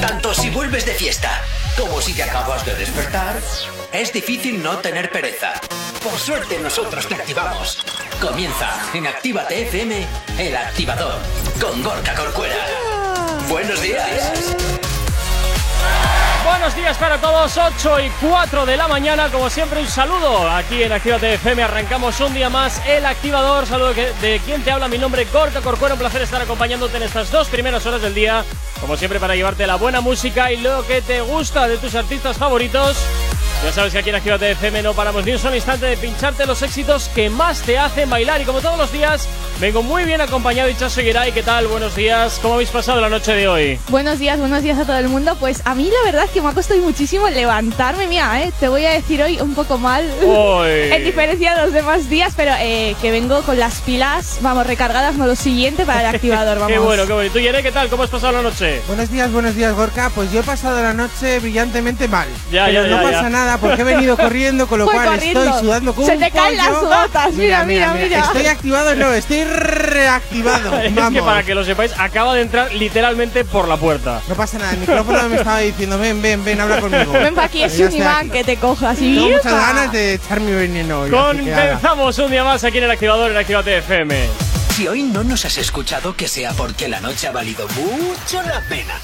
Tanto si vuelves de fiesta como si te acabas de despertar, es difícil no tener pereza. Por suerte nosotros te activamos. Comienza en Actívate FM, el activador, con Gorka Corcuera. Buenos días. Buenos días para todos, 8 y 4 de la mañana, como siempre un saludo aquí en Actívate FM, arrancamos un día más el activador, saludo de quien te habla, mi nombre Gorka Corcuera, un placer estar acompañándote en estas dos primeras horas del día, como siempre para llevarte la buena música y lo que te gusta de tus artistas favoritos. Ya sabes que aquí en Actívate FM no paramos ni un solo instante de pincharte los éxitos que más te hacen bailar y como todos los días, vengo muy bien acompañado y Chaso Guiray, ¿qué tal? Buenos días, ¿cómo habéis pasado la noche de hoy? Buenos días, buenos días a todo el mundo. Pues a mí la verdad es que me ha costado muchísimo levantarme. Mira, eh, te voy a decir hoy un poco mal. Uy. en diferencia de los demás días, pero eh, que vengo con las pilas, vamos, recargadas, no lo siguiente para el activador, vamos. Qué bueno, qué bueno. ¿Y tú, Yere, qué tal? ¿Cómo has pasado la noche? Buenos días, buenos días, Gorka. Pues yo he pasado la noche brillantemente mal. Ya, Pero ya, no ya, pasa ya. Nada porque he venido corriendo, con lo cual corriendo. estoy sudando como Se un te caen las pollo. sudatas. Mira, mira, mira. Estoy activado, no, estoy reactivado. Es Vamos. que para que lo sepáis, acaba de entrar literalmente por la puerta. No pasa nada, el micrófono me estaba diciendo, ven, ven, ven, habla conmigo. Ven para aquí, es un estoy imán aquí. que te cojas y Tengo muchas ¡yupa! ganas de echar mi veneno hoy. así que ala. Comenzamos un día más aquí en el activador en Activate FM. Si hoy no nos has escuchado, que sea porque la noche ha valido mucho la pena.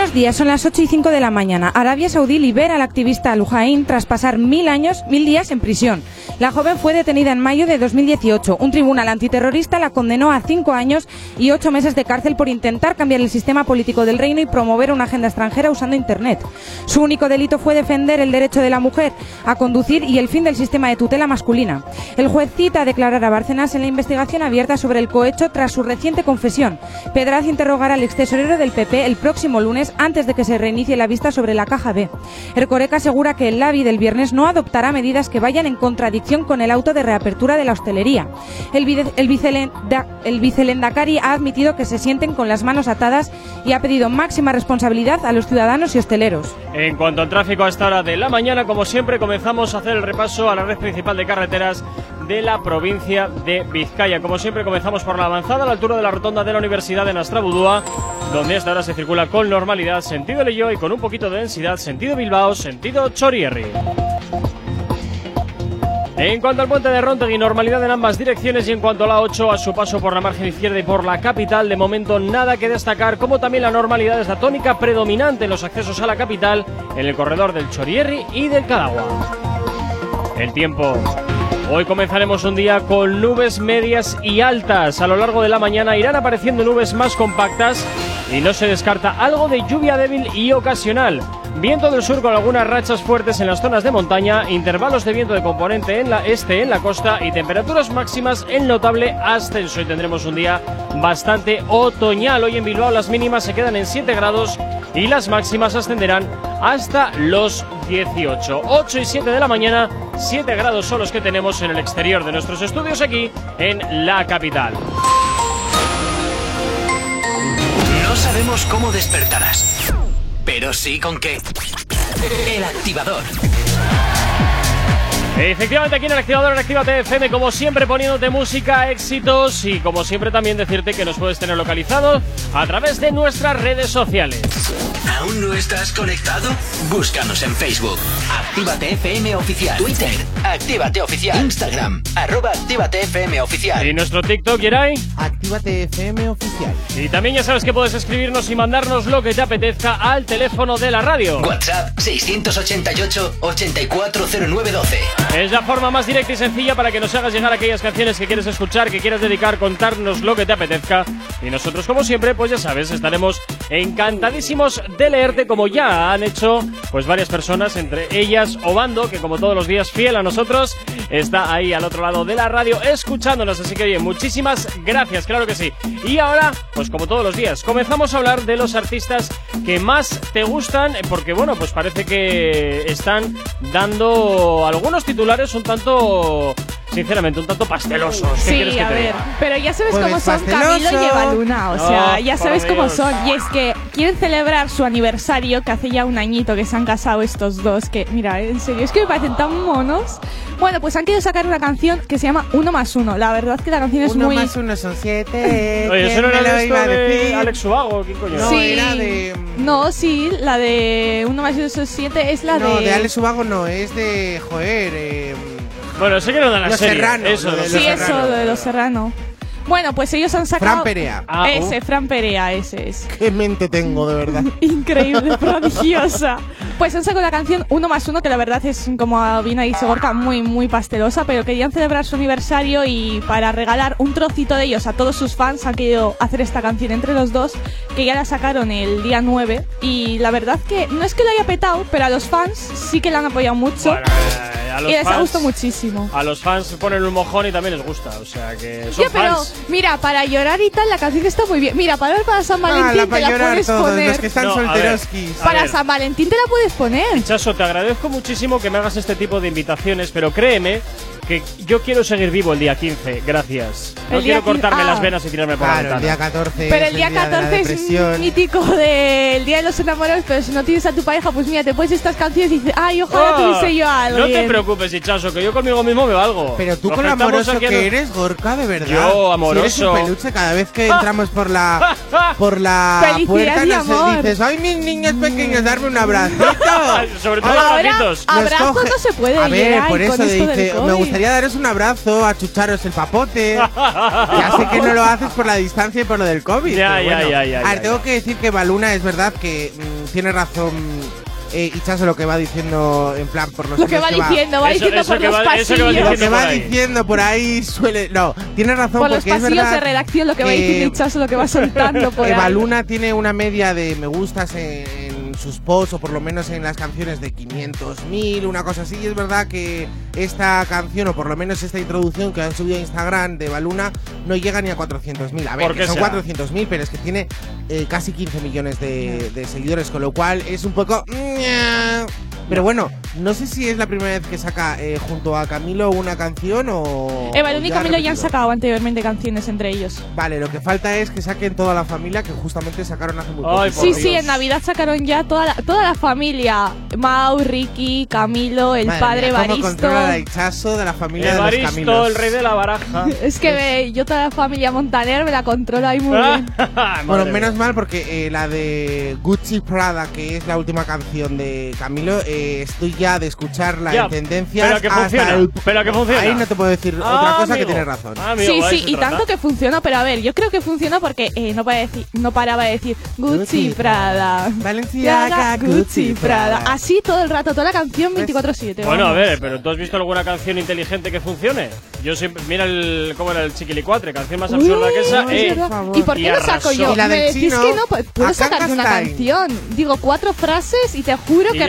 Buenos días, son las 8 y 5 de la mañana. Arabia Saudí libera al activista Al-Jain tras pasar mil años, mil días en prisión. La joven fue detenida en mayo de 2018. Un tribunal antiterrorista la condenó a cinco años y ocho meses de cárcel por intentar cambiar el sistema político del reino y promover una agenda extranjera usando Internet. Su único delito fue defender el derecho de la mujer a conducir y el fin del sistema de tutela masculina. El juez cita a declarar a Bárcenas en la investigación abierta sobre el cohecho tras su reciente confesión. Pedraz interrogará al extesorero del PP el próximo lunes antes de que se reinicie la vista sobre la caja B. Ercoreca asegura que el LABI del viernes no adoptará medidas que vayan en contradicción con el auto de reapertura de la hostelería. El, el, vicelenda- el vicelendacari ha admitido que se sienten con las manos atadas y ha pedido máxima responsabilidad a los ciudadanos y hosteleros. En cuanto al tráfico a esta hora de la mañana, como siempre, comenzamos a hacer el repaso a la red principal de carreteras de la provincia de Vizcaya. Como siempre, comenzamos por la avanzada a la altura de la rotonda de la Universidad de Nastrabudúa, donde hasta ahora se circula con normalidad sentido Leyo y con un poquito de densidad sentido Bilbao, sentido Chorierri. En cuanto al puente de Rontegui, normalidad en ambas direcciones y en cuanto a la 8, a su paso por la margen izquierda y por la capital, de momento nada que destacar, como también la normalidad es la tónica predominante en los accesos a la capital, en el corredor del Chorierri y del Cadagua. El tiempo. Hoy comenzaremos un día con nubes medias y altas. A lo largo de la mañana irán apareciendo nubes más compactas y no se descarta algo de lluvia débil y ocasional. Viento del sur con algunas rachas fuertes en las zonas de montaña, intervalos de viento de componente en la este en la costa y temperaturas máximas en notable ascenso. Y tendremos un día bastante otoñal. Hoy en Bilbao las mínimas se quedan en 7 grados y las máximas ascenderán hasta los 18. 8 y 7 de la mañana, 7 grados son los que tenemos en el exterior de nuestros estudios aquí en la capital. No sabemos cómo despertarás, pero sí con qué. El activador. Efectivamente, aquí en el activador en Actívate FM, como siempre, poniéndote música, éxitos y como siempre también decirte que nos puedes tener localizado a través de nuestras redes sociales. ¿Aún no estás conectado? Búscanos en Facebook. Actívate FM Oficial. Twitter. Actívate Oficial. Instagram. Arroba Actívate FM Oficial. Y nuestro TikTok, Yeray. Actívate FM oficial. Y también ya sabes que puedes escribirnos y mandarnos lo que te apetezca al teléfono de la radio. WhatsApp 688-840912. Es la forma más directa y sencilla para que nos hagas llegar aquellas canciones que quieres escuchar, que quieres dedicar, contarnos lo que te apetezca. Y nosotros, como siempre, pues ya sabes, estaremos encantadísimos de como ya han hecho pues varias personas, entre ellas Obando, que como todos los días fiel a nosotros, está ahí al otro lado de la radio escuchándonos. Así que oye, muchísimas gracias, claro que sí. Y ahora, pues como todos los días, comenzamos a hablar de los artistas que más te gustan, porque bueno, pues parece que están dando algunos titulares un tanto sinceramente, un tanto pastelosos. ¿Qué Sí, quieres que a te ver, diga? pero ya sabes Pues cómo son pasteloso. Camilo y Evaluna, o No, sea, ya sabes cómo Dios. son. Y es que quieren celebrar su aniversario, que hace ya un añito que se han casado estos dos, que mira, en serio, es que me parecen tan monos. Bueno, pues han querido sacar una canción que se llama Uno más Uno. La verdad es que la canción es Uno muy... más uno son siete. Oye, ¿eso ¿quién no era lo de iba a esto de decir? Alex Subago? ¿Qué coño? No, Sí. era de. No, sí, la de Uno más Uno son siete es la no, de... de Alex Ubago no, es de. Joder, eh, Bueno, sé que no dan la Los serie. Serrano, eso, lo de los Sí, eso, Serrano. lo de Los Serrano. Bueno, pues ellos han sacado... Fran Perea. Ah, ese, uh. Fran Perea, ese es. Qué mente tengo, de verdad. Increíble, prodigiosa. Pues han sacado la canción Uno más Uno, que la verdad es, como bien ha dicho Gorka, muy, muy pastelosa, pero querían celebrar su aniversario y para regalar un trocito de ellos a todos sus fans han querido hacer esta canción entre los dos, que ya la sacaron el día 9 y la verdad que no es que lo haya petado, pero a los fans sí que la han apoyado mucho Bueno, eh, a los y les ha fans- gustado muchísimo. A los fans ponen un mojón y también les gusta. O sea que son pero fans. Mira, para llorar y tal, la canción está muy bien. Mira, para para San Ah, Valentín la te la llorar puedes todos, poner. los que están No, a ver. solteroskis. A Para. San Valentín te la puedes poner. Chaso, te agradezco muchísimo que me hagas este tipo de invitaciones, pero créeme que yo quiero seguir vivo el día 15. Gracias. No El quiero cortarme 15, ah. las venas y tirarme por Claro, la el día ventana. 14. Pero el día de la 14 es mítico del Día de los Enamorados, pero si no tienes a tu pareja, pues mira, te pones estas canciones y dices, ay, ojalá Ah, tuviese yo a alguien. No te preocupes, Hichazo, que yo conmigo mismo me valgo. Pero tú Nos con lo amoroso que eres, Gorka, de verdad. Yo, amoroso. Si eres un peluche, cada vez que entramos por la por la puerta y nos amor. dices, ay, mis niños pequeños, darme un abracito. Sobre todo Ahora, abracitos. a- Nos Abrazo coge- no se puede, A ver, por eso dice, me COVID". Gustaría daros un abrazo, achucharos el papote. ya sé que no lo haces por la distancia y por lo del COVID. Ya, pero ya, bueno. ya, ya, A ver, ya, tengo ya. que decir que Baluna es verdad que mm, tiene razón. Eh, Ichazo lo que va diciendo en plan por los Lo que va diciendo, va Eso- diciendo eso por los va- eso que va pasillos. Lo que va ahí. diciendo por ahí suele. No, tiene razón Por los porque es pasillos verdad de redacción, lo que va diciendo Hichazo, lo que va soltando por ahí. Evaluna tiene una media de me gustas en, en sus posts o por lo menos en las canciones de 500.000, una cosa así. Y es verdad que esta canción o por lo menos esta introducción que han subido a Instagram de Evaluna no llega ni a 400.000. A ver, ¿Por que son será? 400.000, pero es que tiene eh, casi 15 millones de, de seguidores, con lo cual es un poco... Pero bueno, no sé si es la primera vez que saca eh, junto a Camilo una canción o... Evaluna y Camilo ya han sacado anteriormente canciones entre ellos. Vale, lo que falta es que saquen toda la familia que justamente sacaron hace muy poco. Sí, Dios. sí, en Navidad sacaron ya toda la, toda la familia. Mau, Ricky, Camilo, el Madre padre mía, cómo Evaristo. controla el Hichazo de la familia de los Evaristo, Camilos. el rey de la baraja. Es que yo toda la familia Montaner me la controlo ahí muy bien. Bueno, menos mal porque eh, la de Gucci Prada, que es la última canción de Camilo, eh, estoy ya de escucharla Ya, en tendencias pero que funciona, el- pero que funciona. Ahí no te puedo decir Ah, otra cosa amigo. que tienes razón. Ah, amigo, Sí, sí, y trata. tanto que funciona, pero a ver, yo creo que funciona porque eh, no, paraba de decir, no paraba de decir Gucci, Gucci, Prada. Valenciaga, Gucci, Prada. Así todo el rato, toda la canción Pues, 24-7. Bueno, a ver, pero ¿tú has visto alguna canción inteligente que funcione? Yo siempre. Mira el, cómo era el Chiquilicuatre, canción más absurda Uy, que esa. es eh. ¿Y por Y qué lo saco yo? Me decís que no, pues puedo sacarte una canción. Digo cuatro frases y te juro que ya-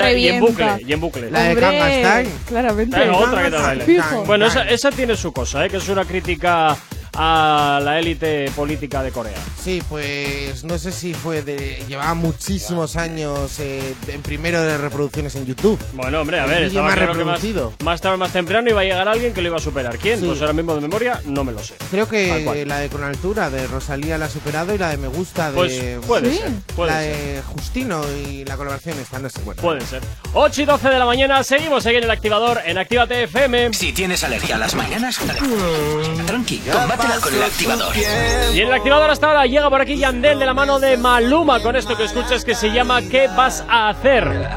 y en revienta. bucle, y en bucle. La de Hombre, Kangastein. Claramente. Venga, otra que te baile. Fijo. Bueno, esa, esa tiene su cosa, ¿eh? que es una crítica a la élite política de Corea. Sí, pues no sé si fue de. Llevaba muchísimos años eh, en primero de reproducciones en YouTube. Bueno, hombre, a ver, estaba más claro que más, reproducido. más tarde más temprano iba a llegar alguien que lo iba a superar. ¿Quién? Sí. Pues ahora mismo de memoria no me lo sé. Creo que la de Con Altura, de Rosalía la ha superado y la de Me Gusta de. Pues puede Sí. ser, puede la ser. de Justino y la colaboración esta, no sé. Bueno, Puede ser. 8 y 12 de la mañana, seguimos aquí en el activador en Actívate FM. Si tienes alergia a las mañanas, tranqui, combátela con el activador. Y en el activador hasta ahora llega por aquí Yandel de la mano de Maluma con esto que escuchas que se llama ¿Qué vas a hacer?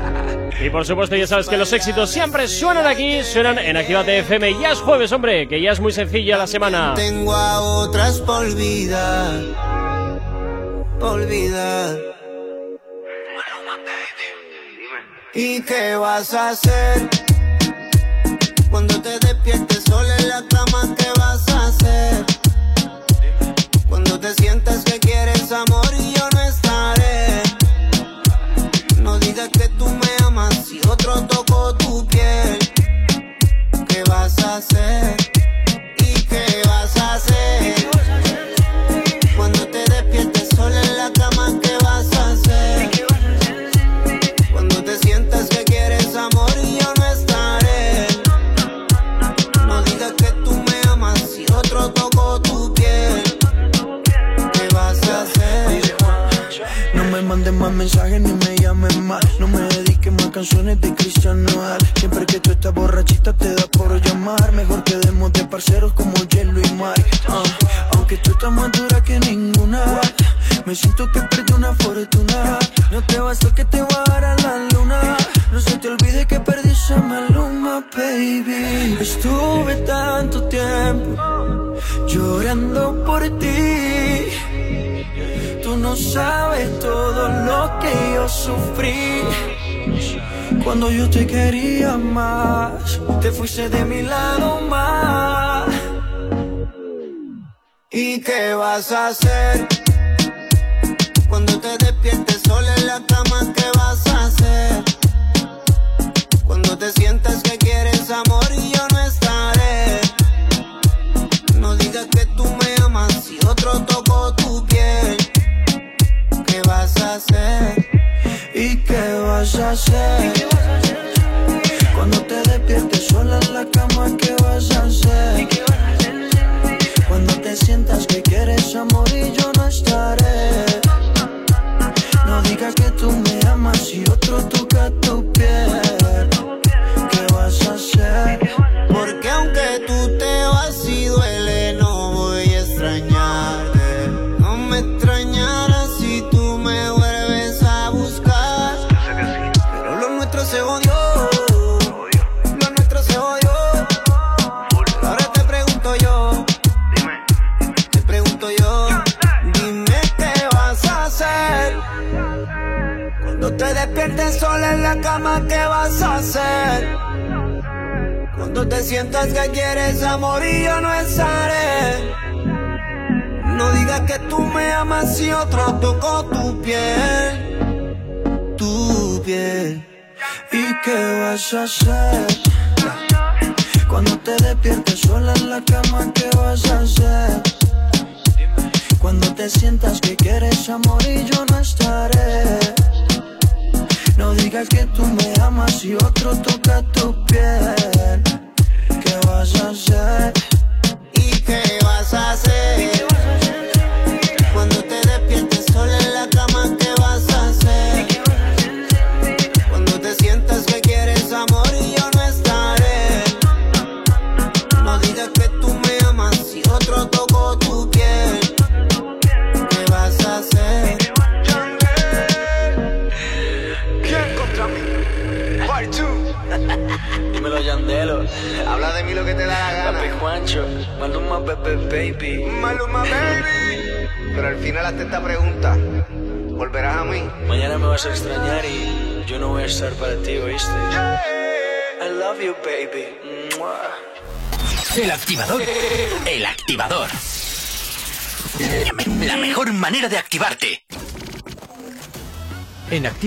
Y por supuesto ya sabes que los éxitos siempre suenan aquí, suenan en Actívate FM. Ya es jueves, hombre, que ya es muy sencilla la semana. Tengo a otras por vida. Por vida. ¿Y qué vas a hacer? Cuando te despiertes sola en la cama, ¿qué vas te sientas que quieres amor y yo no estaré. Canciones de Cristian Noel. Siempre que tú estás borrachita te da por llamar. Mejor quedemos de parceros como hielo y mar. Ah, aunque tú estás más dura que ninguna. Me siento que perdí una fortuna. No te a que te va a dar a la luna. No se te olvide que perdí esa maluma, baby. Estuve tanto tiempo llorando por ti. Tú no sabes todo lo que yo sufrí. Cuando yo te quería más, te fuiste de mi lado más. ¿Y qué vas a hacer? Cuando te despiertes sola en la cama, ¿qué vas a hacer? Cuando te sientas que quieres amor y yo no estaré. No digas que tú me amas si otro tocó tu piel. ¿Qué vas a hacer? ¿Y qué vas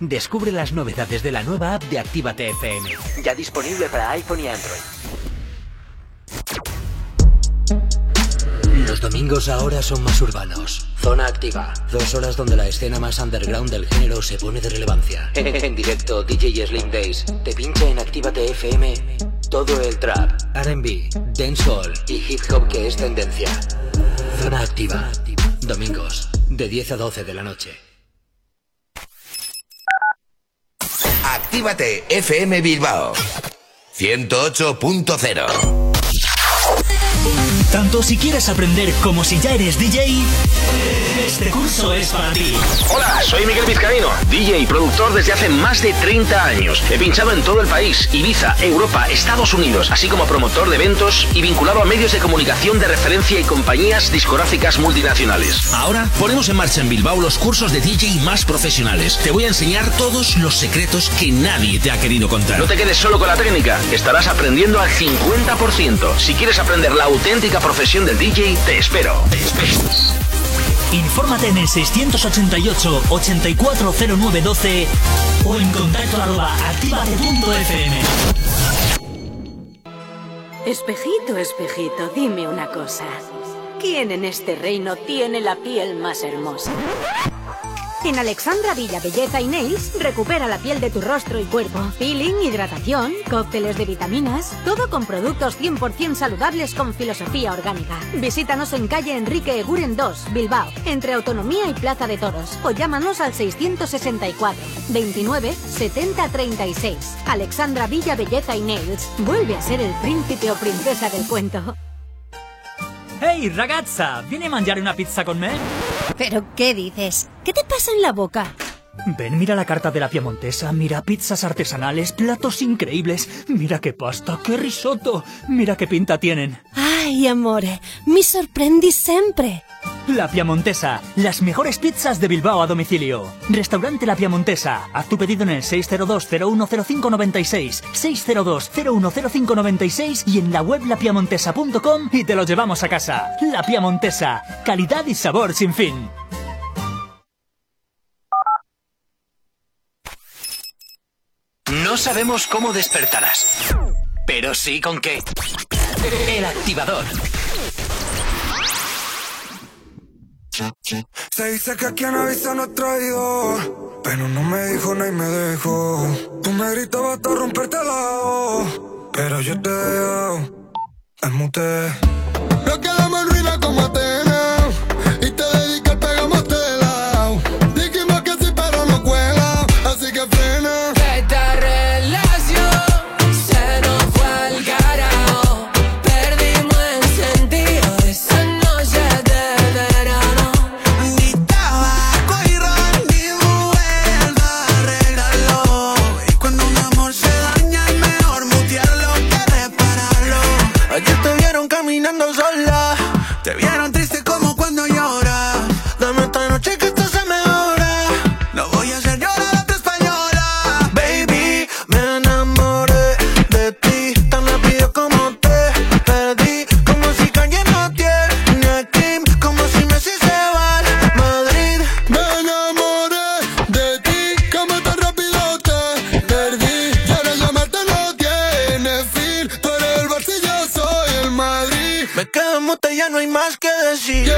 Descubre las novedades de la nueva app de Actívate FM. Ya disponible para iPhone y Android. Los domingos ahora son más urbanos. Zona activa. Dos horas donde la escena más underground del género se pone de relevancia. En directo, DJ Slim Days te pincha en Actívate FM todo el trap, RB, dancehall y hip hop que es tendencia. Zona activa. Domingos, de 10 a 12 de la noche. Actívate FM Bilbao. 108.0 Tanto si quieres aprender como si ya eres DJ, este curso es para ti. Hola, soy Miguel Vizcaíno, DJ y productor desde hace más de 30 años. He pinchado en todo el país, Ibiza, Europa, Estados Unidos, así como promotor de eventos y vinculado a medios de comunicación de referencia y compañías discográficas multinacionales. Ahora ponemos en marcha en Bilbao los cursos de DJ más profesionales. Te voy a enseñar todos los secretos que nadie te ha querido contar. No te quedes solo con la técnica, estarás aprendiendo al 50%. Si quieres aprender la auténtica profesión del DJ, te espero. Te espero. Infórmate en el 688 840912 o en contacto arroba activate.fm. Espejito, espejito, dime una cosa. ¿Quién en este reino tiene la piel más hermosa? En Alexandra Villa Belleza y Nails recupera la piel de tu rostro y cuerpo. Peeling, hidratación, cócteles de vitaminas, todo con productos 100% saludables con filosofía orgánica. Visítanos en calle Enrique Eguren 2, Bilbao, entre Autonomía y Plaza de Toros, o llámanos al 664 29 70 36. Alexandra Villa Belleza y Nails vuelve a ser el príncipe o princesa del cuento. Ehi ragazza, vieni a mangiare una pizza con me? ¿Pero qué dices? ¿Qué te pasa en la boca? Ven, mira la carta de la Piemontesa, mira pizzas artesanales, platos increíbles, mira qué pasta, qué risotto, mira qué pinta tienen. Ay, amore, mi sorprendi sempre. La Piamontesa, las mejores pizzas de Bilbao a domicilio. Restaurante La Piamontesa. Haz tu pedido en el 602-010596, 602-010596 y en la web lapiamontesa.com y te lo llevamos a casa. La Piamontesa, calidad y sabor sin fin. No sabemos cómo despertarás, pero sí con qué. El activador. Se dice que quien avisa no es traidor, pero no me dijo nada me dejó. Tú me gritabas hasta romperte la voz, pero yo te he dejado. Nos quedamos en como Atenas, no hay más que decir.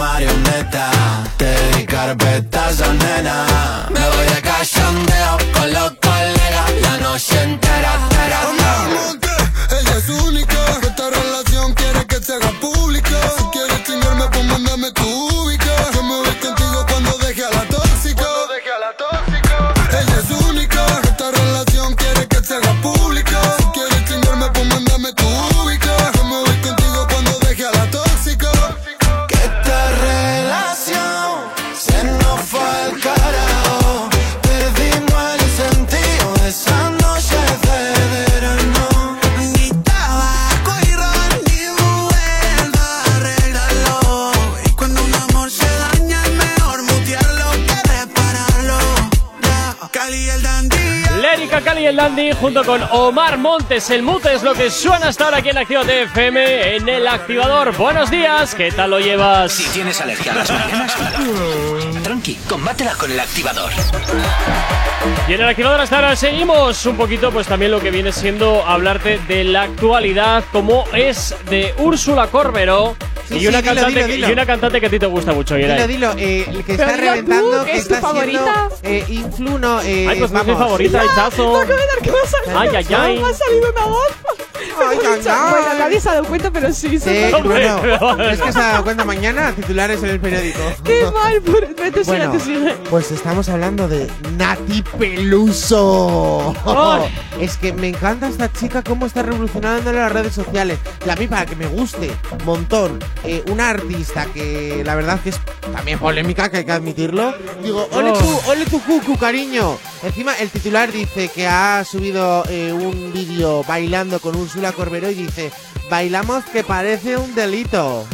Marioneta, te di carpetazo, nena. Me voy de cachondeo con Omar Montes. El mute es lo que suena hasta ahora aquí en Activa FM en el activador. Buenos días, ¿qué tal lo llevas? Si tienes alergia a las mañanas, tranqui, combátela con el activador. Y en el activador hasta ahora seguimos un poquito, pues también lo que viene siendo hablarte de la actualidad, como es de Úrsula Corberó. Sí, y, sí, una dilo, cantante, dilo, que- dilo. y una cantante que a ti te gusta mucho, Yeray. Dilo, dilo, eh, el que Pero está tú, reventando, que es tu favorita. eh, influno, eh, Ay, pues no es mi favorita, hechazo. No, que me da- que me ha salido- Ay, ay, ay. Me ha salido una voz. Ay, ay, ay. Bueno, nadie se ha dado cuenta, pero sí. Sí, son- bueno, es que se ha dado cuenta mañana, titulares en el periódico. Qué mal, por... Sigue, Bueno, tú sigue. pues estamos hablando de Nati Peluso. Ay. Es que me encanta esta chica cómo está revolucionando las redes sociales. Y a mí para que me guste, montón, eh, una artista que la verdad que es también polémica, que hay que admitirlo. Digo, ole tú, ole tu cucu, cariño. Encima el titular dice que ha subido eh, un vídeo bailando con Úrsula Corberó y dice, bailamos que parece un delito.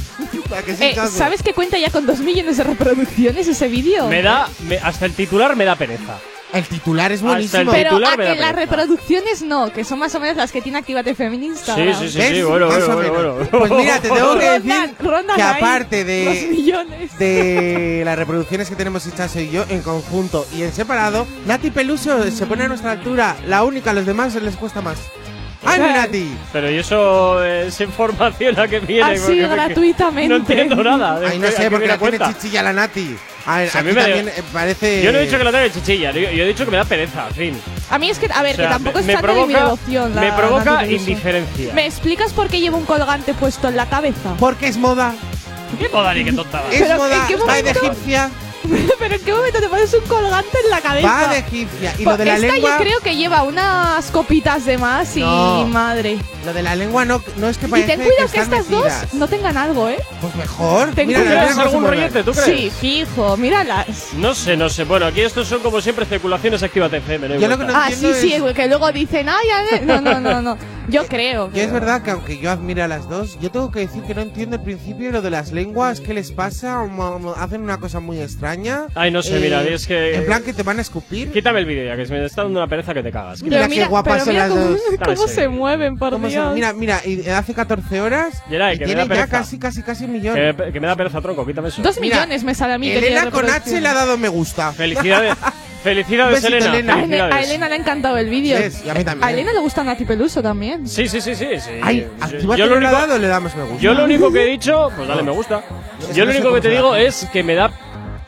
¿Para que sí, Eh? ¿Sabes que cuenta ya con dos millones de reproducciones ese vídeo? Me da, me- hasta el titular me da pereza. El titular es el buenísimo. Pero titular a me da que las pereza. reproducciones no, que son más o menos las que tiene Actívate Feminista. Sí, sí, sí, sí, bueno, bueno, bueno. Pues mira, te tengo que decir Rondan- que aparte de, de las reproducciones que tenemos Hichazo y yo en conjunto y en separado, Nati Peluso se pone a nuestra altura. La única, a los demás les cuesta más. ¡Ay, Nati! Pero y eso es información a que viene. Así, Porque me- gratuitamente. No entiendo nada. de Ay, no sé, qué porque la cuenta. chichilla la Nati. A ver, O sea, a mí me también eh, parece... Yo no he dicho que la tenga chichilla, yo, yo he dicho que me da pereza, en fin. A mí es que, a ver, O sea, que tampoco me- es me tanto de mi provoca- devoción. la me provoca indiferencia. ¿Me explicas por qué lleva un colgante puesto en la cabeza? Porque es moda. ¿Qué moda ni qué tonta? Es moda. ¿en qué Va de momento? egipcia. ¿Pero en qué momento te pones un colgante en la cabeza? Va de egipcia. Y lo Pues de la esta lengua... yo creo que lleva unas copitas de más y No. madre. Lo de la lengua no, no es que Y parece ten cuidado que, están estas metidas. dos no tengan algo, ¿eh? Pues mejor. Ten Mira, cuidado. mira cómo se algún mueven. rollete, tú crees? Sí, fijo, míralas. No sé, no sé. Bueno, aquí estos son como siempre especulaciones activate FM. no hay Yo lo que vuelta. no Ah, sí, entiendo sí, es- que luego dicen, ay, ay, no, no, no, no. Yo creo. Que es verdad que aunque yo admire a las dos, yo tengo que decir que no entiendo el principio lo de las lenguas, ¿qué les pasa? Mo- mo- Hacen una cosa muy Ay, no sé, Eh, mira, es que. En plan que te van a escupir. Quítame el vídeo ya, que se me está dando una pereza que te cagas. Mira Pero qué mira, guapas son mira las cómo, dos. Cómo se mueven, por ¿Cómo se- Dios. Mira, mira, y hace 14 horas Geray, y que me tiene ya casi, casi, casi un millón. Que, que me da pereza, tronco, quítame eso. Dos Mira, millones me sale a mí. Elena con H le ha dado me gusta. Felicidades. Felicidades, Elena. Elena. A Elena- A Felicidades. Elena le ha encantado el vídeo. A mí también. A Elena le gusta Nati Peluso también. Sí, sí, sí, sí. sí. Ay, Yo- lo único, dado le damos me gusta. yo lo único que he dicho, pues dale, me gusta. Yo lo único que te digo es que me da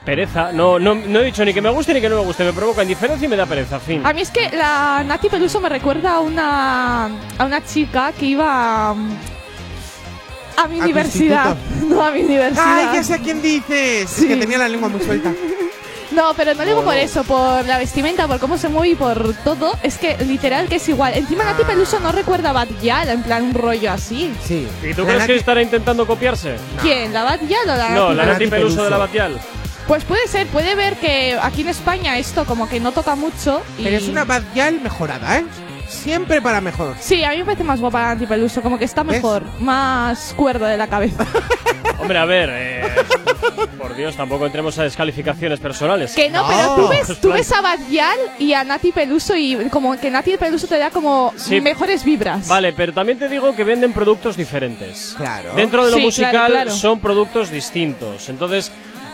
pereza. No, no, no he dicho ni que me guste ni que no me guste. Me provoca indiferencia y me da pereza. Fin. A mí es que la Nati Peluso me recuerda a una, a una chica que iba mm, a mi ¿A tu universidad. No, a mi universidad. Ay, ya sé a quién dices. Es que tenía la lengua muy suelta. No, pero no digo por eso, por la vestimenta, por cómo se mueve y por todo. Es que literal que es igual. Encima Nati Peluso no recuerda a Bad en plan un rollo así. Sí. ¿Y tú La crees Nati- que estará intentando copiarse? ¿Quién? ¿La Bad Gyal o la No, Nati la Nati Nati Peluso Peluso. de la Batial. Pues puede ser, puede ver que aquí en España esto como que no toca mucho. Y... Pero es una Bad Gyal mejorada, ¿eh? Siempre para mejor. Sí, a mí me parece más guapa la Nati Peluso, como que está mejor, más cuerdo de la cabeza. Hombre, a ver, eh, por Dios, tampoco entremos a descalificaciones personales. Que no, No. pero tú ves, tú plan- ves a Bad Gyal y a Nati Peluso y como que Nati Peluso te da como Sí. mejores vibras. Vale, pero también te digo que venden productos diferentes. Claro. Dentro de lo Sí, musical claro, claro. son productos distintos. Entonces,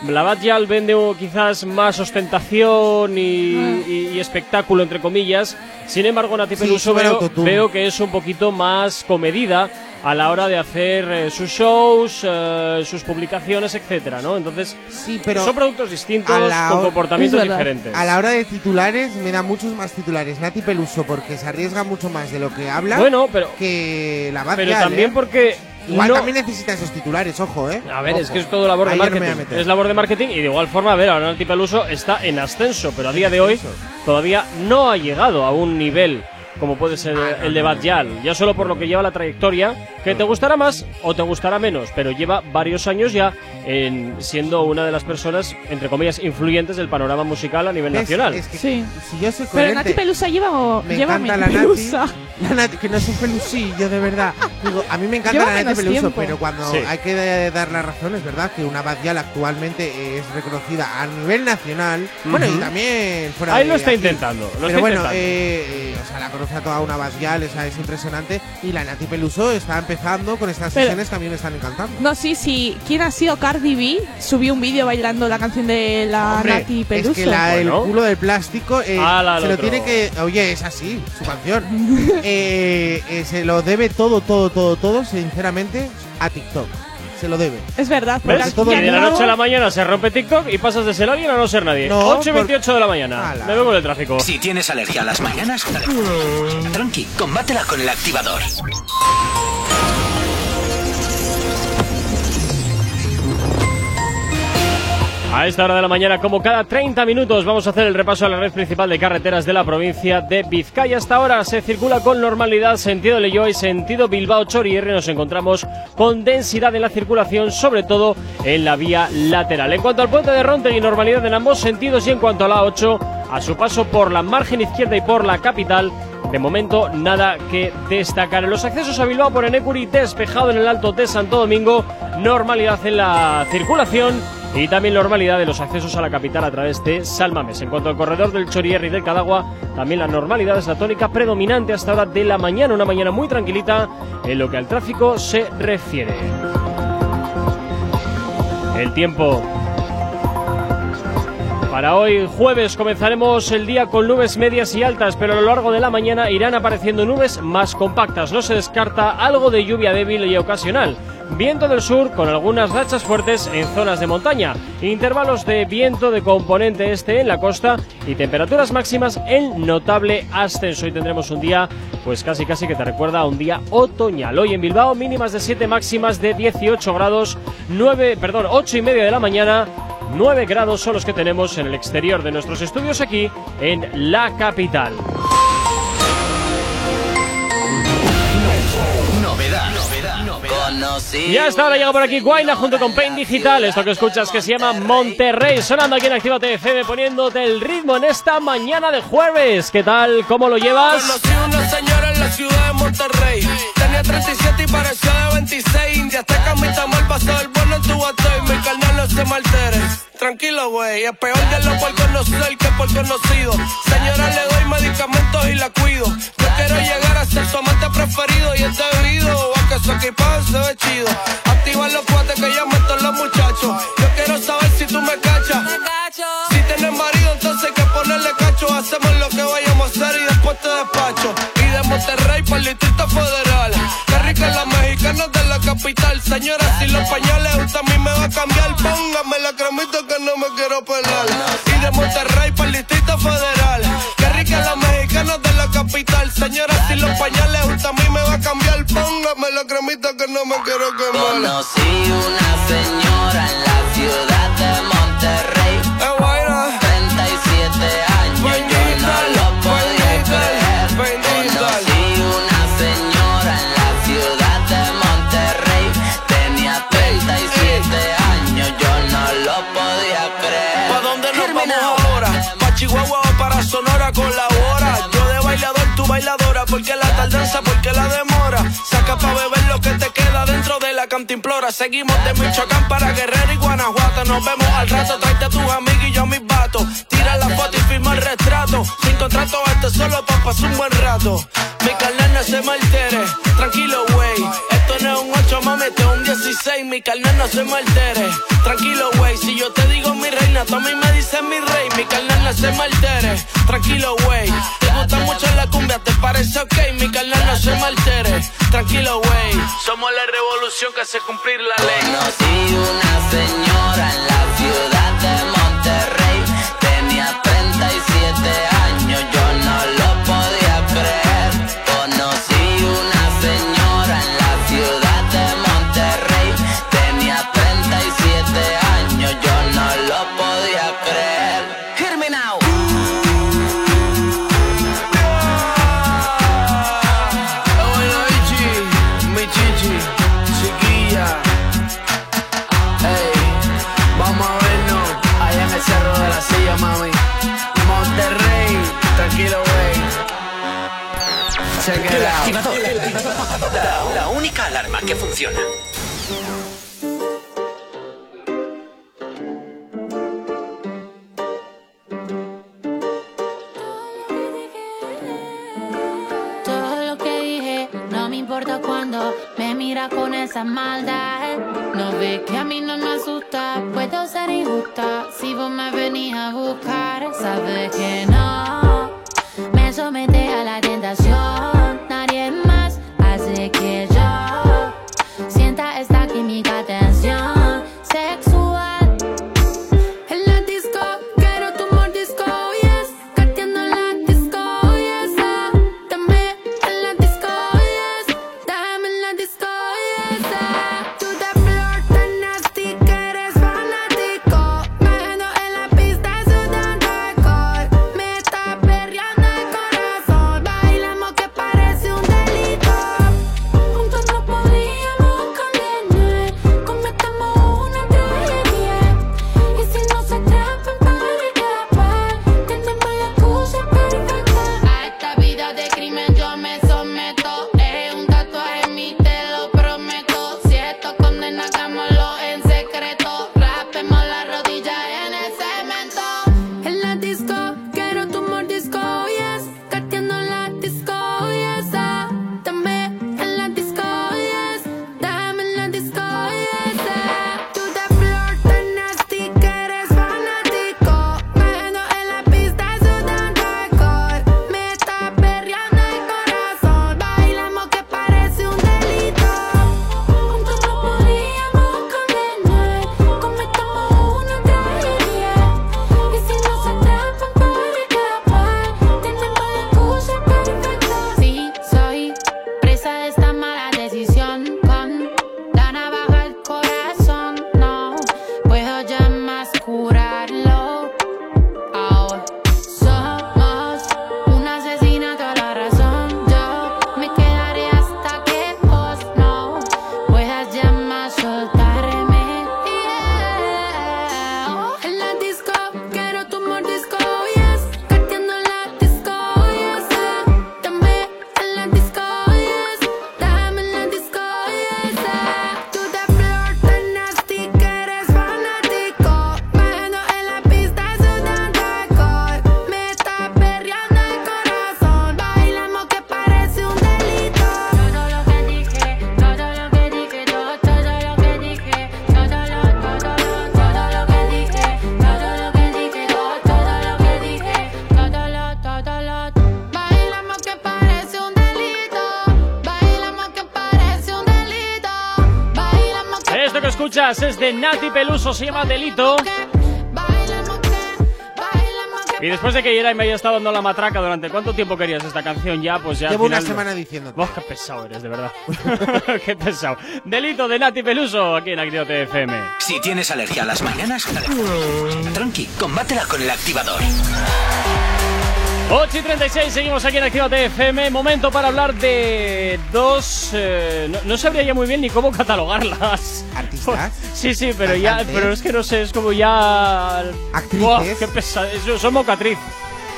la Bad Gyal vende quizás más ostentación y, Ah. y- y espectáculo, entre comillas. Sin embargo, Nati Peluso veo, que es un poquito más comedida a la hora de hacer eh, sus shows, eh, sus publicaciones, etcétera, ¿no? Entonces, Sí, pero son productos distintos con comportamientos diferentes. a la hora de titulares me da muchos más titulares Nati Peluso porque se arriesga mucho más de lo que habla Bueno, pero, que la pero también ¿eh? porque Igual no- también necesita esos titulares, ojo, ¿eh? A ver, Ojo. es que es todo labor de Ahí ya no me marketing. voy a meter. es labor de marketing y de igual forma, a ver, ahora Nati Peluso está en ascenso, pero a día de hoy todavía no ha llegado a un nivel como puede ser Ah, el de Gyal. Ya solo por lo que lleva la trayectoria, que te gustará más o te gustará menos, pero lleva varios años ya en siendo una de las personas, entre comillas, influyentes del panorama musical a nivel ¿Ves? nacional. Es que Sí. si yo soy Pero coherente, Nati Pelusa lleva o me lleva encanta mi la Nati, pelusa. la Nati, que no es un pelusillo, de verdad. Digo, a mí me encanta Lleva la Nati Peluso, tiempo. pero cuando Sí. hay que dar la razón, es verdad que una Bad Gyal actualmente es reconocida a nivel nacional, bueno, y también fuera Ahí de lo está aquí. intentando, lo Pero está bueno, intentando. eh, eh, o sea, la conoce a toda una o sea, es impresionante. Y la Nati Peluso está empezando con estas Pero- sesiones que a mí me están encantando. No, sí, sí. ¿Quién ha sido Cardi B? Subió un vídeo bailando la canción de la Hombre, Nati Peluso. es que la- el Bueno. culo del plástico eh, Ala, se lo otro. tiene que. Oye, es así, su canción. Eh, eh, se lo debe todo, todo, todo, todo, sinceramente, a TikTok. Se lo debe. Es verdad. ¿Ves? todo y de la no- noche a la mañana se rompe TikTok y pasas de ser alguien a no ser nadie. No, 8 y 28 de la mañana. Ala. Me vemos en el tráfico. Si tienes alergia a las mañanas, tranqui, combátela con el activador. A esta hora de la mañana, como cada 30 minutos, vamos a hacer el repaso a la red principal de carreteras de la provincia de Vizcaya. Hasta ahora se circula con normalidad sentido Leyoa y sentido Bilbao Chorierre. Nos encontramos con densidad en la circulación, sobre todo en la vía lateral. En cuanto al puente de Rontegui, normalidad en ambos sentidos y en cuanto a la 8, a su paso por la margen izquierda y por la capital, de momento, nada que destacar. En los accesos a Bilbao por Enecuri, despejado en el Alto de Santo Domingo, normalidad en la circulación y también normalidad de los accesos a la capital a través de Salmames. En cuanto al corredor del Chorierri y del Cadagua, también la normalidad es la tónica predominante hasta hora de la mañana, una mañana muy tranquilita en lo que al tráfico se refiere. El tiempo para hoy jueves comenzaremos el día con nubes medias y altas, pero a lo largo de la mañana irán apareciendo nubes más compactas. No se descarta algo de lluvia débil y ocasional. Viento del sur con algunas rachas fuertes en zonas de montaña, intervalos de viento de componente este en la costa y temperaturas máximas en notable ascenso. Hoy tendremos un día pues casi casi que te recuerda a un día otoñal. Hoy en Bilbao mínimas de 7 máximas de 18 grados, 9, perdón, 8 y media de la mañana 9 grados son los que tenemos en el exterior de nuestros estudios aquí en la capital. Novedad, novedad, novedad. Y hasta ahora llega por aquí Guayna junto con Pain Digital. Esto que escuchas que se llama Monterrey. Sonando aquí en Activa FM poniéndote el ritmo en esta mañana de jueves. ¿Qué tal? ¿Cómo lo llevas? Ciudad de Monterrey. Tenía 37 y parecía de 26. Ya está camita mal pasado el bueno en tu y mi carnal no se maltere. Tranquilo, güey, es peor de lo por conocer que por conocido. Señora, le doy medicamentos y la cuido. Yo quiero llegar a ser su amante preferido y es debido a que su equipaje se ve chido. Activa los cuates que ya meto los muchachos. Yo quiero saber si tú me cachas. Si tienes marido, entonces hay que ponerle cacho. Hacemos lo que vayamos a hacer y después te despacho. Monterrey para el Distrito Federal. Qué rica la mexicana de la capital. Señora, si los pañales usted a mí me va a cambiar, póngame la cremita que no me quiero pelar. Y de Monterrey para el Distrito Federal. Qué rica la mexicana de la capital. Señora, si los pañales usted a mí me va a cambiar, póngame la cremita que no me quiero quemar. Conocí una señora cantimplora. Seguimos de Michoacán para Guerrero y Guanajuato. Nos vemos al rato, tráete a tus amigos y yo a mis vatos. Tira la foto y firma el retrato. Sin contrato, esto solo pa' pasar un buen rato. Mi carnal no se me altere. Tranquilo, güey. Un 8, mami, es un 16. Mi carnal no se me altere. Tranquilo, güey. Si yo te digo mi reina, tú a mí me dices mi rey. Mi carnal no se me altere. Tranquilo, güey. Te gusta mucho la cumbia, te parece ok. Mi carnal no se me altere. Tranquilo, güey. Somos la revolución que hace cumplir la ley. Conocí una señora en la importa cuando me mira con esa maldad. No ve que a mí no me asusta, puedo ser injusta. Si vos me venís a buscar, sabes que no me somete a la tentación. Nadie más hace que yo sienta esta química es de Nati Peluso, se llama Delito. Y después de que me haya estado dando la matraca durante cuánto tiempo querías esta canción ya, pues ya. al Llevo una semana diciéndote. Buah, qué pesado eres, de verdad. qué pesado. Delito de Nati Peluso aquí en Actívate FM. Si tienes alergia a las mañanas, tranqui, combátela con el activador. 8 y 36, seguimos aquí en Actívate FM. Momento para hablar de dos. eh, no, no sabría ya muy bien ni cómo catalogarlas. ¿Artistas? Sí, sí, pero ya. Pero es que no sé, es como ya. ¿Actrices? Buah, qué pesado. Son mocatriz.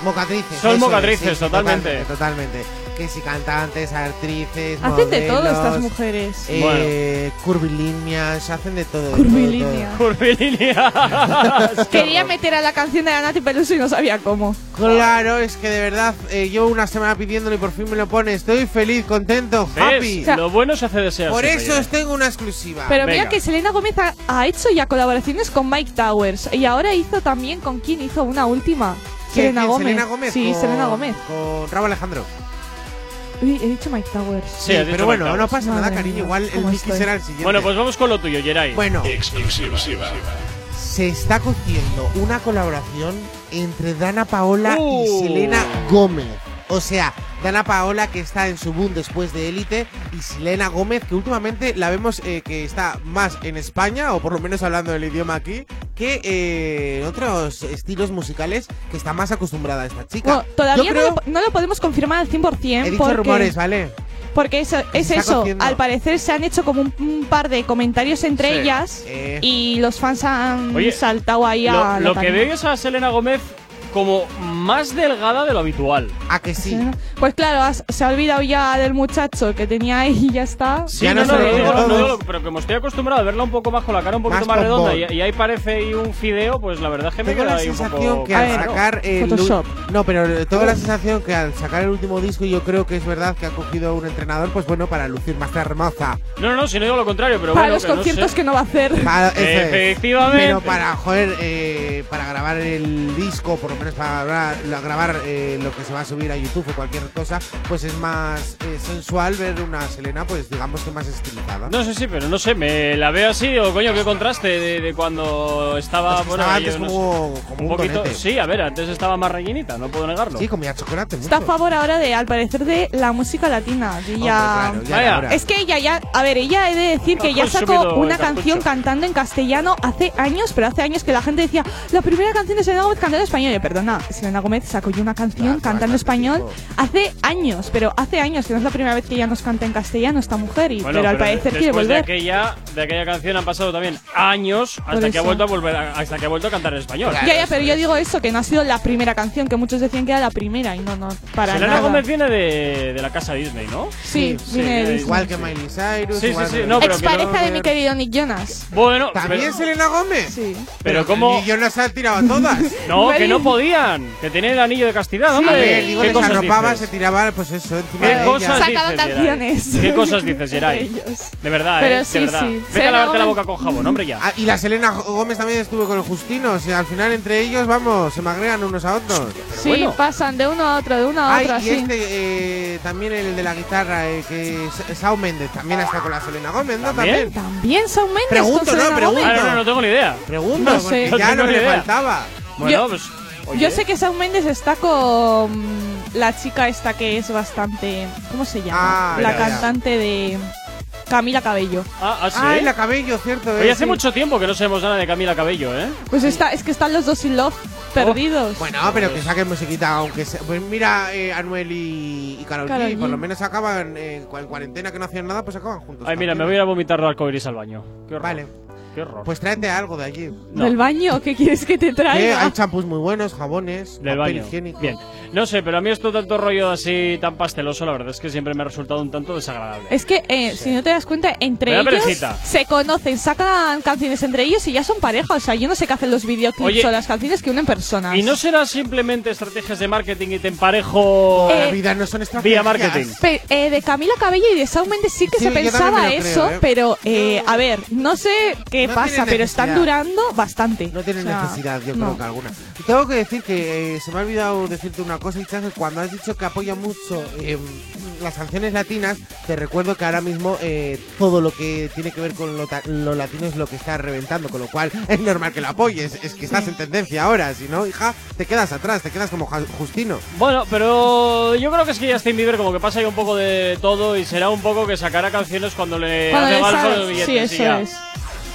Mocatrices. Son mocatrices, es, sí, totalmente. Totalmente. Que si cantantes, actrices, Hacen de todo estas mujeres. Eh, Curvilíneas, hacen de todo. de todo, Curvilínea. todo. Curvilínea. Quería meter a la canción de la Nati Peluso y no sabía cómo. Claro, es que de verdad eh, llevo una semana pidiéndolo y por fin me lo pone. Estoy feliz, contento, happy. ¿Ves? Lo bueno se hace desear. Por siempre, eso os tengo una exclusiva. Pero Venga. mira que Selena Gómez ha, ha hecho ya colaboraciones con Mike Towers. Y ahora hizo también con quién hizo una última. ¿Quién, Selena? Gómez. Selena Gómez. Sí, con- Selena Gómez. Con Raúl Alejandro. Uy, he dicho Mike Towers. Sí, has dicho pero bueno, Mike no Towers. pasa nada, Madre cariño. mía, Igual el ¿cómo Mickey estoy? será el siguiente. Bueno, pues vamos con lo tuyo, Yeray. Bueno, Exclusiva. se está cociendo una colaboración entre Dana Paola Uh. y Selena Gómez. O sea, Dana Paola que está en su boom después de Élite y Selena Gómez que últimamente la vemos eh, que está más en España, o por lo menos hablando el idioma aquí, que eh, en otros estilos musicales que está más acostumbrada esta chica. Bueno, todavía Yo no, lo, no lo podemos confirmar al 100%. he dicho porque, rumores, ¿vale? Porque eso, es eso. Al parecer se han hecho como un, un par de comentarios entre Sí. ellas. Eh. Y los fans han Oye, saltado ahí a. Lo, la lo que veo es a Selena Gómez como más delgada de lo habitual. A que sí. Pues claro, has- se ha olvidado ya del muchacho que tenía ahí y ya está. Sí, Ya no, no no, se lo digo- no todos. pero como estoy acostumbrado a verla un poco más con la cara un poquito Más más, redonda y, bombón. y ahí parece ahí un fideo, pues la verdad es que me Tengo queda la ahí un sensación poco que al sacar el Photoshop. no, pero tengo la sensación que al sacar el último disco yo creo que es verdad que ha cogido un entrenador pues bueno para lucir más hermosa. No, no, no, si no digo lo contrario, pero Para bueno, los que no conciertos sé. que no va a hacer. Para- eso es. Efectivamente. Pero para joder, eh, para grabar el disco, por lo menos para grabar, la- grabar, eh, lo que se va a subir a YouTube o cualquier cosa, pues es más eh, sensual ver una Selena, pues digamos que más estilizada. No sé, sí, pero no sé, me la veo así, digo, coño, qué contraste de, de cuando estaba, Es que bueno, estaba antes no sé, como, como un un poquito, donete. sí, a ver, antes estaba más rellenita, no puedo negarlo. Sí, comía chocolate mucho. Está a favor ahora de, al parecer, de la música latina. que Hombre, ya- claro, ya. Es que ella ya, a ver, ella he de decir que ya sacó una cartucho. canción cantando en castellano hace años, pero hace años que la gente decía, la primera canción de Selena Gómez cantando en español. Perdona, Selena Gómez sacó ya una canción Claro, cantando español hace años, pero hace años, que no es la primera vez que ella nos canta en castellano esta mujer, y, Bueno, pero al pero parecer quiere después de volver. aquella, de aquella canción han pasado también años hasta que ha vuelto a volver hasta que ha vuelto a cantar en español. Claro. Ya, ya, pero yo digo eso, que no ha sido la primera canción, que muchos decían que era la primera, y no, no, para Selena nada. Gómez viene de, de la casa Disney, ¿no? Sí, Sí, viene de sí, Disney. Igual que Miley Cyrus. Sí, sí, sí, no, pero Ex que no- pareja de mi querido Nick Jonas. Bueno, ¿También pero, Selena Gómez? Sí. pero cómo... Y yo no se han tirado a todas. No, que no Well. Podían, que tenían el anillo de castidad, A hombre. ver, digo, ¿Qué les cosas arropaba, dices? se tiraba, pues eso, encima ¿Qué de cosas dices, Geray? ¿Qué cosas dices, Geray? De verdad, Pero eh, sí, de verdad. sí. Vete a lavarte la boca con jabón, hombre, ya. Ah, y la Selena Gómez también estuvo con el Justino. O sea, al final entre ellos, vamos, se magrean unos a otros. Sí, bueno. pasan de uno a otro, de uno a Ay, otro, y así. este, eh, también el de la guitarra, eh, que es Sao Méndez, también está con la Selena Gómez, ¿no? ¿También? También. Shawn Mendes Pregunto, con Selena no, pregunto. Gómez. Ah, no, no, no tengo ni idea. Pregunto, No porque sé. ya No idea. faltaba. Bueno, Yo- pues. Oye, Yo sé que Shawn Mendes está con la chica esta que es bastante... ¿Cómo se llama? Ah, la ya, ya. cantante de Camila Cabello. Ah, ah, sí. Ay, la cabello, cierto. Oye, eh, hace sí. mucho tiempo que no sabemos nada de Camila Cabello, ¿eh? Pues está, es que están los dos sin love perdidos. Bueno, pero que saquen musiquita, aunque sea. Pues mira, eh, Anuel y, y Karol G, G. por lo menos acaban eh, en cuarentena que no hacían nada, pues acaban juntos. Ay, mira, me también. voy a vomitar de arcoiris al baño. Qué horror. Vale, Qué horror. pues tráete algo de allí. no. ¿Del baño? ¿Qué quieres que te traiga? hay champús muy buenos, jabones, Del papel baño. higiénico. Bien. No sé, pero a mí esto tanto rollo así tan pasteloso, la verdad es que siempre me ha resultado un tanto desagradable. Es que, eh, si no te das cuenta, entre ellos se conocen, sacan canciones entre ellos y ya son pareja. O sea, yo no sé qué hacen los videoclips Oye, o las canciones que unen personas. ¿Y no será simplemente estrategias de marketing y te emparejo Eh, La vida no son vía estrategias. marketing? Pe- eh, de Camila Cabello y de Shawn Mendes sí que Sí, se pensaba creo, eso, ¿eh? pero eh, a ver, no sé qué qué No pasa, tiene pero están necesidad. durando bastante. No tiene O sea, necesidad, yo no. creo que alguna. Y tengo que decir que eh, se me ha olvidado decirte una cosa, Itza, que cuando has dicho que apoya mucho eh, las canciones latinas, te recuerdo que ahora mismo eh, todo lo que tiene que ver con lo, ta- lo latino es lo que está reventando, con lo cual es normal que lo apoyes. Es que estás en tendencia ahora, si no, hija, te quedas atrás, te quedas como Justino. Bueno, pero yo creo que es que Justin Bieber como que pasa ahí un poco de todo y será un poco que sacará canciones cuando le Cuando hace le billetes sí, y eso ya. es.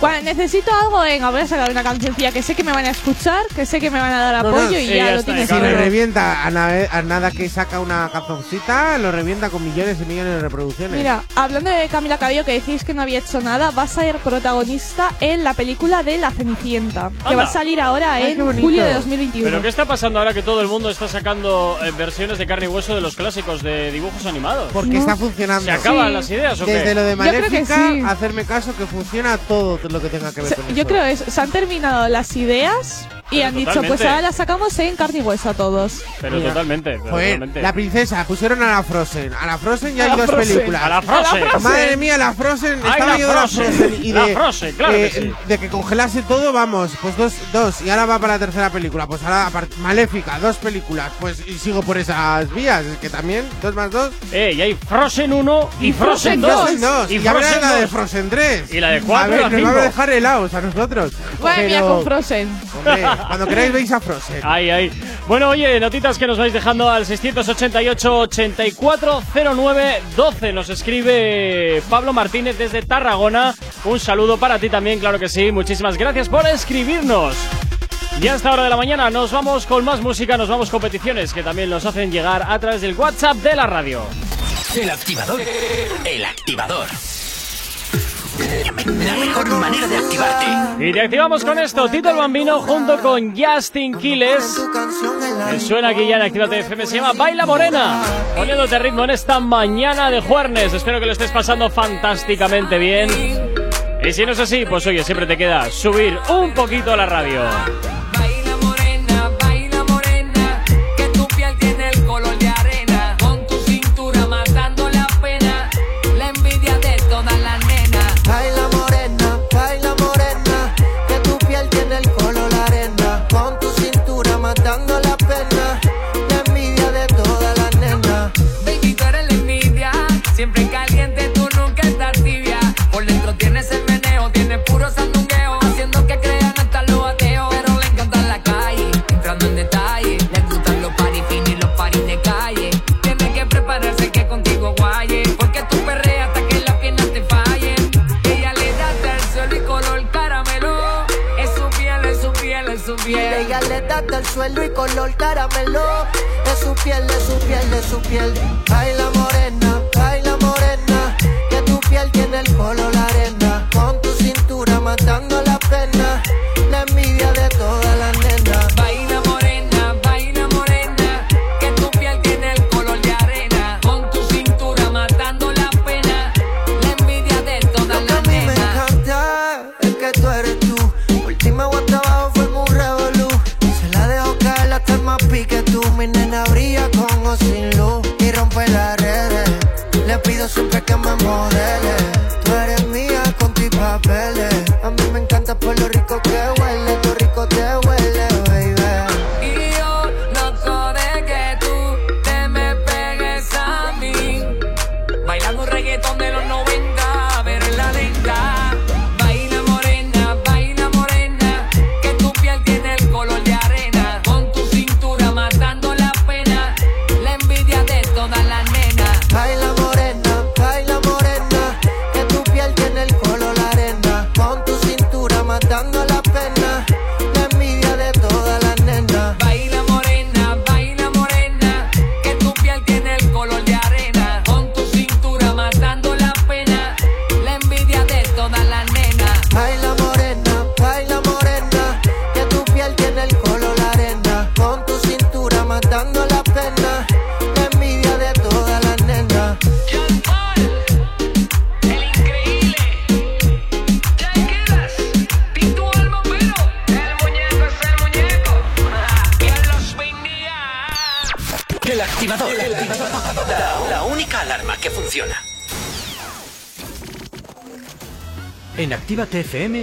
Cuando necesito algo, venga, voy a sacar una cancioncilla que sé que me van a escuchar, que sé que me van a dar No, no, apoyo y ya, lo tienes Si todo. revienta a, na- a nada que saca una canzoncita, lo revienta con millones y millones de reproducciones. Mira, hablando de Camila Cabello, que decís que no había hecho nada, va a ser protagonista en la película de La Cenicienta, que Anda. va a salir ahora Ay, en qué julio de 2021. Pero ¿qué está pasando ahora que todo el mundo está sacando eh, versiones de carne y hueso de los clásicos de dibujos animados? Porque No. está funcionando. ¿Se acaban Sí. las ideas o qué? Desde lo de Yo creo que Maléfica, sí. hacerme caso que funciona todo lo que tenga que ver Se- con yo creo eso. Se han terminado las ideas y Pero han dicho, totalmente. pues ahora las sacamos en carne y hueso a todos. Pero Mira. totalmente, pero Joder, totalmente. la princesa, pusieron a la Frozen. A la Frozen ya A hay la dos Frozen. películas. A la Frozen. Madre mía, la Frozen. Ay, Estaba la yo de la Frozen. Frozen. Y La de, Frozen, claro que eh, sí. de que congelase todo, vamos. Pues dos, dos. Y ahora va para la tercera película. Pues ahora, apart- Maléfica, dos películas. Pues y sigo por esas vías. Es que también, dos más dos. Eh, y hay Frozen 1 y, Y Frozen Frozen 2. Frozen dos. Y, ya verás la de Frozen 3. Y la de A cuatro y ver, la nos cinco. va a dejar helados a nosotros. Madre mía, Pero, con Frozen. Hombre, cuando queráis veis a Frozen. Ay, ay. Bueno, oye, notitas que nos vais dejando al 688-8409-12. Nos escribe Pablo Martínez desde Tarragona. Un saludo para ti también, claro que sí. Muchísimas gracias por escribirnos. Y a esta hora de la mañana nos vamos con más música, nos vamos con peticiones que también nos hacen llegar a través del WhatsApp de la radio. El activador. El activador. La mejor manera de activarte. Y te activamos con esto, Tito el Bambino junto con Justin Quiles. Suena aquí ya en Actívate FM, se llama Baila Morena. Poniéndote ritmo en esta mañana de jueves. Espero que lo estés pasando fantásticamente bien. Y si no es así, pues oye, siempre te queda subir un poquito la radio. Puro sandungueo, haciendo que crean hasta los ateos. Pero le encanta la calle, entrando en detalle. Le gustan los paris finos y los paris de calle. Tiene que prepararse que contigo guaye, porque tú perreas hasta que las piernas te fallen. Ella le da hasta el suelo y color caramelo. Es su piel, es su piel, es su piel. Ella le da del suelo y color caramelo. Es su piel, es su piel, es su piel. Baila morena,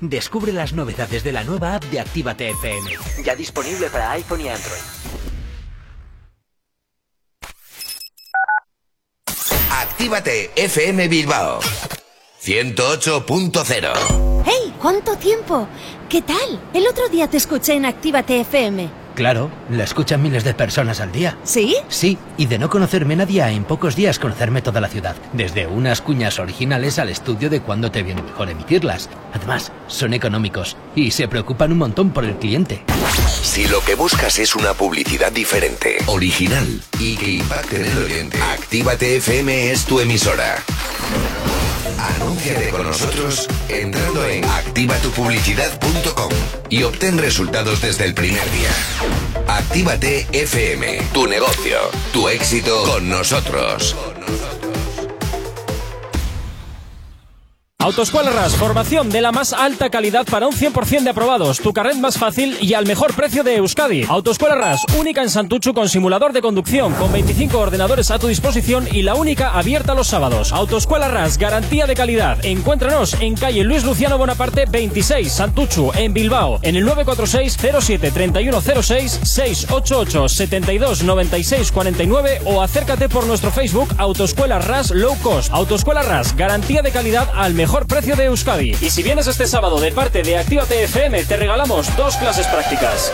Descubre las novedades de la nueva app de Actívate FM. Ya disponible para iPhone y Android. Actívate FM Bilbao 108.0 ¡Hey! ¿Cuánto tiempo? ¿Qué tal? El otro día te escuché en Actívate FM. Claro, la escuchan miles de personas al día. ¿Sí? Sí, y de no conocerme nadie a en pocos días conocerme toda la ciudad. Desde unas cuñas originales al estudio de cuándo te viene mejor emitirlas. Además, son económicos y se preocupan un montón por el cliente. Si lo que buscas es una publicidad diferente, original y que impacte en el oyente, Actívate FM es tu emisora. Anúnciate con nosotros entrando en activatupublicidad.com y obtén resultados desde el primer día. Actívate FM, tu negocio, tu éxito con nosotros. Autoescuela RAS, formación de la más alta calidad para un 100% de aprobados, tu carnet más fácil y al mejor precio de Euskadi. Autoescuela RAS, única en Santuchu con simulador de conducción, con 25 ordenadores a tu disposición y la única abierta los sábados. Autoescuela RAS, garantía de calidad. Encuéntranos en calle Luis Luciano Bonaparte 26, Santuchu, en Bilbao, en el 946 07 3106 688 72 96 49 o acércate por nuestro Facebook Autoescuela RAS Low Cost. Autoescuela RAS, garantía de calidad al mejor precio de Euskadi. Y si vienes este sábado de parte de Actívate FM, te regalamos dos clases prácticas.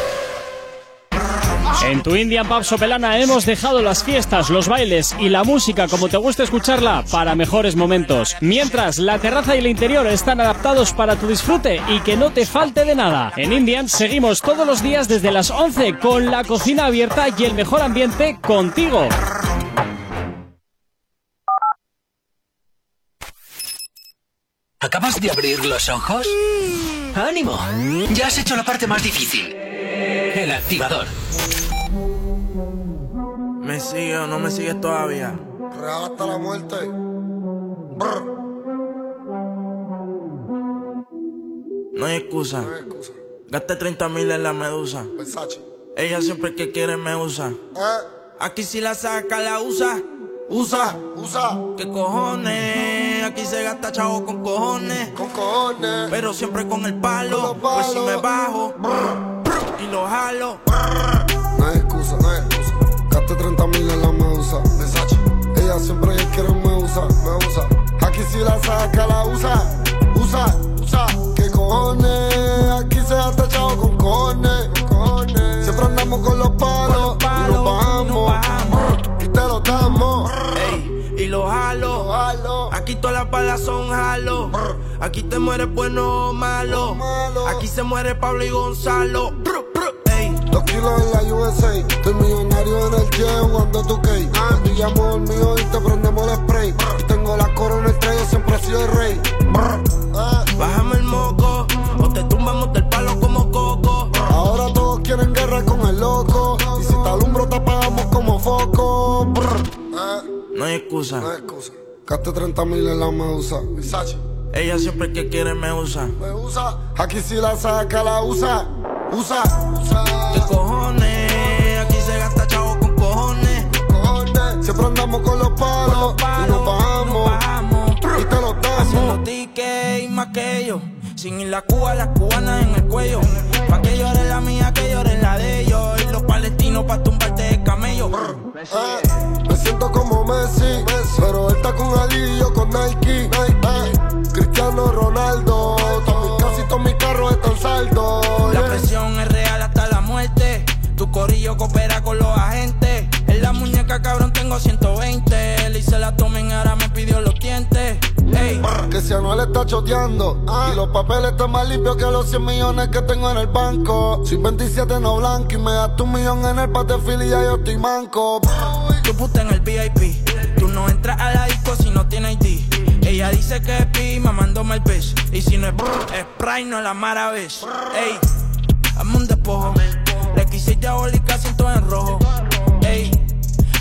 En tu Indian Pub Sopelana hemos dejado las fiestas, los bailes y la música como te gusta escucharla para mejores momentos. Mientras la terraza y el interior están adaptados para tu disfrute y que no te falte de nada. En Indian seguimos todos los días desde las 11 con la cocina abierta y el mejor ambiente contigo. ¿Acabas de abrir los ojos? ¡Ánimo! Ya has hecho la parte más difícil. El activador. ¿Me sigue o no me sigues todavía? Real hasta la muerte. No hay excusa. Gaste 30 mil en la medusa. Ella siempre que quiere me usa. Aquí si la saca, la usa. Usa, usa. ¿Qué cojones? Aquí se gasta chavo con cojones. Con cojones. Pero siempre con el palo. Pues si me bajo y lo jalo. No hay excusa, no hay excusa. Gaste 30 mil en la medusa. Ella siempre que quiere me usa, me usa. Aquí si la saca, la usa. Usa, usa. ¿Qué cojones? Aquí se gasta chavo con cojones. cojones. Siempre andamos con los palos. y nos bajamos. Y te lo Ey, y lo jalo. Aquí todas las balas son jalo. Aquí te mueres bueno o malo. Aquí se muere Pablo y Gonzalo. Ey. Dos kilos en la USA. Estoy millonario en el jet jugando tu cake. Pillamos el mío y te prendemos el spray. Y tengo la corona el trayo, siempre he sido el rey. Bájame el moco. O te tumbamos del palo como quieren guerra con el loco. Y si te alumbro, te apagamos como foco. No hay excusa. No hay excusa. Gaste 30 mil en la medusa. Ella siempre que quiere me usa. Me usa. Aquí si la saca, la usa. Usa, usa. ¿Qué cojones? Aquí se gasta chavo con cojones. Cojones. Siempre andamos con los palos. y nos bajamos. Y te los damos. Haciendo tickets y más que ellos. Sin ir la Cuba, las cubanas en el cuello. Pa' que llore la mía, llore la de ellos. Y los palestinos pa' tumbarte de camello. Eh, me siento como Messi, pero él está con Ali y yo con Nike. Eh, Cristiano Ronaldo, todos mis casi todos mis carros están saldos. La presión es real hasta la muerte. Tu corillo coopera con los agentes. La muñeca, cabrón, tengo 120. Le hice la tomen, ahora me pidió los dientes. Ey. Que si Anuel está choteando Y los papeles están más limpios que los 100 millones que tengo en el banco Soy 27 no blanco y me das tu millón en el pate y ya yo estoy manco Tu puta en el VIP Tú no entras a la disco si no tienes ID Ella dice que es pi, mamándome el pez Y si no es brr, es Sprite, no la maravilla Ey Dame un despojo. Le quise diabólica, siento en rojo.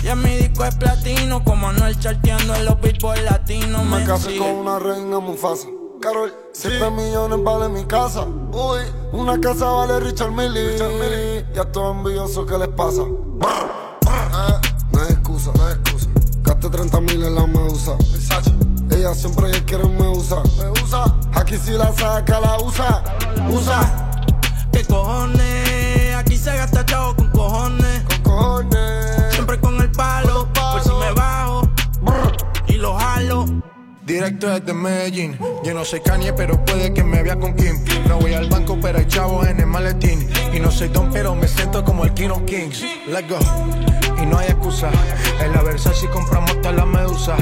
Ya mi disco es platino, como Anuel charteando en los billboard latinos. Me Me casé sigue. con una reina Mufasa. Carol, 7 millones vale mi casa. Uy, una casa vale Richard Millie. Y a todos envidiosos, ¿qué les pasa? Ah, No hay excusa, no hay excusa. Gasté 30 mil en la medusa. Ella siempre quiere me usa. Me usa. Aquí si la saca, la usa. Usa. ¿Qué cojones? Aquí se gasta chavo con cojones. Con cojones. Por si me bajo. Y lo jalo. Directo desde Medellín. Yo no soy Kanye, pero puede que me vea con Kim. No voy al banco, pero hay chavos en el maletín. Y no soy Don, pero me siento como el King of Kings. Let's go. Y no hay excusa. En la Versace compramos toda la medusa.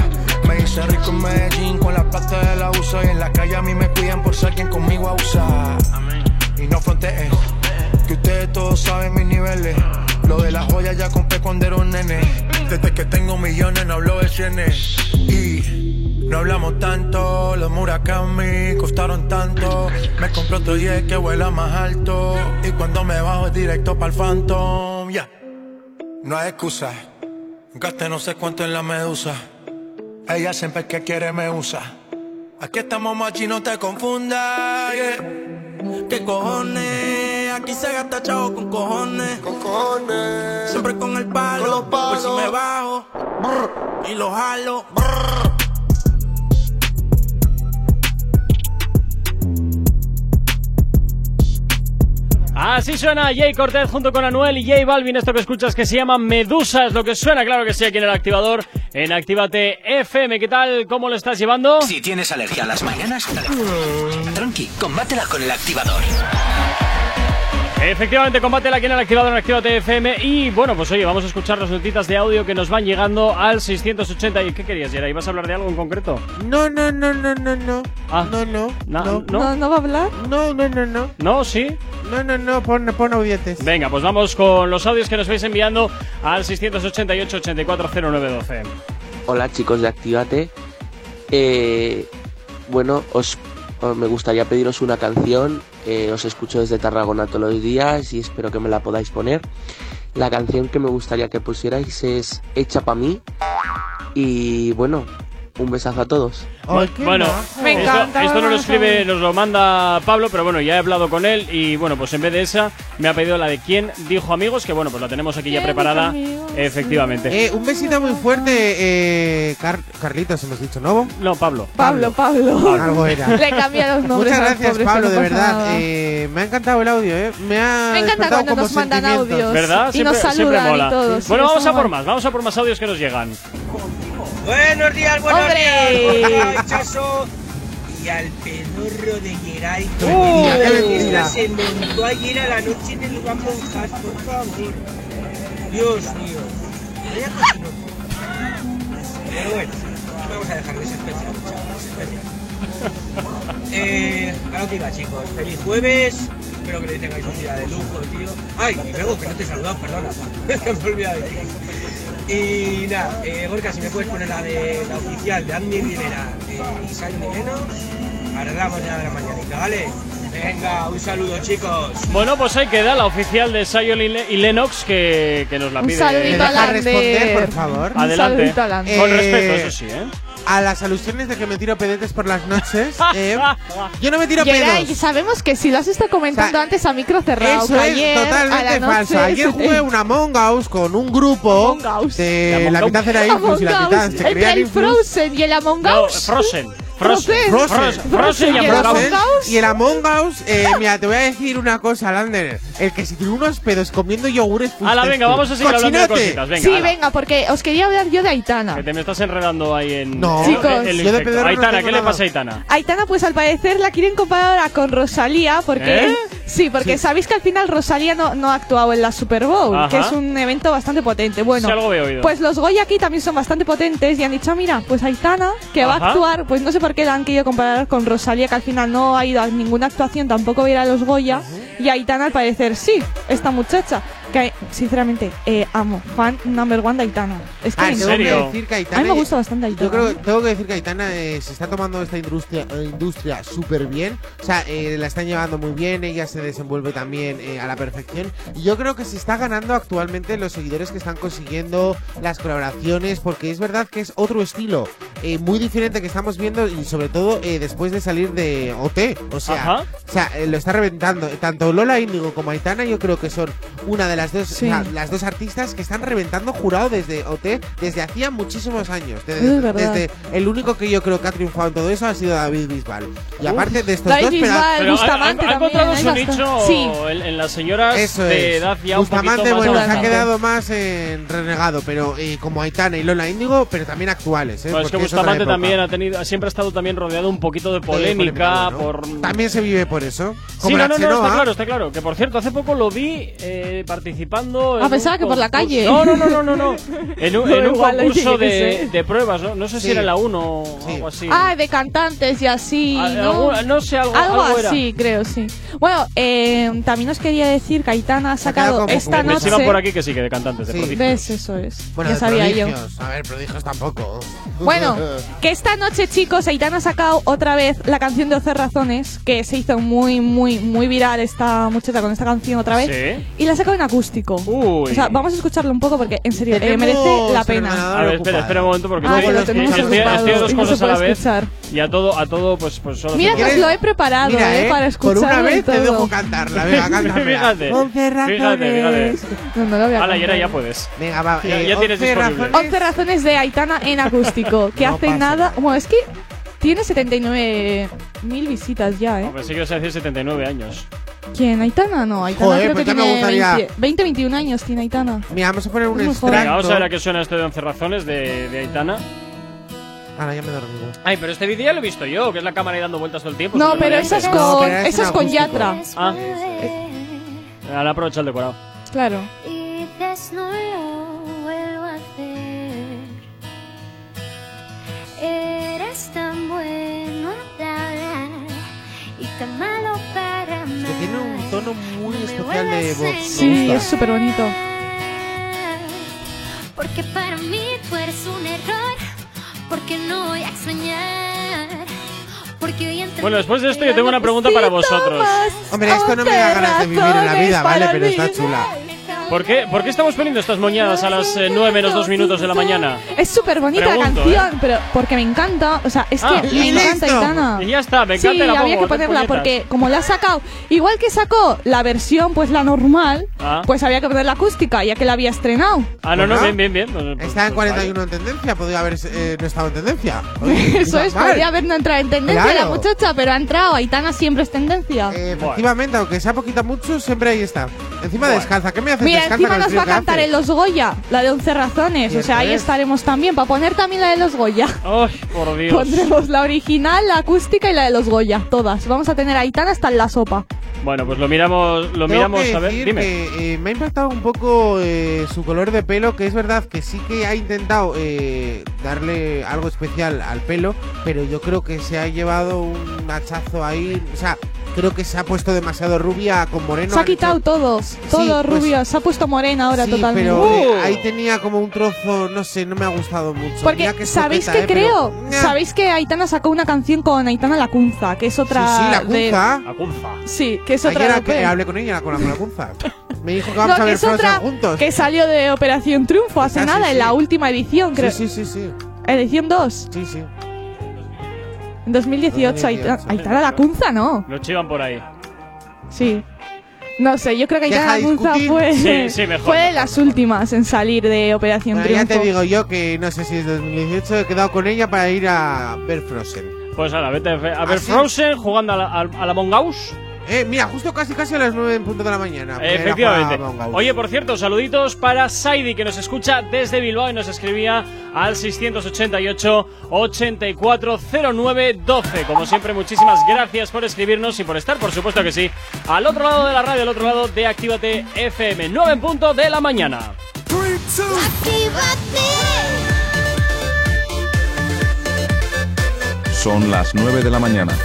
Me hice rico en Medellín con la plata de la usa. Y en la calle a mí me cuidan por si alguien conmigo abusa. Y no fronteen. Que ustedes todos saben mis niveles. Lo de las joyas ya compré cuando era un nene. Desde que tengo millones no hablo de cienes. Y no hablamos tanto. Los Murakami costaron tanto. Me compré otro jet que vuela más alto. Y cuando me bajo es directo para el Phantom. Ya. No hay excusa. Gasté no sé cuánto en la medusa. Ella siempre que quiere me usa. Aquí estamos machi, no te confundas. yeah. ¿Qué cojones? Aquí se gasta chavo con cojones. Con cojones. Siempre con el palo, por si me bajo. Y lo jalo. Así suena Jay Cortez junto con Anuel y Jay Balvin. Esto que escuchas que se llama Medusa es lo que suena, claro que sí, aquí en el activador, en Actívate FM. ¿Qué tal? ¿Cómo lo estás llevando? Si tienes alergia a las mañanas, tranqui, combátela con el activador. Efectivamente, combátela aquí en el activador en Actívate FM. Y bueno, pues oye, vamos a escuchar las notitas de audio que nos van llegando al 680. ¿Y qué querías, Yera? ¿Ibas a hablar de algo en concreto? No, no, no, no, no, no. Ah. No, no. Na- no. ¿no? ¿No va a hablar? No, no, no, no. ¿No? ¿Sí? No, no, no. Pon, pon audietes. Venga, pues vamos con los audios que nos vais enviando al 688 840912. Hola chicos de Actívate. Eh, bueno, os, os- me gustaría pediros una canción. os escucho desde Tarragona todos los días y espero que me la podáis poner. La canción que me gustaría que pusierais es Hecha pa' mí. Y bueno, un besazo a todos. bueno, Me esto, encanta, esto nos lo escribe, nos lo manda Pablo, pero bueno, ya he hablado con él y bueno, pues en vez de esa me ha pedido la de quién dijo amigos, que bueno, pues la tenemos aquí ya ¿Quién preparada. Efectivamente. Eh, un besito muy fuerte, eh, Car- Carlitos, hemos dicho, ¿no? No, Pablo. Pablo, Pablo. Algo era. Le cambia los nombres. Muchas gracias, Pablo, no de verdad. Eh, me ha encantado el audio, ¿eh? Me ha Me encanta cuando como nos mandan audios. ¿Verdad? Y Siempre, nos siempre saludan y mola. sí, bueno, vamos a por más, vamos a por más audios que nos llegan. Buenos días, buenos ¡Hombre! días. Y al pedorro de Geray. ¡Qué mentira, qué mentira! se montó ayer a la noche en el Monjas, por favor. Dios mío. Pero bueno, vamos a dejar de ser especial, especial. Eh, que iba, chicos. Feliz jueves. Espero que le tengáis un día de lujo, tío. Ay, y luego que no te he saludado, perdona. me he olvidado de ti. Y nada, eh, Gorka, si me puedes poner la de la oficial de Andy Rivera eh, y Sai Mileno, arreglamos ya de la mañanita, ¿vale? Venga, un saludo, chicos. Bueno, pues ahí queda la oficial de Sion y, Le- y Lennox que, que nos la Un pide. saludito ¿Me deja responder, por favor? Un Adelante. Con Eh, respeto, eso sí, ¿eh? A las alusiones de que me tiro pedetes por las noches, eh, yo no me tiro pedos. sabemos que si lo has estado comentando O sea, antes a micro cerrado, Eso que es ayer, a totalmente la noche, falso. Ayer jugué un Among Us con un grupo Among Us. de Among la mitad era Influx y la mitad Us, se creía entre el Influx. Frozen y el Among No, Us. Frozen. Frozen. Frozen. Y ¿Y el Among Us. Eh, mira, te voy a decir una cosa, Lander. El que se tiró unos pedos comiendo yogures. Ala, venga, tú. vamos a seguir hablando de cositas. Venga, Sí, ala. venga, porque os quería hablar yo de Aitana. Que te me estás enredando ahí en. No. Chicos. el Yo de no Aitana, tengo ¿qué le pasa a Aitana? Aitana, pues al parecer la quieren comparar ahora con Rosalía, porque ¿Eh? Sí, porque sabéis que al final Rosalía no, no ha actuado en la Super Bowl, Ajá. que es un evento bastante potente. Bueno, Sí, algo he oído. pues los Goya aquí también son bastante potentes y han dicho, mira, pues Aitana, que va a actuar, pues no sé por qué la han querido comparar con Rosalía, que al final no ha ido a ninguna actuación, tampoco va a ir a los Goya, y Aitana al parecer sí, esta muchacha. Que sinceramente eh, amo. Fan number one de Aitana. Es que Ah, tengo que decir que A Aitana mí me gusta bastante Aitana. Yo creo que tengo que decir que Aitana eh, se está tomando esta industria eh, industria súper bien. O sea, eh, la están llevando muy bien, ella se desenvuelve también eh, a la perfección. Y yo creo que se está ganando actualmente los seguidores que están consiguiendo las colaboraciones, porque es verdad que es otro estilo eh, muy diferente que estamos viendo y sobre todo eh, después de salir de OT. O sea, Ajá. o sea eh, lo está reventando. Tanto Lola Índigo como Aitana yo creo que son una de las dos, Sí. sea, las dos artistas que están reventando jurado desde OT desde hacía muchísimos años. Es Desde, verdad. desde el único que yo creo que ha triunfado en todo eso ha sido David Bisbal. Y aparte de estos David dos, pero- Bisbal, Pero ha, Bustamante ha- ha también, encontrado su nicho Sí. en, en las señoras Eso de es. edad ya un poquito Bustamante, más bueno, se ha quedado más en renegado, pero eh, como Aitana y Lola Índigo, pero también actuales. ¿eh? Bueno, es que es Bustamante también ha tenido, siempre ha estado también rodeado un poquito de polémica polémica, por. También se vive por eso. Como Sí, la no, no, no, está claro, está claro. Que por cierto, hace poco lo vi eh, participando. Ah, pensaba que por la calle. No, no, no, no, no. no. En un, No, en un igual, concurso de, pruebas, ¿no? No sé si Sí. era la 1 o algo así. Ah, de cantantes y así. ¿no? no sé, algo- algo, algo era. así, creo, sí. Bueno, eh, también os quería decir que Aitana ha sacado como esta Me noche. encima por aquí que sí, que de cantantes, de Sí. prodigios. ¿Ves? Eso es. Bueno, ya de sabía yo. prodigios. A ver, prodigios tampoco. Bueno, que esta noche, chicos, Aitana ha sacado otra vez la canción de 11 razones, que se hizo muy, muy, muy viral esta muchacha con esta canción otra vez. Sí. Y la ha sacado en acústico. Uy. O sea, vamos a escucharlo un poco porque, en serio, eh, merece la pena. A ver, espera, espera un momento porque Ah, estoy, tenemos estoy- ocupado estoy a dos no cosas a la vez. escuchar. Y a todo, a todo, pues, pues solo Mira que os lo he preparado, Mira, eh, eh, para por escucharlo una vez te dejo cantarla. Venga, cántame. Fíjate. 11 razones. Fíjate, fíjate. No, no lo voy a Hala, y ahora cantar. ya puedes. Venga, va. Ya- eh, ya tienes 11 disponible. razones. 11 razones de Aitana en acústico, que No hace pasa nada. Bueno, es que tiene 79 mil visitas ya, ¿eh? Hombre, sí que vas a decir 79 años. ¿Quién? ¿Aitana? No, Aitana Joder, creo pues que ya me tiene gustaría- 20, 20, 21 años tiene Aitana. Mira, vamos a poner un Es muy joven. extracto. Venga, vamos a ver a qué suena esto de 11 razones de, de Aitana. Ahora ya me he dormido. Ay, pero este vídeo ya lo he visto yo, que es la cámara ahí dando vueltas todo el tiempo. No, pero esa es No, con, pero es esa es con acústico. Yatra. Ah, ahora aprovecha el decorado. Claro. Y dices no lo vuelvo a hacer. Eres tan bueno hablar y tan malo para tiene un tono muy especial de voz. Sí, es súper bonito. Porque para mí tú eres un error. Porque no voy a extrañar. Porque hoy Bueno, después de esto yo tengo una pregunta para vosotros. Hombre, esto no me da ganas de vivir en la vida, ¿vale? Pero está chula. ¿Por qué, ¿Por qué estamos poniendo estas moñadas a las eh, 9 menos 2 minutos de la mañana? Es súper bonita la Pregunto, canción, pero porque me encanta. O sea, es que Ah, me y encanta listo. Aitana. Y ya está, me encanta Sí, la había pongo, que ponerla porque como la ha sacado, igual que sacó la versión, pues la normal, Ah. pues había que poner la acústica, ya que la había estrenado. Ah, no, no, Bueno. bien, bien, bien. Pues- pues- Está en pues 41 en tendencia, podría haber eh, no estado en tendencia. Oye, Eso es, mal. podría haber no entrado en tendencia Claro. la muchacha, pero ha entrado. Aitana siempre es tendencia. Eh, efectivamente, aunque sea poquita mucho, siempre ahí está. Encima descalza. ¿Qué me haces Mira, encima nos va a cantar en los Goya, la de 11 razones. O sea, ahí es. estaremos también. Para poner también la de los Goya. Ay, por Dios. Pondremos la original, la acústica y la de los Goya, todas. Vamos a tener a Aitana hasta en la sopa. Bueno, pues lo miramos, lo Tengo miramos que a ver. decir Dime. que eh, me ha impactado un poco eh, su color de pelo, que es verdad que sí que ha intentado eh, darle algo especial al pelo, pero yo creo que se ha llevado un hachazo ahí. O sea, creo que se ha puesto demasiado rubia con moreno. se ha han hecho- quitado todos, todos pues- rubios. Se ha puesto morena ahora Sí, totalmente. pero eh, Uh. ahí tenía como un trozo, no sé, no me ha gustado mucho. Porque que sabéis que eh, pero- creo, sabéis que Aitana sacó una canción con Aitana Lacunza, que es otra Sí, sí, la de- Cunza. Acunza. Sí, que es otra Ayer de que hablé con ella, con la, con la Cunza. Me dijo que No, vamos a que ver es Frozen otra juntos. que salió de Operación Triunfo hace Ah, sí, nada, sí. en la última edición, creo. Sí, sí, sí, sí. Edición 2, Sí, sí. En 2018. 2018. Aitana, Lacunza, no. Lo chivan por ahí. Sí. No sé, yo creo que Deja Aitana de Lacunza discutir. fue, Sí, sí, mejor, fue de mejor, las últimas en salir de Operación Bueno, ya Triunfo. te digo yo que no sé si es 2018, he quedado con ella para ir a ver Frozen. Pues ahora, vete a ver ¿Ah, sí? Frozen jugando a la, a, a la Among Us. Eh, mira, justo casi casi a las 9 en punto de la mañana. Efectivamente. Oye, por cierto, saluditos para Saidi que nos escucha desde Bilbao y nos escribía al 688 840912. Como siempre, muchísimas gracias por escribirnos y por estar, por supuesto que sí, al otro lado de la radio, al otro lado de Actívate FM, 9 en punto de la mañana. Son las 9 de la mañana.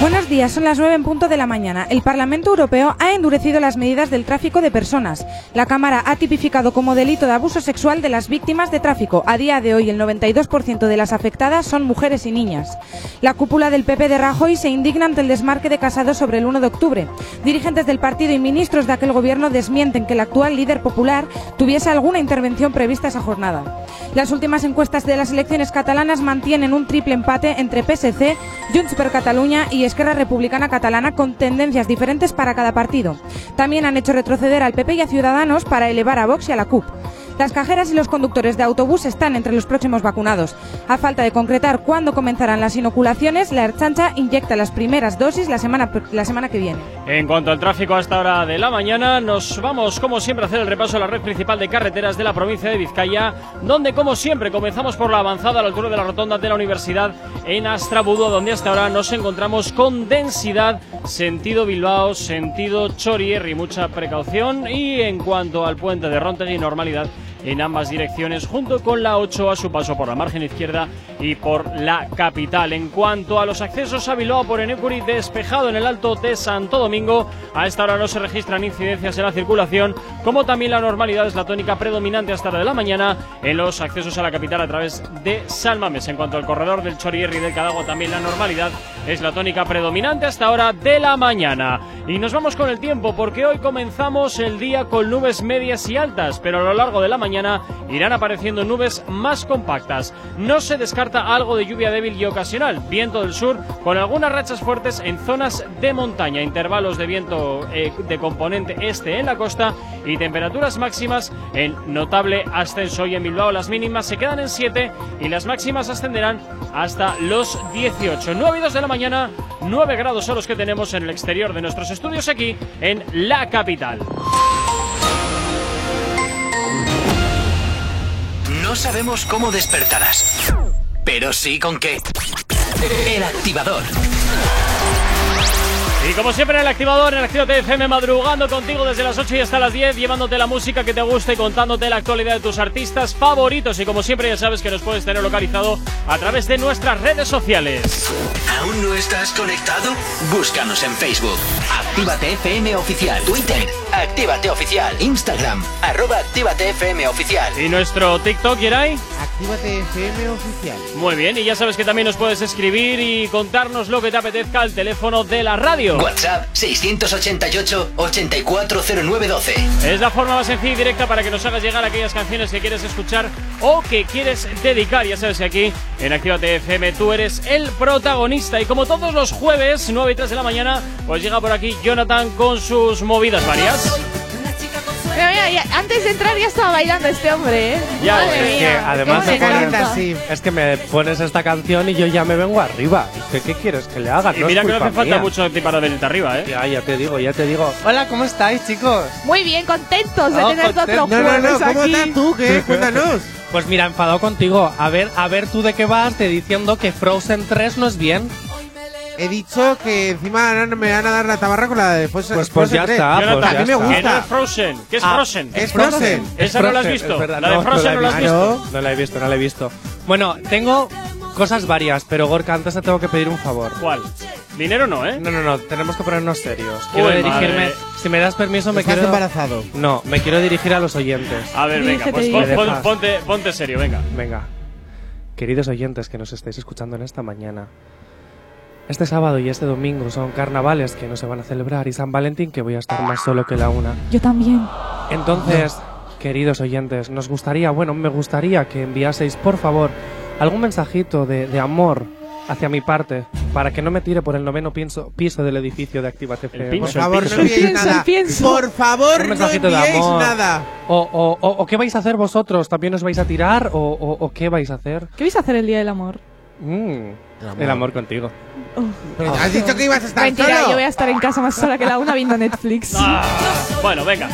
Buenos días, son las 9 en punto de la mañana. El Parlamento Europeo ha endurecido las medidas del tráfico de personas. La Cámara ha tipificado como delito de abuso sexual de las víctimas de tráfico. A día de hoy, el 92% de las afectadas son mujeres y niñas. La cúpula del PP de Rajoy se indigna ante el desmarque de Casado sobre el 1 de octubre. Dirigentes del partido y ministros de aquel gobierno desmienten que el actual líder popular tuviese alguna intervención prevista esa jornada. Las últimas encuestas de las elecciones catalanas mantienen un triple empate entre PSC, Junts per Catalunya y Esquerra Republicana Catalana con tendencias diferentes para cada partido. También han hecho retroceder al PP y a Ciudadanos para elevar a Vox y a la CUP. Las cajeras y los conductores de autobús están entre los próximos vacunados. A falta de concretar cuándo comenzarán las inoculaciones, la Erchancha inyecta las primeras dosis la semana, la semana que viene. En cuanto al tráfico a esta hora de la mañana, nos vamos como siempre a hacer el repaso a la red principal de carreteras de la provincia de Vizcaya, donde como siempre comenzamos por la avanzada a la altura de la rotonda de la universidad en Astrabudo, donde hasta ahora nos encontramos con densidad sentido Bilbao, sentido Chorierri, mucha precaución y en cuanto al puente de Rontegui, normalidad en ambas direcciones, junto con la 8 a su paso por la margen izquierda y por la capital. En cuanto a los accesos a Bilbao por Enecuri, despejado en el alto de Santo Domingo, a esta hora no se registran incidencias en la circulación, como también la normalidad es la tónica predominante hasta la de la mañana en los accesos a la capital a través de Salmames. En cuanto al corredor del Chorierri y del Cadagua, también la normalidad es la tónica predominante hasta hora de la mañana. Y nos vamos con el tiempo, porque hoy comenzamos el día con nubes medias y altas, pero a lo largo de la mañana irán apareciendo nubes más compactas. No se descarta algo de lluvia débil y ocasional, viento del sur con algunas rachas fuertes en zonas de montaña, intervalos de viento eh, de componente este en la costa y temperaturas máximas en notable ascenso. Y en Bilbao las mínimas se quedan en 7 y las máximas ascenderán hasta los 18. 9 y 2 de la mañana, 9 grados son los que tenemos en el exterior de nuestros estudios aquí en la capital. No sabemos cómo despertarás, pero sí con qué. El activador. Y como siempre en el activador, en el Activate FM, madrugando contigo desde las 8 y hasta las 10, llevándote la música que te gusta y contándote la actualidad de tus artistas favoritos. Y como siempre ya sabes que nos puedes tener localizado a través de nuestras redes sociales. ¿Aún no estás conectado? Búscanos en Facebook. Actívate FM Oficial. Twitter. Actívate Oficial. Instagram. Arroba Actívate FM Oficial. ¿Y nuestro TikTok, Yeray? Actívate FM Oficial. Muy bien, y ya sabes que también nos puedes escribir y contarnos lo que te apetezca al teléfono de la radio. WhatsApp 688-840912. Es la forma más sencilla y directa para que nos hagas llegar aquellas canciones que quieres escuchar o que quieres dedicar. Ya sabes que aquí en Actívate FM tú eres el protagonista. Y como todos los jueves, 9 y 3 de la mañana, pues llega por aquí Jonathan con sus movidas varias. Mira, mira, ya- antes de entrar ya estaba bailando este hombre, ¿eh? Ya, Madre es Es que mía, además qué me pones- momentazo. es que me pones esta canción y yo ya me vengo arriba. Es que, ¿Qué quieres que le haga? Y mira que no hace falta mucho mucho de ti para venirte arriba, ¿eh? Ya, ya te digo, ya te digo. Hola, ¿cómo estáis, chicos? Muy bien, contentos de Oh, otro contento. jueves No, no, no, ¿cómo aquí. estás tú? ¿Qué? Cuéntanos. Pues mira, enfadado contigo. A ver, a ver tú de qué vas, te diciendo que Frozen 3 no es bien. He dicho que encima me van a dar la tabarra con la de Frozen Pues- pues ya 3. está, pues a mí me está. que no gusta. es Frozen. ¿Qué es Ah, Frozen? Es Frozen. Esa no la has Frozen, visto. es verdad, La de no, no Frozen no la he has visto. No la he visto, no la he visto. Bueno, tengo cosas varias, pero Gorka, antes te tengo que pedir un favor. ¿Cuál? Dinero no, ¿eh? No, no, no, tenemos que ponernos serios. Quiero Uy, dirigirme, madre. si me das permiso, me Estás quiero. embarazado. No, me quiero dirigir a los oyentes. A ver, venga, pues pon- pon- ponte, ponte serio, venga. Venga. Queridos oyentes que nos estáis escuchando en esta mañana. Este sábado y este domingo son carnavales que no se van a celebrar y San Valentín que voy a estar más solo que la una. Yo también. Entonces, queridos oyentes, nos gustaría, bueno, me gustaría que enviaseis, por favor, algún mensajito de, de amor hacia mi parte para que no me tire por el noveno pienso- piso del edificio de Activa FM. pincho, Por favor, no pienso. enviéis nada. pienso. Por favor, no enviéis amor. nada. O, o, o- o qué vais a hacer vosotros? ¿También os vais a tirar? ¿O, o- o qué vais a hacer? ¿Qué vais a hacer el día del amor? Mm, amor. el amor contigo. Pero has dicho que ibas a estar Mentira, solo. yo voy a estar en casa más sola que la una viendo Netflix. Ah, bueno, venga.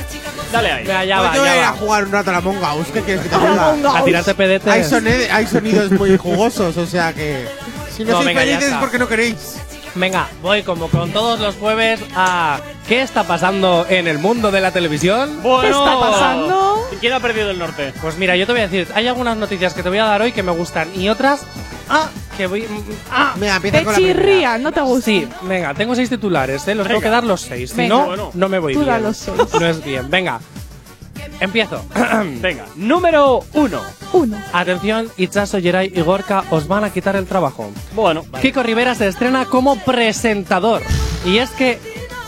Dale ahí. Venga, ya Pues va, yo voy a ir ya a va. jugar un rato a la Monga Us. ¿Qué quieres que te A diga? Among. A tirarte pedetes. Hay, hay sonidos muy jugosos, o sea que. Si no, No, sois venga, felices es porque no queréis. Venga, voy como con todos los jueves a ¿Qué está pasando en el mundo de la televisión? Bueno, ¿Qué está pasando? ¿Quién ha perdido el norte? Pues mira, yo te voy a decir, hay algunas noticias que te voy a dar hoy que me gustan y otras... Ah, que voy. mm, Ah, Venga, empieza Te con la chirría, no te gusta. Sí, venga, tengo seis titulares, ¿eh? Los tengo Venga. que dar los seis. Si Venga. no, Bueno. no me voy Tú bien. da los seis. No es bien. Venga, empiezo. Venga, número uno. Uno. Atención, Itzaso, Yeray y Gorka os van a quitar el trabajo. Bueno, Kiko Rivera se estrena como presentador. Y es que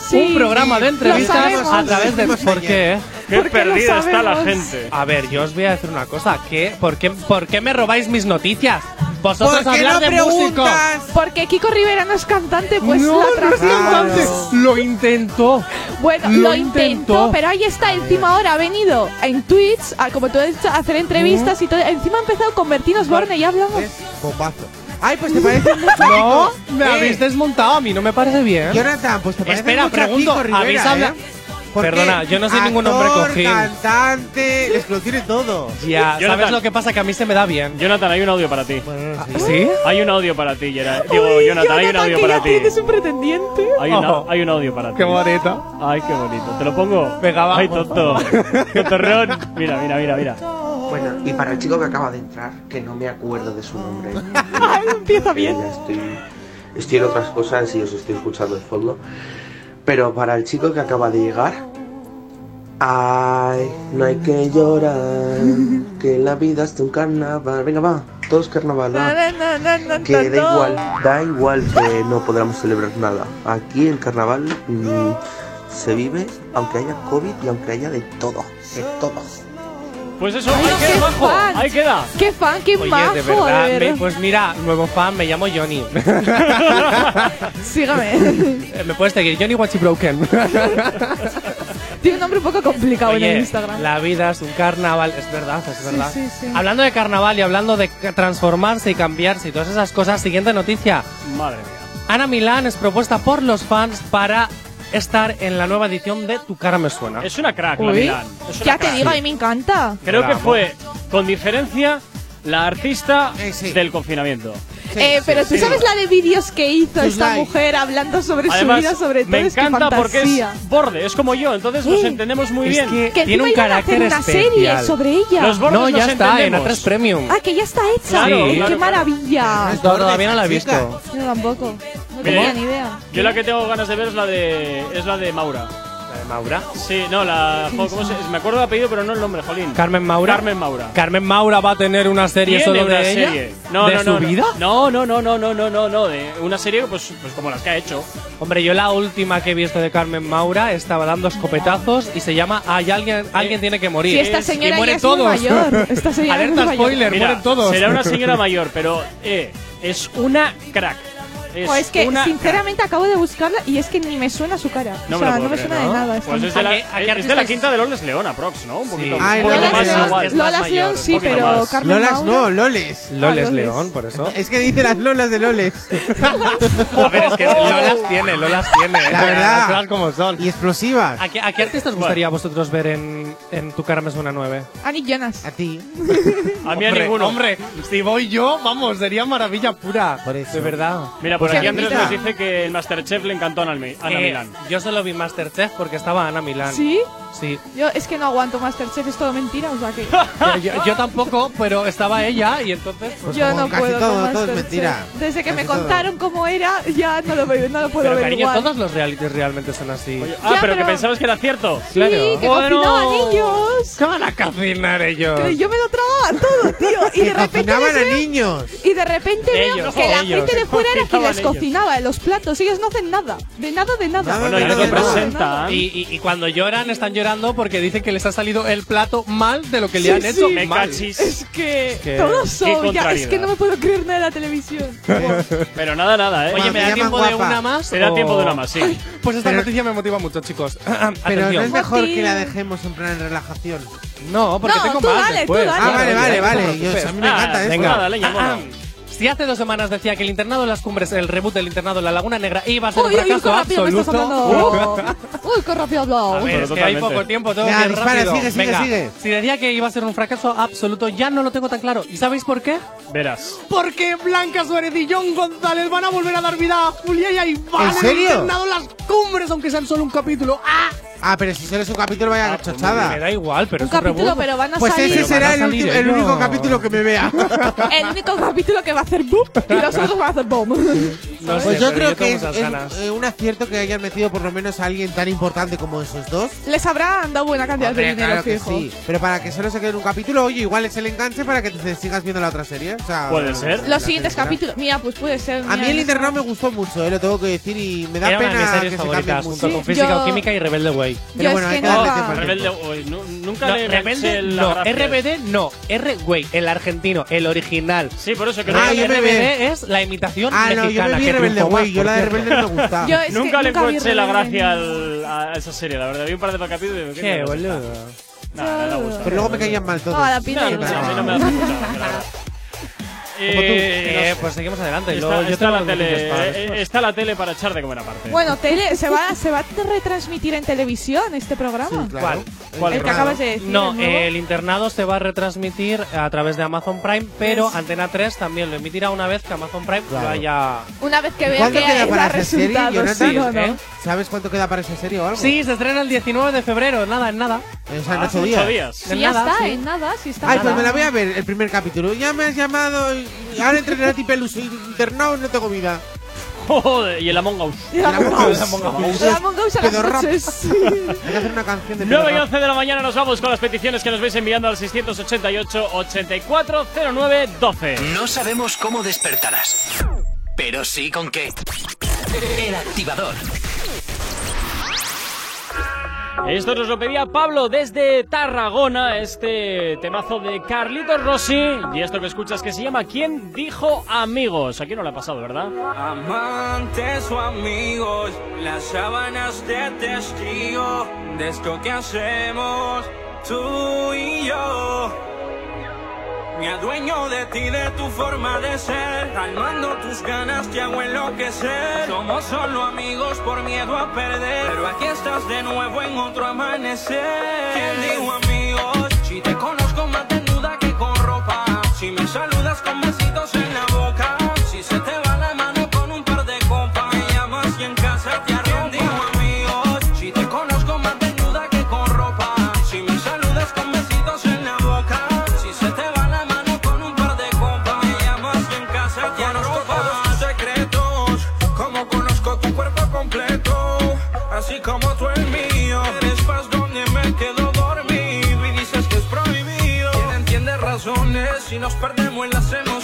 Sí, un programa de entrevistas a través de. ¿Por qué? eh? qué perdida está la gente. A ver, yo os voy a decir una cosa. ¿Qué? ¿Por qué, por qué me robáis mis noticias? Vosotros ¿Por qué no de músico. preguntas? Porque Kiko Rivera no es cantante, pues no, la no es cantante. Lo intentó. Bueno, Lo lo, intentó, intentó. pero ahí está. Encima ahora ha venido en Twitch, a, como tú has dicho, a hacer entrevistas y todo. Encima ha empezado con Bertinos Borne y hablamos. Bombazo. Ay, pues te parece mucho. No, me Eh, habéis desmontado. A mí no me parece bien. Jonathan, pues te parece Espera, mucho a pregunto, Kiko Rivera, ¿habéis hablado- ¿eh? Perdona, yo no soy ningún hombre cojín. cantante, es que lo tiene todo. Ya, Jonathan. ¿sabes lo que pasa? Que a mí se me da bien. Jonathan, hay un audio para ti. ¿Sí? Hay un audio para ti, Gerard. Digo, Uy, Jonathan, hay un audio que para ti. tienes un pretendiente. Hay un, Oh. hay un audio para ti. Qué bonito. Ay, qué bonito. ¿Te lo pongo? Venga, va. Ay, tonto. Qué torreón. Mira, mira, mira, mira. Bueno, y para el chico que acaba de entrar, que no me acuerdo de su nombre. Empieza bien. estoy, estoy en otras cosas y os estoy escuchando de fondo. Pero para el chico que acaba de llegar, ay, no hay que llorar, que la vida es un carnaval. Venga, va, todos carnaval, va. Que da igual, da igual que no podamos celebrar nada. Aquí el carnaval mm, se vive aunque haya COVID y aunque haya de todo, de todo. Pues eso, Ay, ahí qué queda, majo. fan. Ahí queda. Qué fan, qué Oye, majo, de verdad, de me- verdad. pues mira, nuevo fan, me llamo Johnny. Sígame. Eh, me puedes seguir, Johnny Watchy Broken. Tiene un nombre un poco complicado en el Oye, Instagram. la vida es un carnaval, es verdad, es verdad. sí, sí. Hablando de carnaval y hablando de transformarse y cambiarse y todas esas cosas, siguiente noticia. Madre mía. Ana Milán es propuesta por los fans para estar en la nueva edición de Tu cara me suena. Es una crack, la Uy, Milán. Es una ya te crack. digo, a mí me encanta. Creo que Bravo. fue, con diferencia, la artista Eh, sí. del confinamiento. Sí, eh, sí, pero tú sí. sabes la de vídeos que hizo Sus esta likes. mujer hablando sobre Además, su vida, sobre todo. me es que encanta porque es fantasía. borde, es como yo, entonces nos Eh, entendemos muy es bien. que- Que Tiene encima un iban a hacer carácter una serie especial. sobre ella. Los bordes no, ya nos está, en entendemos. A3 Premium. Ah, que ya está hecha. Claro, ¡Qué claro, maravilla! Es No, todavía no la he visto. Yo tampoco. No tenía ni idea. Yo la que tengo ganas de ver es la de es la de Maura. ¿La de Maura? Sí, no, la jo, ¿cómo se, me acuerdo del apellido, pero no el nombre, Jolín. Carmen Maura. Carmen Maura. Carmen Maura va a tener una serie ¿Tiene solo una de ella. serie? No, ¿De no, su no, vida? No, no, no, no, no, no, no, no, de una serie pues, pues como las que ha hecho. Hombre, yo la última que he visto de Carmen Maura estaba dando escopetazos y se llama Hay alguien, alguien tiene que morir. Si esta Es- señora y ya mueren es muy todos. mayor. Esta señora es Alerta mayor. spoiler, Mira, mueren todos. será una señora mayor, pero eh, es una crack. Es, es que una sinceramente acabo de buscarla y es que ni me suena su cara. No o me sea, lo no me creer, suena ¿no? de nada. Pues es de la, ¿A qué- a qué es de artista la es? quinta de Loles León, aprox, ¿no? Un poquito, Ah, un poquito Loles más León. igual. Mayor, León un sí, poquito pero más. Carmen Lolas Maura. no, Loles. Loles Ah, Loles. León, por eso. Es que dice las Lolas de Loles. A ver, es que Lolas tiene, Lolas tiene. La verdad. Las cosas como son. Y explosivas. ¿A qué, a qué artista os gustaría a vosotros ver en, en Tu cara me suena 9? Annie Jonas. A ti. A mí a Hombre, ninguno. Hombre, si voy yo, vamos, sería maravilla pura. Por eso. De verdad. Mira, por aquí Andrés nos dice que el Masterchef le encantó a Ana, Mi- Ana Eh, Milán. Yo solo vi Masterchef porque estaba Ana Milán. ¿Sí? Sí. Yo es que no aguanto Masterchef, es todo mentira, o sea que. Yo, yo- yo tampoco, pero estaba ella y entonces. pues, yo no casi puedo todo- con todo es mentira. Desde que me todo. contaron cómo era, ya no lo, veo, no lo puedo pero ver cariño, igual. todos los realities realmente son así. Ah, Ya, pero que pero- pensabas que era cierto. Sí, claro. que Bueno. cocinaban ellos. ¿Qué van a cocinar ellos? Que yo me lo tragaba todo, tío. Y de repente cocinaban les a niños. Y de repente veo Ellos, que la gente de fuera era quien Cocinaban les ellos. cocinaba en los platos. Ellos no hacen nada. De nada, de nada. Bueno, y nada, no de te nada. presentan. Y, y- y cuando lloran, están llorando porque dicen que les ha salido el plato mal de lo que le han Sí, hecho. Me mal. cachis. Es que que- todos son. Ya, es que no me puedo creer nada de la televisión. Pero nada, nada, ¿eh? Oye, ¿me da tiempo de una más? Te da tiempo de una más, sí. Pues esta noticia me motiva mucho, chicos. Pero no es mejor que la dejemos en plan relajación. No, porque No, tengo tú más dale, tú después. dale. Ah, vale, vale, vale. Yo, a mí me Ah, encanta venga. Leña, mola. Si hace dos semanas decía que el internado de las cumbres, el reboot del internado de la Laguna Negra, iba a ser Uy, un uy, uy, fracaso qué absoluto. Uy, qué rápido hablado. A ver, es que hay poco tiempo, tengo Venga, que ir dispara, rápido. sigue, sigue, Venga, sigue. Si decía que iba a ser un fracaso absoluto, ya no lo tengo tan claro. ¿Y sabéis por qué? Verás. Porque Blanca Suárez y John González van a volver a dar vida a Julia y a Iván ¿En serio? internado en las cumbres, aunque sean solo un capítulo. ¡Ah! Ah, pero si solo es un capítulo, vaya chochada. Me da igual, pero Un es un capítulo, reboot. pero van a Pues salir. ese será el, salir el único capítulo que me vea. El único capítulo que va a hacer boop y nosotros va a hacer. No sé, Pues yo creo que es, un acierto que hayan metido por lo menos a alguien tan importante como esos dos. Les habrán dado buena cantidad Hombre, de dinero, claro que fijo. sí. Pero para que solo se quede en un capítulo, oye, igual es el enganche para que te sigas viendo la otra serie. O sea, Puede ser. Los siguientes capítulos. Mira, pues puede ser. A mí el no internado me gustó mucho, eh, lo tengo que decir, y me da Era una de mis pena que se cambie favoritas, mucho. junto con Sí, Física yo- o Química y Rebelde Way. Pero Yo bueno, es hay que darle al Rebelde, nu- nunca No, le Rebelde no. RBD no, R-Way, el argentino, el original. Sí, por eso que Ah, no-. RBD es la imitación Ah, no, mexicana. Rebelde más, yo la de. Rebelde no me gusta. Yo es que Nunca le vi encontré la Rebelde. gracia al- a esa serie, la verdad. Vi un par de capítulos y digo, Qué mierda es esta? boludo. Nah, no me gusta. Pero luego me caían mal todos. Ah, la pinta No, no, a mí no me hace mucha gracia, la verdad. Eh, no sé. pues seguimos adelante. Está, Luego yo está tengo la tele, eh, después. está la tele para echar de comer aparte. Bueno, tele, ¿se va, ¿se va a retransmitir en televisión este programa? Sí, claro. ¿Cuál? ¿Cuál El que acabas de decir. No, el nuevo. el internado se va a retransmitir a través de Amazon Prime, pero Antena 3 también lo emitirá una vez que Amazon Prime Claro. lo haya. Una vez que vea ¿Cuánto que queda para esa serie, Jonathan? sí no. ¿eh? ¿Sabes cuánto queda para esa serie o algo? Sí, se estrena el 19 de febrero, nada, en nada. O sea, en Ah, ocho ocho días. días. Sí, En ya nada, está, sí. en nada, sí está. Ay, pues nada. me la voy a ver, el primer capítulo. Ya me has llamado y ahora entre Renati Pelus y internado no tengo vida. Joder, y el Among Us. Y la Among Us. El Among Us. La Among Us a las. Hay que hacer una canción de 9 y Pedorrap. 11 de la mañana nos vamos con las peticiones que nos vais enviando al 688 8409 12. No sabemos cómo despertarás, pero sí con qué. El activador. Esto nos lo pedía Pablo desde Tarragona, este temazo de Carlitos Rossi. Y esto que escuchas que se llama ¿Quién dijo amigos? Aquí no le ha pasado, ¿verdad? Amantes o amigos, las sábanas de testigo de esto que hacemos tú y yo. Me adueño de ti, de tu forma de ser, calmando tus ganas te hago enloquecer. Somos solo amigos por miedo a perder, pero aquí estás de nuevo en otro amanecer. ¿Quién dijo amigos? Si te conozco más desnuda que con ropa, si me saludas con besitos en la boca, si nos perdemos en las emociones?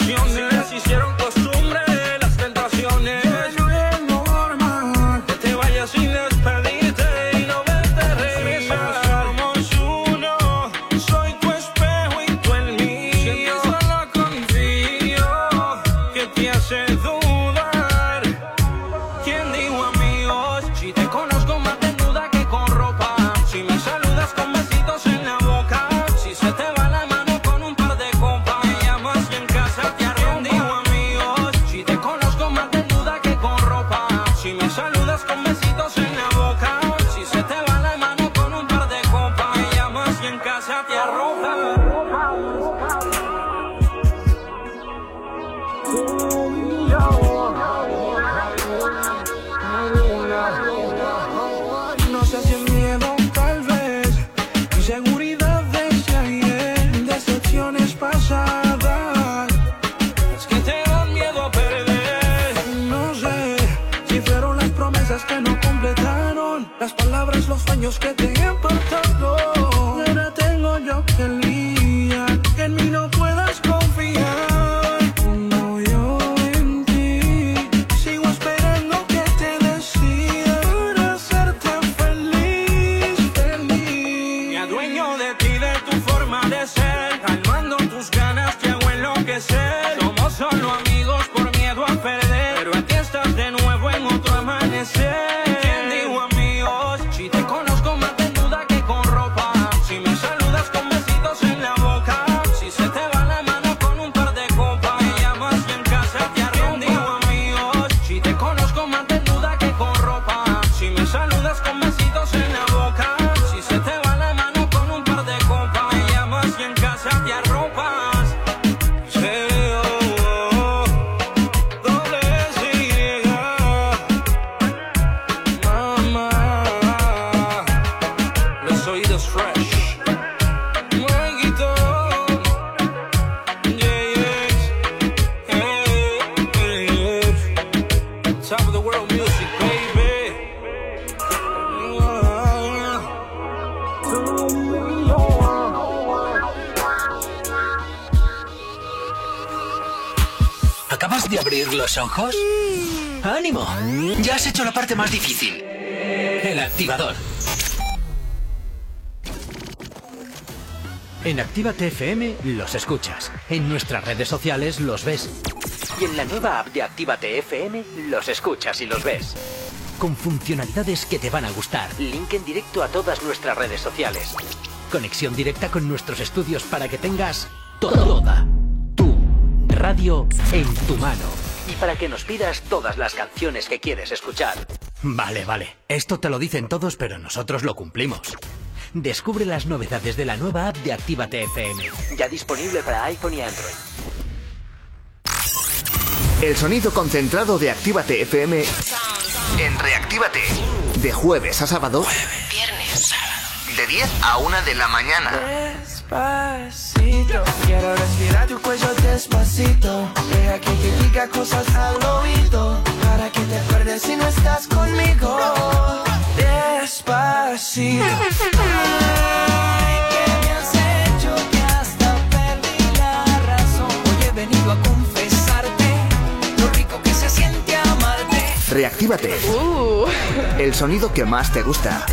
Ojos? ¡Ánimo! Ya has hecho la parte más difícil. El activador. En Actívate FM los escuchas. En nuestras redes sociales los ves. Y en la nueva app de Actívate FM los escuchas y los ves. Con funcionalidades que te van a gustar. Link en directo a todas nuestras redes sociales. Conexión directa con nuestros estudios para que tengas toda tu radio en tu mano. Y para que nos pidas todas las canciones que quieres escuchar. Vale, vale. Esto te lo dicen todos, pero nosotros lo cumplimos. Descubre las novedades de la nueva app de Actívate FM. Ya disponible para iPhone y Android. El sonido concentrado de Actívate FM en Reactívate. De jueves a sábado. Viernes, sábado. De 10 a 1 de la mañana. Despacito, quiero respirar tu cuello despacito. Te diga cosas al oído. Para que te acuerdes si no estás conmigo. Despacito. Ay, que me has hecho que hasta perdí la razón. Hoy he venido a confesarte lo rico que se siente amarte. Reactívate. El sonido que más te gusta.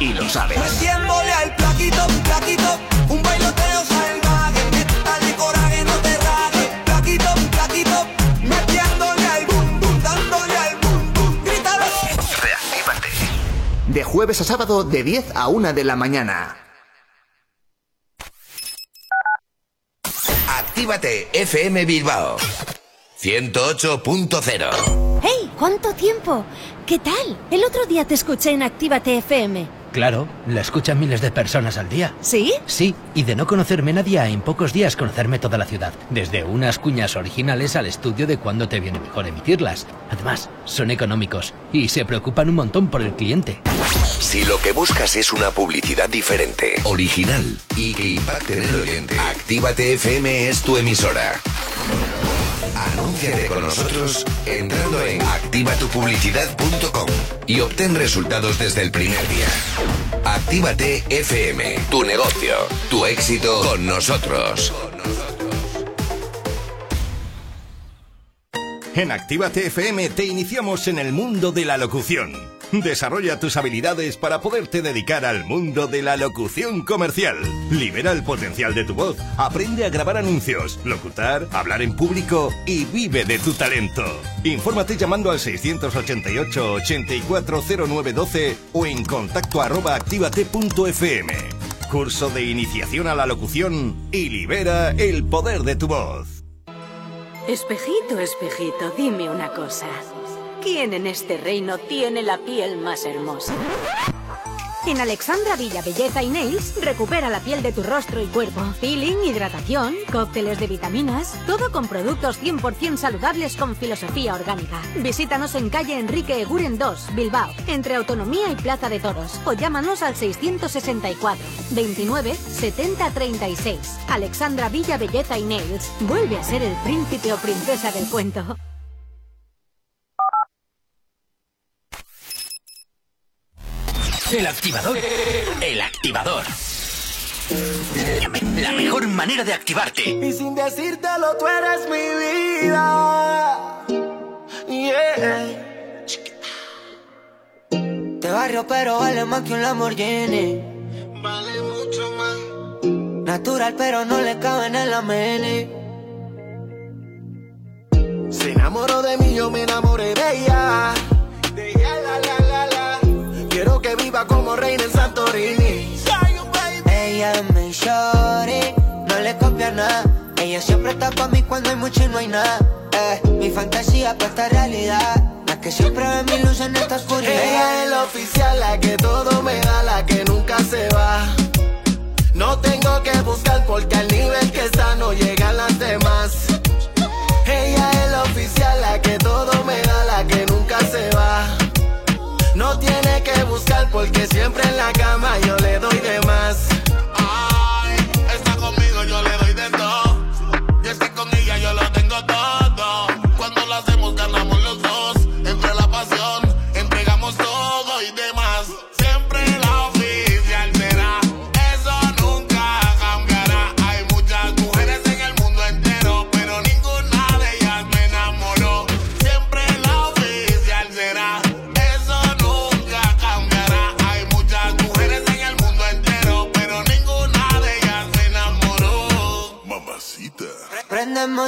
Y lo sabes. Metiéndole al plaquito, plaquito, De jueves a sábado de 10 a 1 de la mañana. Actívate FM Bilbao 108.0 ¡Hey! ¿Cuánto tiempo? ¿Qué tal? El otro día te escuché en Actívate FM. Claro, la escuchan miles de personas al día. ¿Sí? Sí, y de no conocerme nadie a en pocos días conocerme toda la ciudad. Desde unas cuñas originales al estudio de cuándo te viene mejor emitirlas. Además, son económicos y se preocupan un montón por el cliente. Si lo que buscas es una publicidad diferente, original y que impacte en el oyente, Actívate FM es tu emisora. Anúnciate con nosotros entrando en activatupublicidad.com y obtén resultados desde el primer día. Actívate FM, tu negocio, tu éxito con nosotros. En Actívate FM te iniciamos en el mundo de la locución. Desarrolla tus habilidades para poderte dedicar al mundo de la locución comercial. Libera el potencial de tu voz, aprende a grabar anuncios, locutar, hablar en público y vive de tu talento. Infórmate llamando al 688-840912 o en contacto arroba actívate.fm. Curso de iniciación a la locución y libera el poder de tu voz. Espejito, espejito, dime una cosa. ¿Quién en este reino tiene la piel más hermosa? En Alexandra Villa Belleza y Nails recupera la piel de tu rostro y cuerpo. Peeling, hidratación, cócteles de vitaminas, todo con productos 100% saludables con filosofía orgánica. Visítanos en calle Enrique Eguren 2, Bilbao, entre Autonomía y Plaza de Toros, o llámanos al 664 29 70 36. Alexandra Villa Belleza y Nails vuelve a ser el príncipe o princesa del cuento. El activador. El activador. La mejor manera de activarte. Y sin decírtelo, tú eres mi vida. Yeah. Te barrio, pero vale más que un Lamborghini. Vale mucho más. Natural, pero no le cabe en la mini. Se enamoró de mí, yo me enamoré de ella. Quiero que viva como reina en Santorini. Ella es mi shorty, no le copia nada. Ella siempre está pa' mí cuando hay mucho y no hay nada. Eh, mi fantasía pa' esta realidad. La que siempre ve mi luz en esta oscuridad. Ella es la oficial, la que todo me da, la que nunca se va. No tengo que buscar porque al nivel que está no llegan las demás. Ella es la oficial, la que No tiene que buscar porque siempre en la cama yo le doy de más.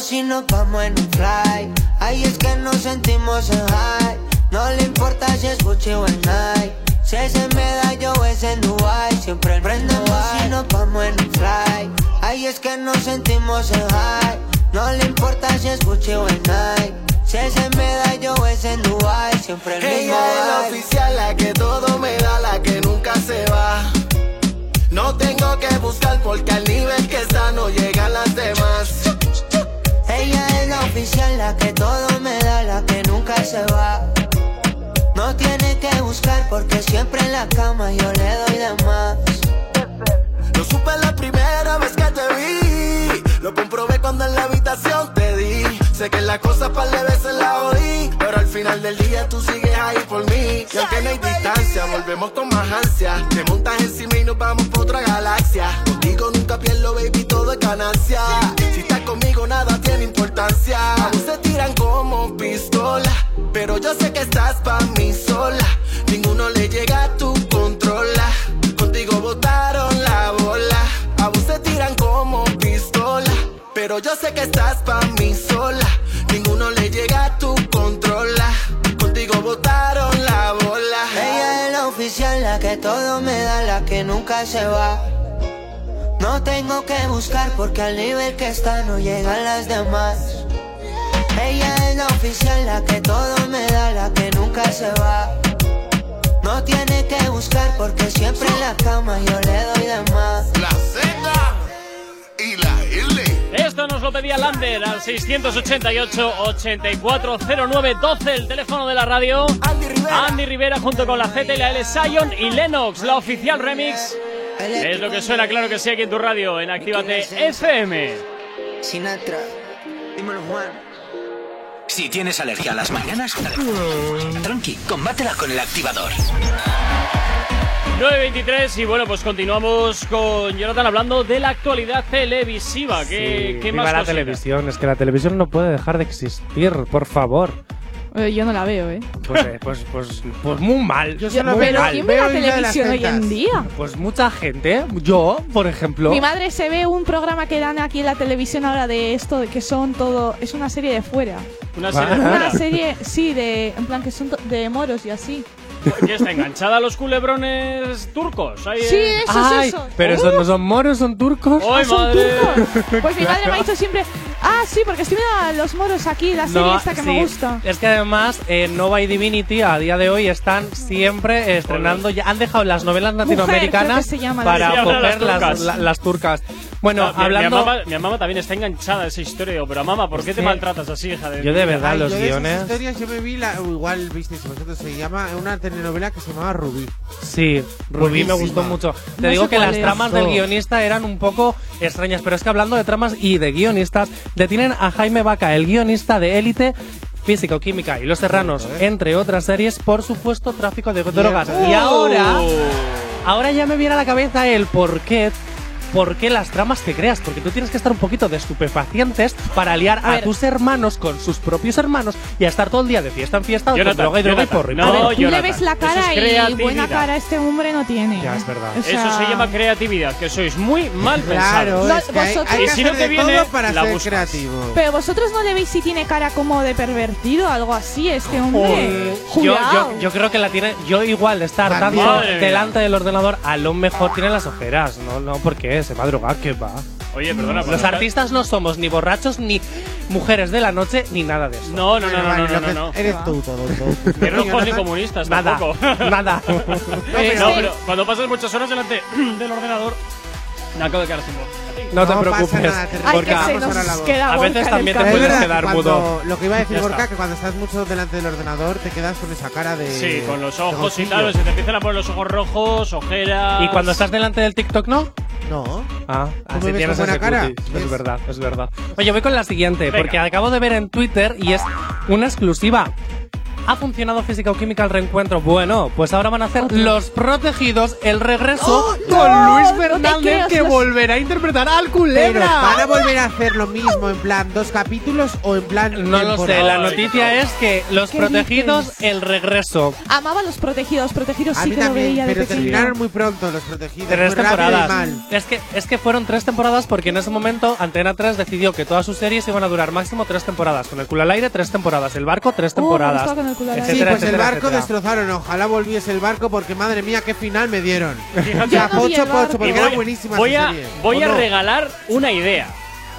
Si nos vamos en un fly. Ahí es que nos sentimos en high. No le importa si es Gucci o en Nike. Si es en medallo o es en Dubai. Siempre prendemos si nos vamos en un fly. Ahí es que nos sentimos en high. No le importa si es Gucci o en Nike. Si es en medallo o es en Dubai. Siempre el mismo Ella es la oficial, la que todo me da, la que nunca se va. No tengo que buscar porque al nivel que está no llegan las demás. Oficial, la que todo me da, la que nunca se va. No tiene que buscar porque siempre en la cama yo le doy de más. Lo supe la primera vez que te vi. Lo comprobé cuando en la habitación te di. Sé que la cosa par de veces la oí. Pero al final del día tú sigues ahí por mí. Y aunque no hay distancia, volvemos con más ansia. Te montas encima y nos vamos por otra galaxia. Contigo nunca pierdo, baby, todo es ganancia. Si estás conmigo, nada tiene importancia. Aún se tiran como pistola. Pero yo sé que estás pa' mí sola. Ninguno le llega a tu controla. Contigo botaron la bola. Aún se tiran como pistola. Pero yo sé que estás pa' mí sola. Ninguno le llega a tu controla. Contigo botaron la bola. Ella es la oficial, la que todo me da, la que nunca se va. No tengo que buscar porque al nivel que está no llegan las demás. Ella es la oficial, la que todo me da, la que nunca se va. No tiene que buscar porque siempre en la cama yo le doy de más. La. Esto nos lo pedía Lander al 688-840912, el teléfono de la radio. Andy Rivera. junto con la Z y la L, Sion y Lennox, la oficial remix. Es lo que suena, claro que sí, aquí en tu radio, en Actívate FM. Sinatra, dímelo Juan. Si tienes alergia a las mañanas, tranqui, combátela con el activador. 9.23 y bueno, pues continuamos con Jonathan hablando de la actualidad televisiva. ¿Qué, Sí, qué viva más la televisión, es que la televisión no puede dejar de existir, por favor. Eh, yo no la veo, ¿eh? Pues, eh, pues, pues, pues muy mal. Yo solo Pero veo- ¿quién ve la televisión hoy en día? Pues mucha gente. Yo, por ejemplo. Mi madre se ve un programa que dan aquí en la televisión ahora de esto, de que son todo. Es una serie de fuera. Una serie de Una fuera. serie, sí, de. En plan, que son de moros y así. ¿Qué está enganchada a los culebrones turcos? Ahí, Sí, eh. esos, Ay, esos. pero esos no son moros, son turcos. ¡Ay, son madre! Pues mi madre me ha dicho siempre. Ah, sí, porque estoy viendo a los moros aquí, la serie esta que sí. me gusta. Es que además eh, Nova y Divinity a día de hoy están siempre estrenando, ya han dejado las novelas latinoamericanas que se llama la para. Sí, coger las las, turcas. la- las turcas. Bueno, No, mi- hablando... Mi, mamá, mi mamá también está enganchada a esa historia. Digo, pero mamá, ¿por qué te maltratas así, hija de Yo de verdad, Ay, los yo de esas guiones... historias yo me vi la, igual visteis vosotros se llama una telenovela que se llamaba Rubí. Sí, Rubí me gustó mucho. Te No digo que las tramas del guionista eran un poco extrañas, pero es que hablando de tramas y de guionistas, detienen a Jaime Vaca, el guionista de Élite, Física o Química y Los Serranos, entre otras series, por supuesto tráfico de drogas. Y ahora, ahora ya me viene a la cabeza el por qué. ¿Por qué las tramas que creas? Porque tú tienes que estar un poquito de estupefacientes para liar A a, tus hermanos con sus propios hermanos y a estar todo el día de fiesta en fiesta con droga y droga y Jonathan, porro. y no, porro. A ver, tú le ves la cara es y buena cara este hombre no tiene. Ya, es verdad. O sea, Eso se llama creatividad, que sois muy mal Claro, pensados. es que hay, hay Y que si no hacer te de viene, para la ser buscas. creativo. Pero vosotros no le veis si tiene cara como de pervertido, algo así, este hombre. Yo, yo, yo creo que la tiene. Yo igual de estar tanto delante del ordenador, a lo mejor tiene las ojeras. No, no, porque se va a drogar, que va. Oye, perdona. Los artistas no somos ni borrachos, ni mujeres de la noche, ni nada de eso. No, no, no, no, no, no, no. Eres tú todo, todo. Ni rojos ni comunistas Nada, tampoco. nada. No, pero cuando pasas muchas horas delante del ordenador, me acabo de quedar sin voz. No te No pasa preocupes. nada, te Ay, porque que se nos voz. queda A veces también te Es puedes quedar cuando- mudo. Lo que iba a decir Gorka, que cuando estás mucho delante del ordenador te quedas con esa cara de. Sí, con los ojos y tal, se te empiezan a poner los ojos rojos, ojeras. Y cuando estás delante del TikTok, ¿no? No. Ah, ¿Tú así tienes buena cara? Es verdad, es verdad. Oye, voy con la siguiente, Venga. porque acabo de ver en Twitter y es una exclusiva. ¿Ha funcionado Física o Química el reencuentro? Bueno, pues ahora van a hacer Los Protegidos, el regreso ¡Oh, con Luis Fernández, que volverá a interpretar al culebra. Pero, ¿Van a volver a hacer lo mismo, en plan dos capítulos o en plan.? No lo sé, la noticia es que Los Protegidos, el regreso. Amaba Los Protegidos, Protegidos a sí mí que también, lo Pero terminaron muy pronto Los Protegidos. Tres temporadas. Es, que, es que fueron tres temporadas porque en ese momento Antena 3 decidió que todas sus series iban a durar máximo tres temporadas. Con el culo al aire, tres temporadas. El barco, tres oh, temporadas sí, pues el barco destrozaron. Ojalá volviese el barco porque madre mía, qué final me dieron. O sea, no pocho, pocho, porque era buenísima. Voy a, voy a regalar una idea.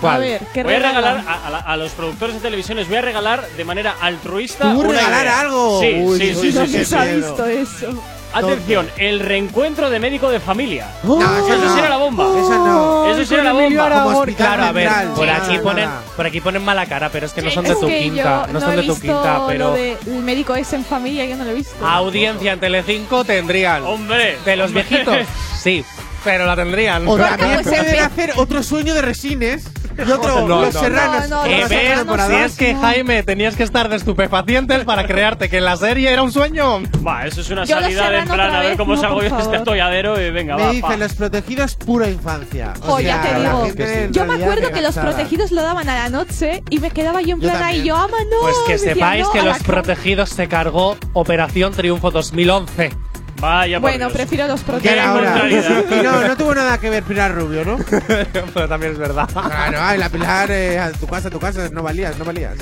A ver, ¿qué voy a regalar a, los productores de televisión, les voy a regalar de manera altruista. ¿Tú una regalar idea. algo? Sí, Uy, sí, sí, sí, sí, sí. Atención, el reencuentro de médico de familia. ¡Oh! No, Eso no. será la bomba. Esa no. Eso será la bomba. Claro, a ver, por aquí ponen, por aquí ponen mala cara, pero es que no son de tu quinta, no son de tu quinta, pero El médico es en familia, yo no lo he visto. audiencia en Telecinco tendrían. Hombre. De los viejitos, sí, pero la tendrían. O Porque pues también se pueden ve- hacer otro sueño de resines. Y otro, no, Los no, Serranos. No, que si es que, Jaime, tenías que estar de estupefacientes para crearte que la serie era un sueño. Va, eso es una salida de en plan a ver cómo salgo yo este atolladero y venga, Me. Me dicen Los Protegidos pura infancia. O ya te digo. Yo me acuerdo que Los Protegidos lo daban a la noche y me quedaba yo en plan ahí, yo, ama, no. Pues que sepáis que Los Protegidos se cargó Operación Triunfo 2011. Bueno, prefiero los ¿Qué no, no tuvo nada que ver Pilar Rubio, ¿no? Pero también es verdad. Claro, ay, la Pilar, eh, a tu casa, a tu casa, no valías, no valías.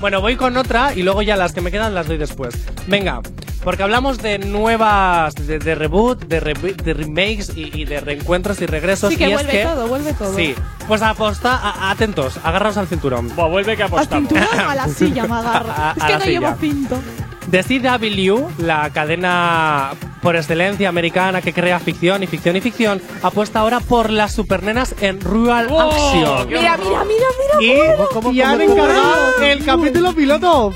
Bueno, voy con otra y luego ya las que me quedan las doy después. Venga, porque hablamos de nuevas, de, reboot, de, remakes y, de reencuentros y regresos. Sí, que y es vuelve que, todo, vuelve todo. Sí, pues aposta, a- atentos, agarraos al cinturón. Vuelve que Al cinturón a la silla me agarro. A- es que no silla. llevo cinto. The CW, la cadena por excelencia americana que crea ficción y ficción y ficción, apuesta ahora por las supernenas en Rural oh, Action. Mira, mira, mira, mira. Y, ¿Cómo, han encargado el capítulo piloto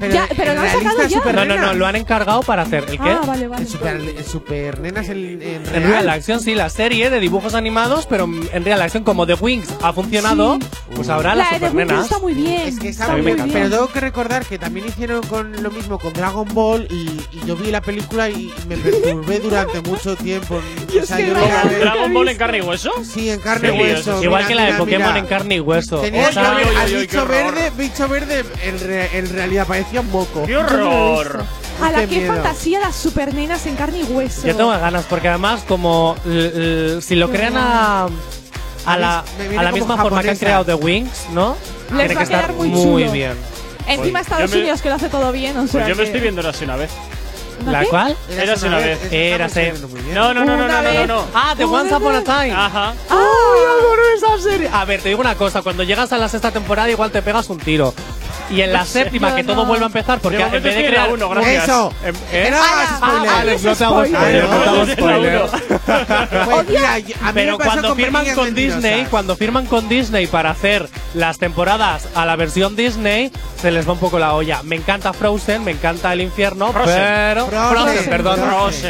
pero, ya, pero lo han sacado ya. No, no, no, lo han encargado para hacer. ¿El ah, qué? Ah, vale, vale. El super, el super Nenas en real. En real action, sí, la serie de dibujos animados, pero en real action, como The Wings ha funcionado, sí. pues ahora la, la super The Nenas. está muy bien. Es que está, está muy bien. Pero tengo que recordar que también hicieron con lo mismo con Dragon Ball y, y yo vi la película y me perturbé durante mucho tiempo. O sea, yo Dragon Ball en carne y hueso? Sí, en carne y hueso. Igual mira, que la de Pokémon mira. en carne y hueso. Tenía o bicho verde, bicho verde, en realidad parece parecía ¡Qué horror! A la Qué que miedo. fantasía las supernenas en carne y hueso. Yo tengo ganas, porque además, como eh, eh, si lo crean a, a la, a la misma forma que han creado The Wings, ¿no? Les Tiene va que a quedar estar muy chulo. bien. Encima Pues Estados yo me- Unidos que lo hace todo bien, o pues sea Pues yo me estoy viendo así una vez. ¿La qué? cual? Érase una vez. Érase. No, no, no, no, no, no, no. Ah, The Once Upon a Time. Ajá. Ah. ¡Ay, adoro esa serie! A ver, te digo una cosa, cuando llegas a la sexta temporada igual te pegas un tiro y en la séptima que todo vuelva a empezar porque en vez de crear uno, gracias. Eso. Eh, no spoiler. Pero cuando firman con Disney, cuando firman con Disney para hacer las temporadas a la versión Disney, se les va un poco la olla. Me encanta Frozen, me encanta el infierno, pero Frozen, perdón,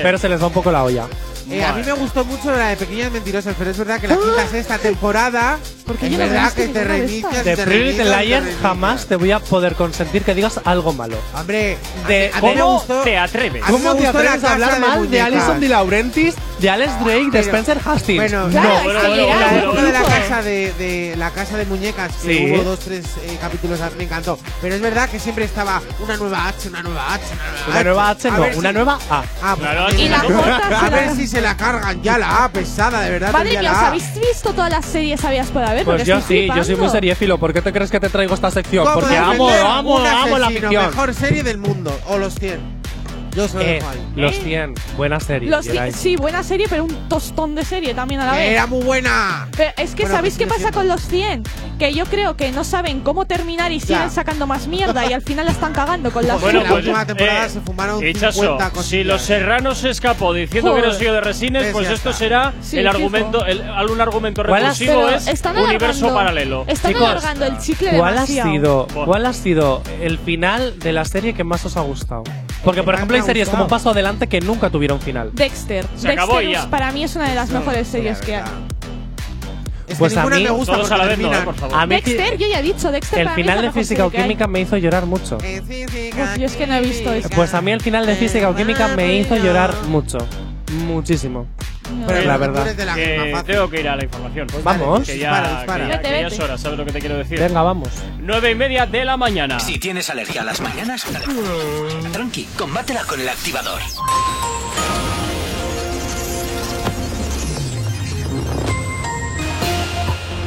pero se les va un poco la olla. Eh, a mí me gustó mucho la de Pequeñas Mentirosas, pero es verdad que la ah. quitas esta temporada. Porque es yo no verdad que te reinicias. De Pretty Little Lion jamás te voy a poder consentir que digas algo malo. Hombre, de, a mí, a me gustó, te atreves? ¿Cómo me te gustó atreves a hablar de mal de, Alison Di Laurentiis, de Alex Drake, de Spencer Hastings? Bueno, no, la de la casa de, la casa de muñecas, que sí. hubo dos, tres eh, capítulos, me encantó. Pero es verdad que siempre estaba una nueva H, una nueva H, una nueva H. Una nueva H, no, una nueva A. Ah, pues y la A ver si se te la cargan ya la A pesada, de verdad. Madre mía, habéis visto todas las series sabias por haber? Pues yo sí, yo soy muy seriéfilo. ¿Por qué te crees que te traigo esta sección? Porque amo, amo, amo la ficción. mejor serie del mundo, o los 100. Eh, los ¿Eh? 100, buena serie. Los sí, buena serie, pero un tostón de serie también a la vez. ¡Era muy buena! Pero es que, bueno, ¿sabéis qué pasa con los 100? Que yo creo que no saben cómo terminar y siguen sacando más mierda y al final la están cagando con las bueno, pues, la última temporada eh, se fumaron hechazo, 50. Si Los Serranos se escapó diciendo que no sido de resines, pues, pues esto será el argumento, el, algún argumento recursivo es universo paralelo. Están Chicos, el chicle ¿cuál demasiado? ha ¿Cuál ha sido el final de la serie que más os ha gustado? Porque por ejemplo hay ha series como. Paso Adelante que nunca tuvieron final. Dexter. Se acabó Dexter ya. para mí es una de las mejores series que hay. Es Pues a ninguna mí- me gusta Todos porque a la vez no, eh, por favor. A mí Dexter, yo ya he dicho, Dexter el para mí es final la de mejor Física o serie que hay. Química me hizo llorar mucho. Eh, Pues yo es que no he visto eso. Pues a mí el final de Física o Química me hizo llorar mucho. Muchísimo. Pero la tú verdad. eres de la Que fácil. tengo que ir a la información. Vamos. Que ya, Dispara, dispara. que ya- Vete, que ya vete. es hora, ¿sabes lo que te quiero decir? Venga, vamos. Nueve y media de la mañana. Si tienes alergia a las mañanas, tranqui, combátela con el activador.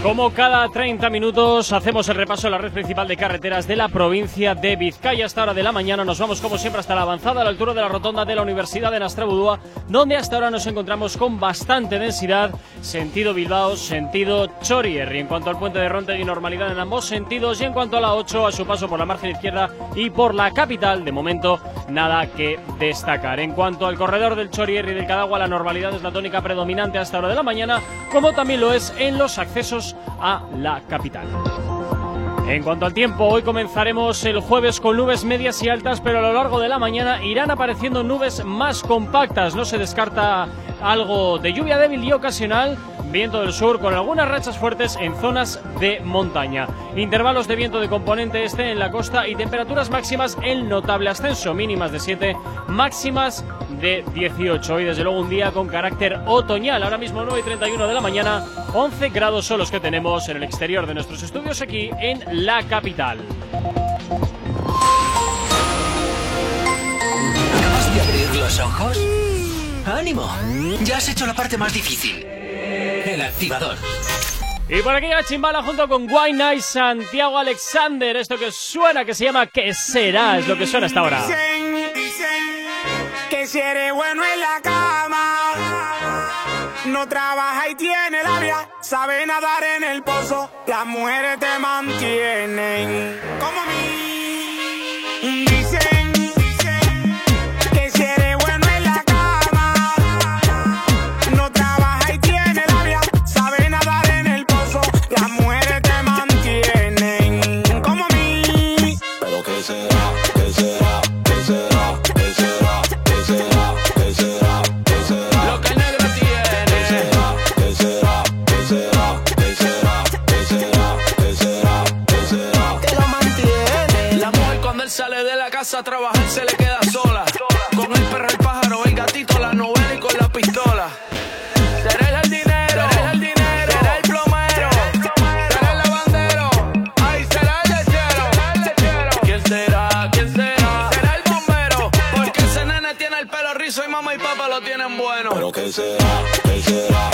Como cada 30 minutos hacemos el repaso de la red principal de carreteras de la provincia de Vizcaya. A esta hora de la mañana nos vamos como siempre hasta la avanzada a la altura de la rotonda de la Universidad de Nastrabudúa, donde hasta ahora nos encontramos con bastante densidad, sentido Bilbao, sentido Chorierri. En cuanto al puente de Rontegui, normalidad en ambos sentidos y en cuanto a la 8, a su paso por la margen izquierda y por la capital, de momento nada que destacar. En cuanto al corredor del Chorierri y del Cadagua, la normalidad es la tónica predominante a esta hora de la mañana, como también lo es en los accesos a la capital. En cuanto al tiempo, hoy comenzaremos el jueves con nubes medias y altas, pero a lo largo de la mañana irán apareciendo nubes más compactas. No se descarta algo de lluvia débil y ocasional, viento del sur con algunas rachas fuertes en zonas de montaña. Intervalos de viento de componente este en la costa y temperaturas máximas en notable ascenso, mínimas de 7, máximas de 18. Hoy desde luego un día con carácter otoñal. Ahora mismo 9 y 31 de la mañana, 11 grados son los que tenemos en el exterior de nuestros estudios aquí en la capital. ¿Acabas de abrir los ojos? ¡Ánimo! Ya has hecho la parte más difícil. El activador. Y por aquí la chimbala junto con Guayna y Santiago Alexander. Esto que suena, que se llama ¿Qué será? Es lo que suena hasta ahora. Dicen, dicen que si eres bueno en la cama, no trabaja y tiene labia, sabe nadar en el pozo, las mujeres te mantienen como mí. Casa a trabajar se le queda sola. Con el perro, el pájaro, el gatito, la novela y con la pistola. Será el jardinero, será el dinero, será el plomero, será el lavandero, ay, será el lechero. ¿Quién será? ¿Quién será? Será el bombero, porque ese nene tiene el pelo rizo y mamá y papá lo tienen bueno. Pero qué será, qué será,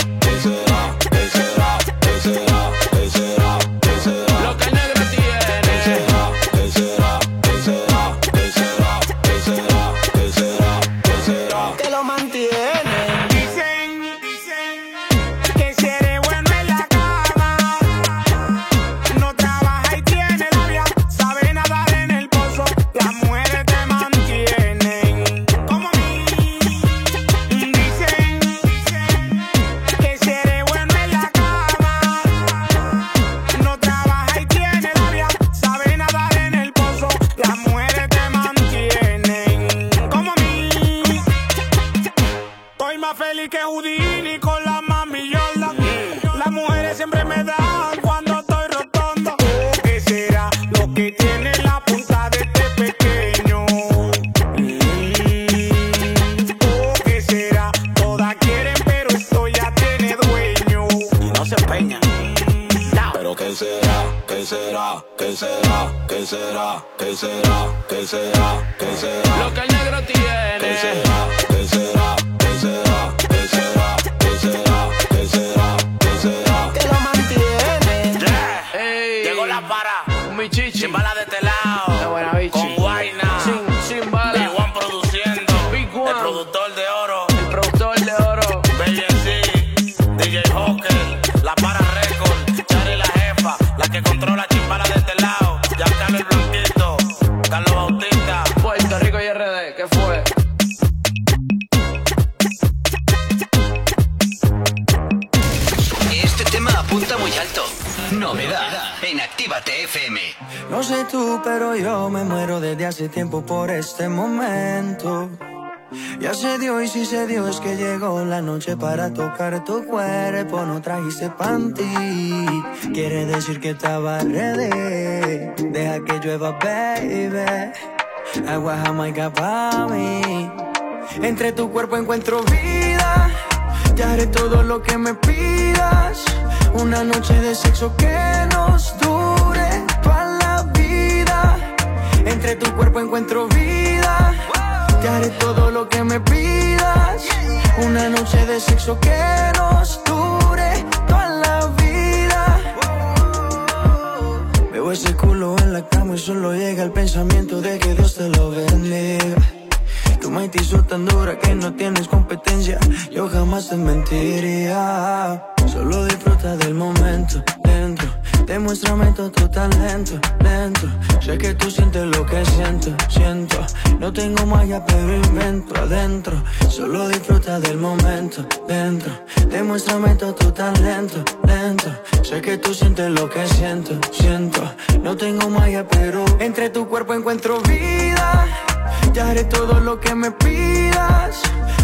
será, qué hace tiempo por este momento. Ya se dio y si se dio es que llegó la noche para tocar tu cuerpo. No trajiste panty, quiere decir que estaba ready. Deja que llueva, baby. Agua jamaica pa' mí. Entre tu cuerpo encuentro vida. Ya haré todo lo que me pidas. Una noche de sexo que Entre tu cuerpo encuentro vida. Te haré todo lo que me pidas. Una noche de sexo que nos dure toda la vida. Veo ese culo en la cama y solo llega el pensamiento de que Dios te lo bendiga. Tu mente hizo tan dura que no tienes competencia. Yo jamás te mentiría. Solo disfruta del momento dentro. Demuéstrame todo tu talento lento. Sé que tú sientes lo que siento, siento. No tengo magia, pero invento adentro. Solo disfruta del momento dentro. Demuéstrame todo tu talento lento. Sé que tú sientes lo que siento, siento. No tengo magia, pero entre tu cuerpo encuentro vida. Ya haré todo lo que me pidas.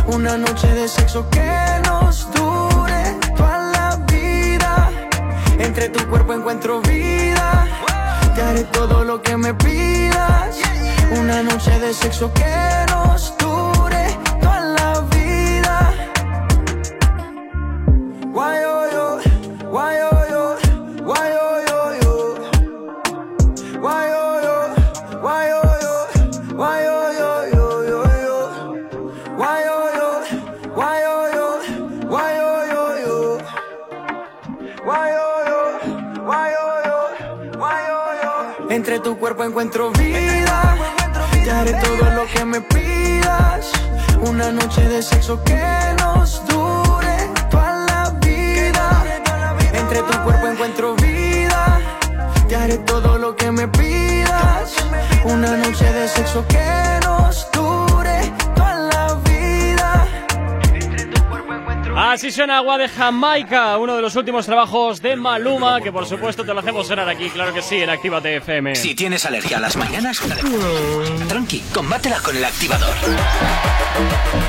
Una noche de sexo que nos dure Entre tu cuerpo encuentro vida. Te haré todo lo que me pidas. Una noche de sexo que Entre tu cuerpo encuentro vida. Te haré todo lo que me pidas. Una noche de sexo que nos dure toda la vida. Entre tu cuerpo encuentro vida. Te haré todo lo que me pidas. Una noche de sexo que nos Así suena Agua de Jamaica, uno de los últimos trabajos de Maluma, que por supuesto te lo hacemos sonar aquí, claro que sí, en Actívate FM. Si tienes alergia a las mañanas, tranqui, combátela con el activador.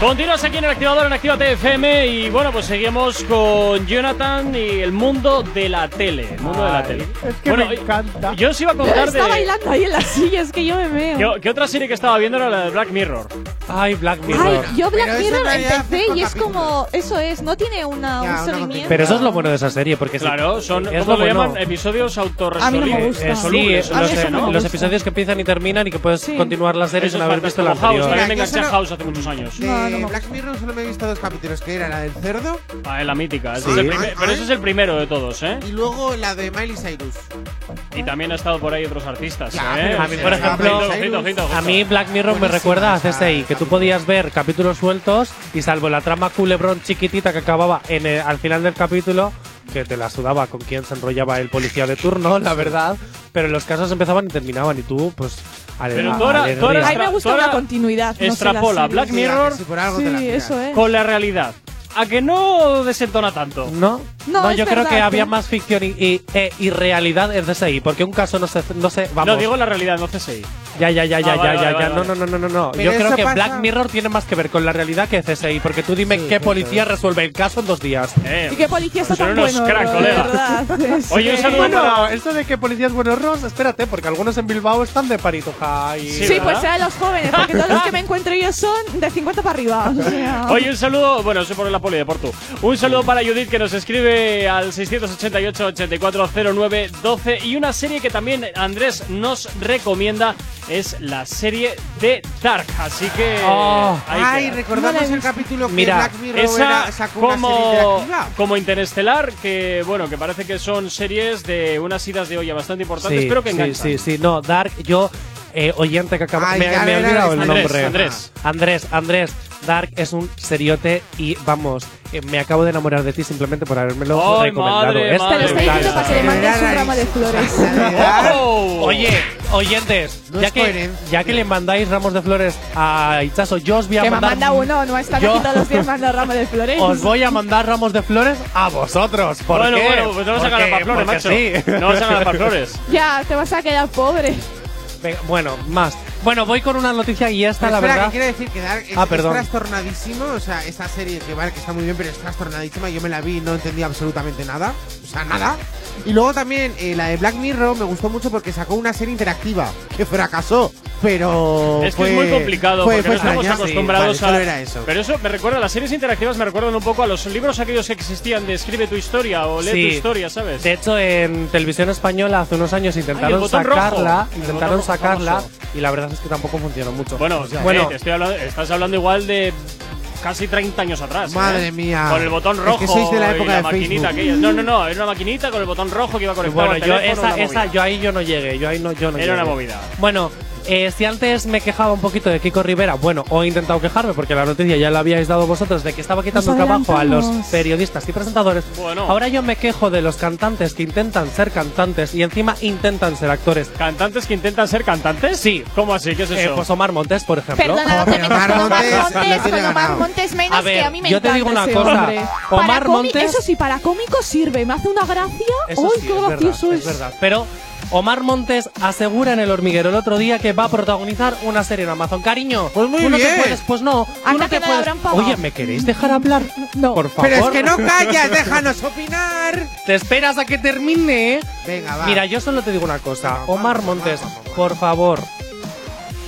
Continúas aquí en el activador en Actívate FM y bueno, pues seguimos con Jonathan y el mundo de la tele. El mundo de la tele. Es que bueno, me encanta. Yo os iba a contar de. Está bailando ahí en la silla, es que yo me veo. ¿Qué, qué otra serie que estaba viendo era la de Black Mirror? Ay, Black Ay, yo Black Pero Mirror empecé y es como. Eso es, no tiene una, Ya, un una seguimiento. Pero eso es lo bueno de esa serie, porque Claro, son, es ¿cómo lo lo bueno. llaman? Episodios A mí no me gusta. Eh, sí, los, no episodios que empiezan y terminan y que puedes Sí. continuar la serie Eso sin es haber visto la. House, anterior. también me Mira, yo enganché a solo- House hace muchos años. De No, no me- Black Mirror solo me he visto dos capítulos, que era la del cerdo Ah, la mítica. ese Sí. es el primer- Ay, pero ese es el primero de todos, ¿eh? y luego la de Miley Cyrus. Y también ha estado por ahí otros artistas, ¿eh? pero A mí, por ejemplo, Miley Ojito, Cyrus. ojito, ojito. A mí Black Mirror me Buenísima recuerda a esa. CSI, que tú podías ver capítulos sueltos y salvo la trama culebrón chiquitita que acababa en el- al final del capítulo, que te la sudaba con quien se enrollaba el policía de turno, la verdad, pero los casos empezaban y terminaban y tú, pues, ale- Pero tú ahora- alegría. tú ahora A mí me gusta Ahora una continuidad. no sé, extrapola la Black. Mirror la Sí, eso es. con la realidad. A que no desentona tanto. ¿No? No, yo creo verdad, que había más ficción y, y, e irrealidad en CSI, porque un caso no se, no sé, vamos. No digo la realidad, no CSI. Ya, ya, ya, ya, Ah, ya, vale, ya, vale, ya. No, vale. no, no, no, no, no. Pero Yo creo eso que pasa- Black Mirror tiene más que ver con la realidad que CSI, porque tú dime qué policía resuelve el caso en dos días. Eh, ¿Y qué policía está son tan unos bueno? crack, de colega. verdad? Es Oye, un que- saludo Bueno, para- eso de que policías buenos Ross, espérate, porque algunos en Bilbao están de parito high. Sí, Sí, ¿verdad? pues sean los jóvenes, porque todos los que me encuentro yo son de 50 para arriba. O sea, Oye, un saludo, bueno, eso por la poli de Porto. Un saludo para Judith que nos escribe al 688-8409-12 y una serie que también Andrés nos recomienda es la serie de Dark. Así que Oh. ahí Ay, queda. recordamos No el capítulo que Mira, Black Mirror Esa era, sacó una serie como, interactiva. como Interestelar, que bueno, que parece que son series de unas idas de olla bastante importantes, pero que sí, enganchan. sí, sí, no, Dark, yo, eh, oyente que acaba, Ay, me, ya me he olvidado el Andrés, nombre. Andrés. Andrés, Andrés, Dark es un seriote y vamos, eh, me acabo de enamorar de ti simplemente por habérmelo Ay, recomendado. madre, Es Te lo estoy diciendo para que le mandes un ramo de flores. ¡Oh! Oye, oyentes, No ya que, ya que le mandáis ramos de flores a Itzaso, yo os voy a Que me mandar manda uno, no están yo- aquí todos los días mandando ramo de flores. Os voy a mandar ramos de flores a vosotros. ¿Por Bueno, qué? bueno, pues no vas a ganar Porque- para flores, macho. sí. No vas a ganar para flores. Ya, te vas a quedar pobre. Bueno, más. Bueno, voy con una noticia y esta, la espera, verdad. que quiere decir que Dark es, Ah, es trastornadísimo. O sea, esta serie que vale que está muy bien, pero es trastornadísima. Yo me la vi y no entendí absolutamente nada. O sea, nada. Y luego también eh, la de Black Mirror me gustó mucho porque sacó una serie interactiva que fracasó. Pero. Es que fue- es muy complicado fue- porque fue no estamos acostumbrados Sí, vale, a. era eso. Pero eso me recuerda, las series interactivas me recuerdan un poco a los libros aquellos que existían de escribe tu historia o lee Sí. tu historia, ¿sabes? De hecho, en televisión española hace unos años intentaron rojo. sacarla, intentaron sacarla famoso. y la verdad es que tampoco funcionó mucho. Bueno, O sea, eh, bueno, te estoy hablando, estás hablando igual de casi 30 años atrás. Madre ¿eh? mía. Con el botón Es rojo. que sois de la época la de maquinita Facebook. aquella. No, no, no, era una maquinita con el botón rojo que iba conectado bueno, al yo teléfono, esa, una esa, yo ahí yo no llegué, yo ahí no, yo no Era una llegué. movida. Bueno, eh, si antes me quejaba un poquito de Kiko Rivera, bueno, o he intentado quejarme porque la noticia ya la habíais dado vosotros de que estaba quitando el trabajo a los periodistas y presentadores. Bueno. Ahora yo me quejo de los cantantes que intentan ser cantantes y encima intentan ser actores. ¿Cantantes que intentan ser cantantes? Sí. ¿Cómo así? ¿Qué es Eh, eso? pues Omar Montes, por ejemplo. Perdona, no te Joder, metas Omar con Omar Montes, con Omar. Montes menos A ver, que a mí me yo te digo una cosa, hombre. Omar Montes- Eso sí, para cómico sirve, me hace una gracia. Eso ¡Ay, sí, qué es verdad, gracioso es verdad. Pero Omar Montes asegura en El Hormiguero el otro día que va a protagonizar una serie en Amazon. Cariño, Pues muy tú no te bien. puedes, pues no, tú no te puedes. Oye, ¿me queréis dejar hablar? No. Por favor. Pero es que no callas, déjanos opinar. Te esperas a que termine. Venga, va. Mira, yo solo te digo una cosa. Omar Montes, por favor,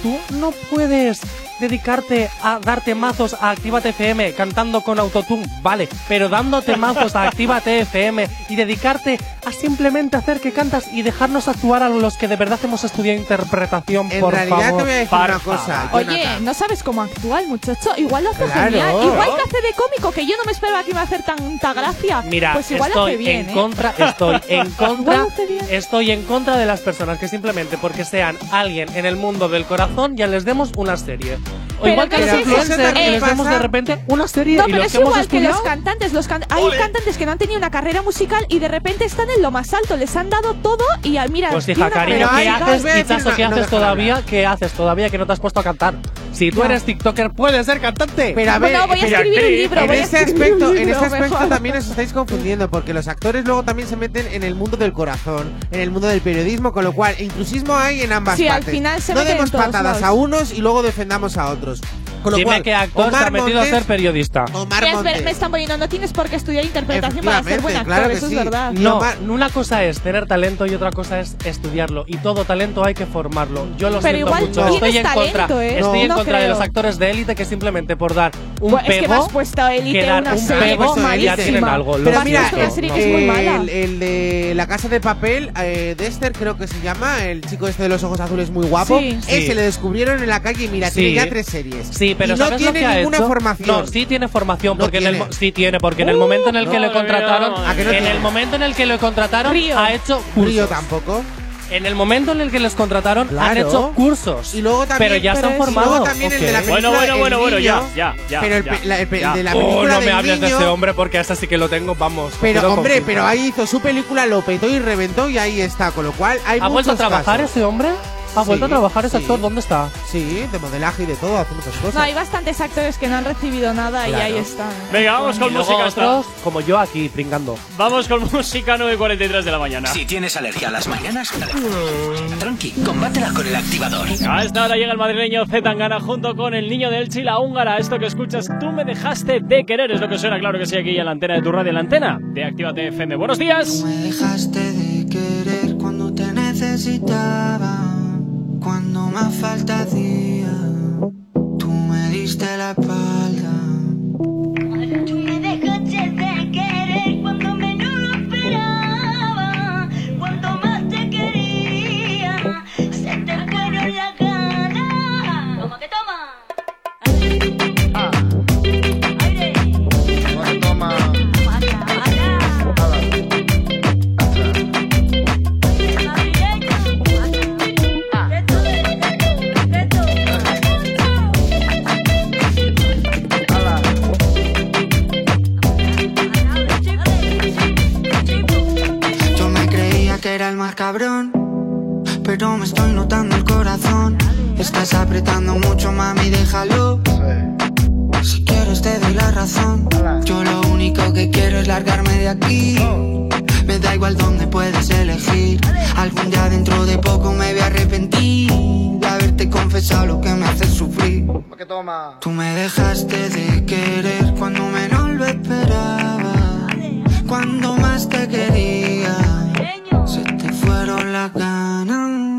tú no puedes dedicarte a darte mazos a Actívate FM cantando con autotune, vale, pero dándote mazos a Actívate FM y dedicarte a simplemente hacer que cantas y dejarnos actuar a los que de verdad hemos estudiado interpretación, En por realidad favor. te voy a decir una cosa. Oye, Jonathan. no sabes cómo actúa el muchacho. Igual lo hace Claro. genial. Igual que hace de cómico, que yo no me esperaba que iba a hacer tanta gracia. Mira, pues igual estoy hace bien, en ¿eh? contra, estoy en contra, Igual hace bien. estoy en contra de las personas que simplemente porque sean alguien en el mundo del corazón ya les demos una serie. O Pero igual que los influencers que les pasa. de repente una serie No, y pero los es que hemos igual que los cantantes. Los can- hay cantantes que no han tenido una carrera musical y de repente están en lo más alto. Les han dado todo y ah, mira. Pues hija, cariño, ¿qué haces, ¿qué haces todavía? ¿Qué haces todavía que no te has puesto a cantar? Si tú eres TikToker, puedes ser cantante. Pero a ver, voy a escribir un libro. en ese aspecto, en ese aspecto también os estáis confundiendo, porque los actores luego también se meten en el mundo del corazón, en el mundo del periodismo, con lo cual intrusismo hay en ambas Sí, al partes. final se no meten en demos todos patadas lados. a unos y luego defendamos a otros nosotros. Con lo Dime cual, qué actor se Omar ha metido Montes- a ser periodista. Omar es ver- me están poniendo, no tienes por qué estudiar interpretación para ser buen actor, claro que eso sí. es verdad. Y No, Omar- una cosa es tener talento y otra cosa es estudiarlo. Y todo talento hay que formarlo. Yo lo Pero siento igual mucho. Estoy en talento, contra, ¿eh? estoy No, en no contra de los actores de élite que simplemente por dar un Bueno, es que me pego, has puesto élite que dar una un serie pego que es ya malísima. tienen algo. Pero Lo mira, una serie que es muy mala. el, el de La Casa de Papel, eh, Dexter creo que se llama, el chico este de los ojos azules muy guapo, Sí. ese Sí. le descubieron en la calle y mira, tiene ya tres series. Sí, pero y no ¿sabes lo tiene que ha ninguna hecho? formación. No, sí tiene formación No porque en el tiene. mo- sí tiene porque en el momento en el que Uh, le no, contrataron, no, no, ¿A que no en tiene? el momento en el que le contrataron Río. ha hecho Río cursos. tampoco. En el momento en el que les contrataron han Claro. hecho cursos. Y luego también, pero ya se pero han y formado. luego también el de la Ok. película Bueno, bueno, El bueno, bueno, Niño, ya, ya, ya. Pero el, ya, pe- la- el pe- ya. de la Oh, película no me del hables de niño- ese hombre porque ese sí que lo tengo, vamos. Pero hombre, pero ahí hizo su película, lo petó y reventó y ahí está, con lo cual hay ¿Ha vuelto a muchos trabajar casos. ese hombre? ¿Ha vuelto a trabajar ese sí. actor? ¿Dónde está? Sí, de modelaje y de todo, hace muchas cosas. No, hay bastantes actores que no han recibido nada y ahí están. Venga, vamos con Y luego música. otros, como yo aquí, pringando. Vamos con música 9.43 de la mañana. Si tienes alergia a las mañanas, tranqui, combátela con el activador. A esta hora llega el madrileño Zetangana junto con el niño del Elche la húngara. Esto que escuchas, tú me dejaste de querer, es lo que suena, claro que sí, aquí en la antena de tu radio, en la antena de Actívate FM. Buenos días. Me dejaste de querer cuando te necesitaba, cuando más falta hacía. Tú me diste la espalda. Cabrón, pero me estoy notando el corazón. Estás apretando mucho, mami, déjalo. Si quieres te doy la razón. Yo lo único que quiero es largarme de aquí. Me da igual dónde puedes elegir. Algún día dentro de poco me voy a arrepentir de haberte confesado lo que me haces sufrir. Tú me dejaste de querer cuando menos lo esperaba. Cuando más te quería, se fueron las ganas.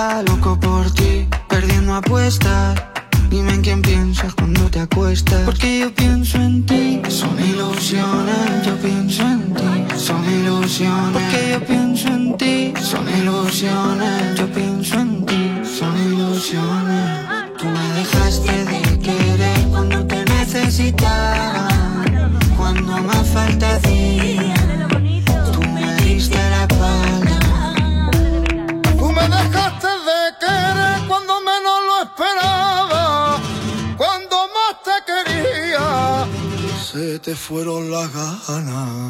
Loco por ti, perdiendo apuestas. Dime en quién piensas cuando te acuestas. Porque yo pienso en ti. Son ilusiones, yo pienso en ti. Son ilusiones. Porque yo pienso en ti. Son ilusiones, fueron las ganas.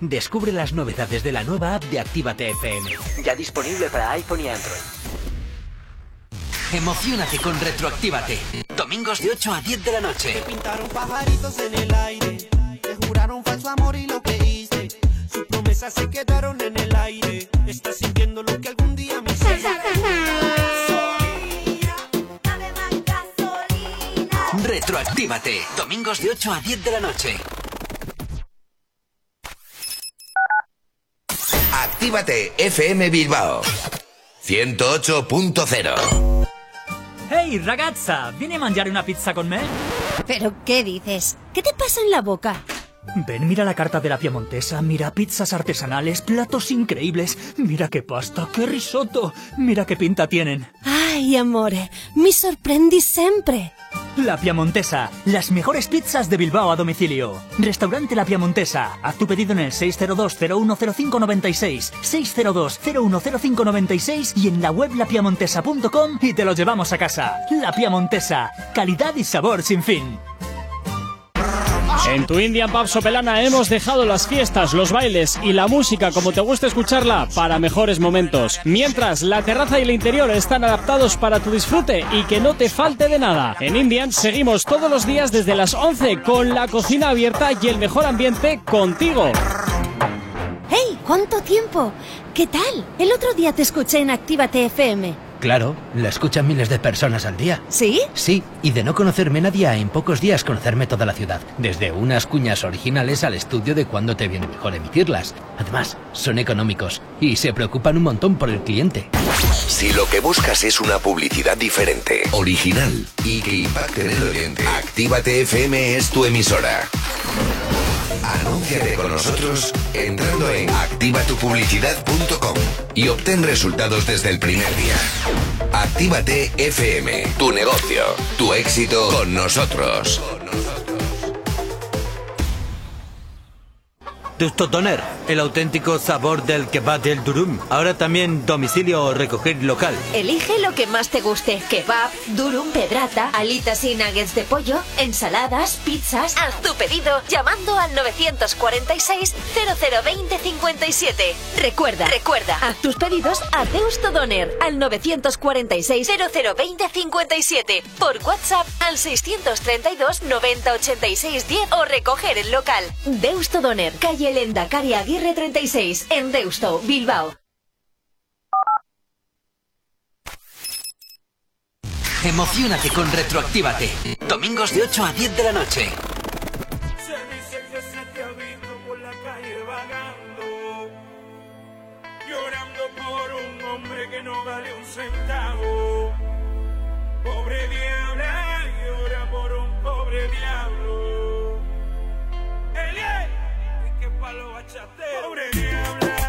Descubre las novedades de la nueva app de Actívate FM. Ya disponible para iPhone y Android. Emocionate con Retroactívate. Domingos de 8 a 10 de la noche. Pintaron pajaritos en el aire, te juraron falso amor y lo que hice. Sus promesas se quedaron en el aire. Estás sintiendo lo que algún día me hiciste. Retroactívate. Domingos de 8 a 10 de la noche. Actívate FM Bilbao 108.0 Ehi ragazza, vieni a mangiare una pizza con me? ¿Pero qué dices? ¿Qué te pasa en la boca? Ven, mira la carta de la piemontesa, mira pizzas artesanales, platos increíbles, mira qué pasta, qué risotto, mira qué pinta tienen. Ay, amore, mi sorprendi sempre. La Piamontesa, las mejores pizzas de Bilbao a domicilio. Restaurante La Piamontesa. Haz tu pedido en el 602-010596, 602-010596 y en la web lapiamontesa.com y te lo llevamos a casa. La Piamontesa, calidad y sabor sin fin. En tu Indian Pub Sopelana hemos dejado las fiestas, los bailes y la música como te gusta escucharla para mejores momentos. Mientras la terraza y el interior están adaptados para tu disfrute y que no te falte de nada. En Indian seguimos todos los días desde las 11 con la cocina abierta y el mejor ambiente contigo. ¡Hey! ¿Cuánto tiempo? ¿Qué tal? El otro día te escuché en Actívate FM. Claro, la escuchan miles de personas al día. ¿Sí? Sí, y de no conocerme nadie a en pocos días conocerme toda la ciudad. Desde unas cuñas originales al estudio de cuándo te viene mejor emitirlas. Además, son económicos y se preocupan un montón por el cliente. Si lo que buscas es una publicidad diferente, original y que impacte en el oyente, Actívate FM es tu emisora. Anúnciate con nosotros entrando en activatupublicidad.com y obtén resultados desde el primer día. Actívate FM, tu negocio, tu éxito con nosotros. Testotoner el auténtico sabor del kebab del durum. Ahora también domicilio o recoger local. Elige lo que más te guste. Kebab, durum, pedrata, alitas y nuggets de pollo, ensaladas, pizzas. Haz tu pedido llamando al 946 0020 57. Recuerda, recuerda, haz tus pedidos a Deusto Doner al 946 0020 57. Por WhatsApp al 632 90 86 10 o recoger el local. Deusto y el Endacari Aguirre 36 en Deusto, Bilbao. Emocionate con Retroactívate. Domingos de 8 a 10 de la noche. Se dice que se te ha visto por la calle vagando. Llorando por un hombre que no vale un centavo. Pobre diabla, llora por un pobre diablo. Palo. Pobre diabla,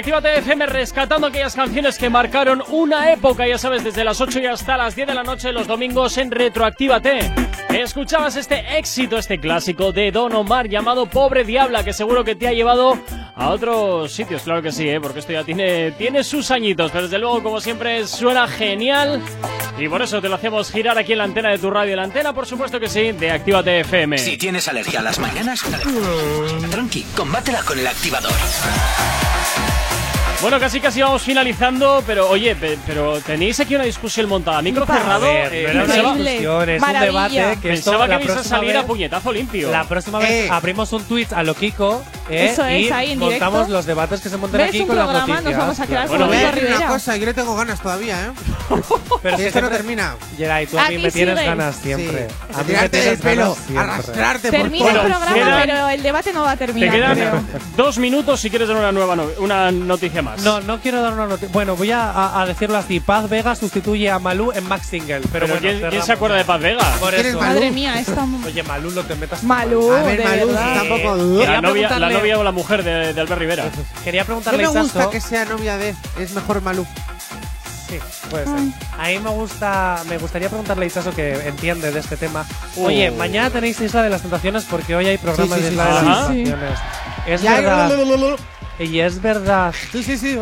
Actívate FM rescatando aquellas canciones que marcaron una época, ya sabes, desde las 8 y hasta las 10 de la noche los domingos en Retroactívate. Escuchabas este éxito, este clásico de Don Omar llamado Pobre Diabla, que seguro que te ha llevado a otros sitios, claro que sí, ¿eh? porque esto ya tiene, tiene sus añitos, pero desde luego, como siempre, suena genial. Y por eso te lo hacemos girar aquí en la antena de tu radio. La antena, por supuesto que sí, de Actívate FM. Si tienes alergia a las mañanas, tranqui, combátela con el activador. Bueno, casi casi vamos finalizando, pero oye, pe- pero tenéis aquí una discusión montada. Micro cerrado. A ver, eh, no pensaba- discusión, es un Maravilla. debate que esto Pensaba que la a próxima salir a vez- puñetazo limpio. La próxima vez Eh. abrimos un Twitch a lo Kiko eh, Eso es, y ahí en montamos directo. los debates que se montan ¿Ves aquí un con las programa? Nos noticias. vamos a quedar Claro. Bueno, voy a Rivera. decir una cosa, yo le tengo ganas todavía, ¿eh? Pero si esto no siempre- termina. Geray, tú a mí Aquí me tienes sigues. ganas siempre. Sí. A mí me Tirarte del tienes pelo, ganas siempre. arrastrarte por Termina el programa, quedan- pero el debate no va a Te terminar. quedan creo. dos minutos si quieres dar una nueva no- una noticia más. No, no quiero dar una noticia. Bueno, voy a, a- a decirlo así. Paz Vega sustituye a Malú en Max Single. Pero, pero bueno, ¿quién, quién cerramos. se acuerda de Paz Vega? Por ¿Quién es eso. Malú? Madre mía, esta. Oye, Malú, no te metas. con Malú, A ver, de Malú, verdad. tampoco Eh. La novia, la preguntarle- novia o la mujer de, de Albert Rivera. Quería No preguntarle me a gusta Isaso- que sea novia de. Es mejor Malú. Sí, puede ser. A mí me gusta, me gustaría preguntarle a Isaso que entiende de este tema. Uh. Oye, mañana tenéis Isla de las Tentaciones porque hoy hay programa Sí, sí, de sí, Isla de sí. las. Tentaciones. Es Ya, verdad. Y es verdad Sí, sí, sí.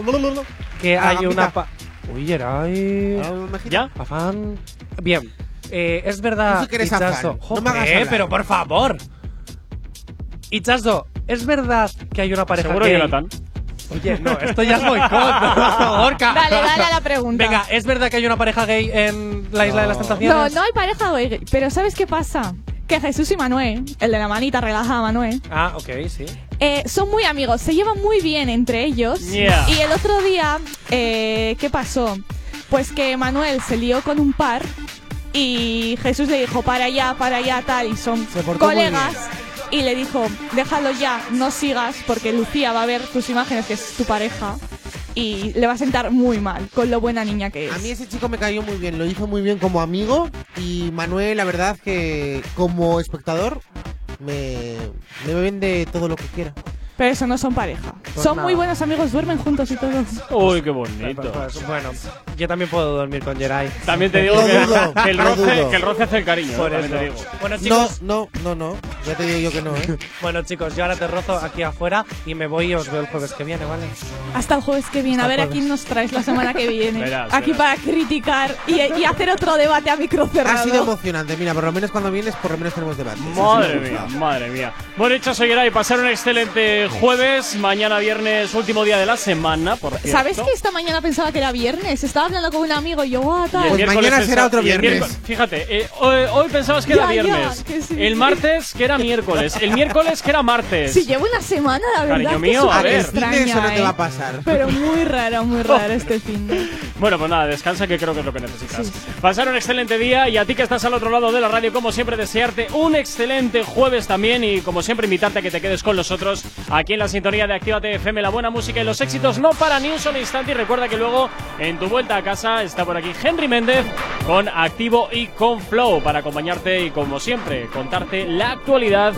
que hay gambita. una. pa- Uy, Geray. Ah, mejita. ¿Ya? Afán. Bien. Eh, es verdad. Sí que eres Ichazo. afán. No me hagas Joder, hablar. pero por favor. Ichazo, ¿es verdad que hay una pareja Seguro, gay? Jonathan. Oye, no, esto ya es boicot. Gorka. Dale, dale a la pregunta. Venga, ¿es verdad que hay una pareja gay en la Isla de las Tentaciones? No, no hay pareja gay, pero ¿sabes qué pasa? Que Jesús y Manuel, el de la manita relajada Manuel, Ah, ok, sí. eh, son muy amigos, se llevan muy bien entre ellos. Yeah. Y el otro día, eh, ¿qué pasó? Pues que Manuel se lió con un par y Jesús le dijo, para allá, para allá, tal, y son colegas. Y le dijo, déjalo ya, no sigas, porque Lucía va a ver tus imágenes, que es tu pareja, y le va a sentar muy mal, con lo buena niña que es. A mí ese chico me cayó muy bien, lo hizo muy bien como amigo y Manuel, la verdad que como espectador me, me vende todo lo que quiera. Pero eso no son pareja. Pues son nada. muy buenos amigos, duermen juntos y todo. Uy, qué bonito. Pues, bueno, yo también puedo dormir con Geray. También te digo que, dudo, que el roce, que el roce hace el cariño. Por también te eso. digo. Bueno, No, chicos, no, no, no, ya te digo yo que no, ¿eh? bueno, chicos, yo ahora te rozo aquí afuera y me voy y os veo el jueves que viene, ¿vale? Hasta el jueves que viene. A ver a quién nos traes la semana que viene. Verás, Aquí verás. para criticar y, y hacer otro debate a micro cerrado. Ha sido emocionante, mira, por lo menos cuando vienes, por lo menos tenemos debate. Madre mía, madre mía. Bueno, hecho, soy y pasar un excelente jueves. Mañana viernes, último día de la semana, por cierto. ¿Sabes que esta mañana pensaba que era viernes? Estaba hablando con un amigo y yo, Y tal. el Pues mañana será otro y el viernes. miércoles- Fíjate, eh, hoy, hoy pensabas que era Ya, ya, viernes. que sí. El martes que era miércoles. El miércoles que era martes. Si llevo una semana, la verdad. Cariño que mío, súper a ver. extraña, eso no te ¿eh? va a pasar. Pero muy raro, muy raro este fin de. Bueno, pues nada, descansa que creo que es lo que necesitas. Pasar un excelente día y a ti que estás al otro lado de la radio, como siempre, desearte un excelente jueves también y como siempre invitarte a que te quedes con nosotros aquí en la sintonía de Actívate FM, la buena música y los éxitos no para ni un solo instante y recuerda que luego en tu vuelta a casa está por aquí Henry Méndez con Activo y con Flow para acompañarte y como siempre contarte la actualidad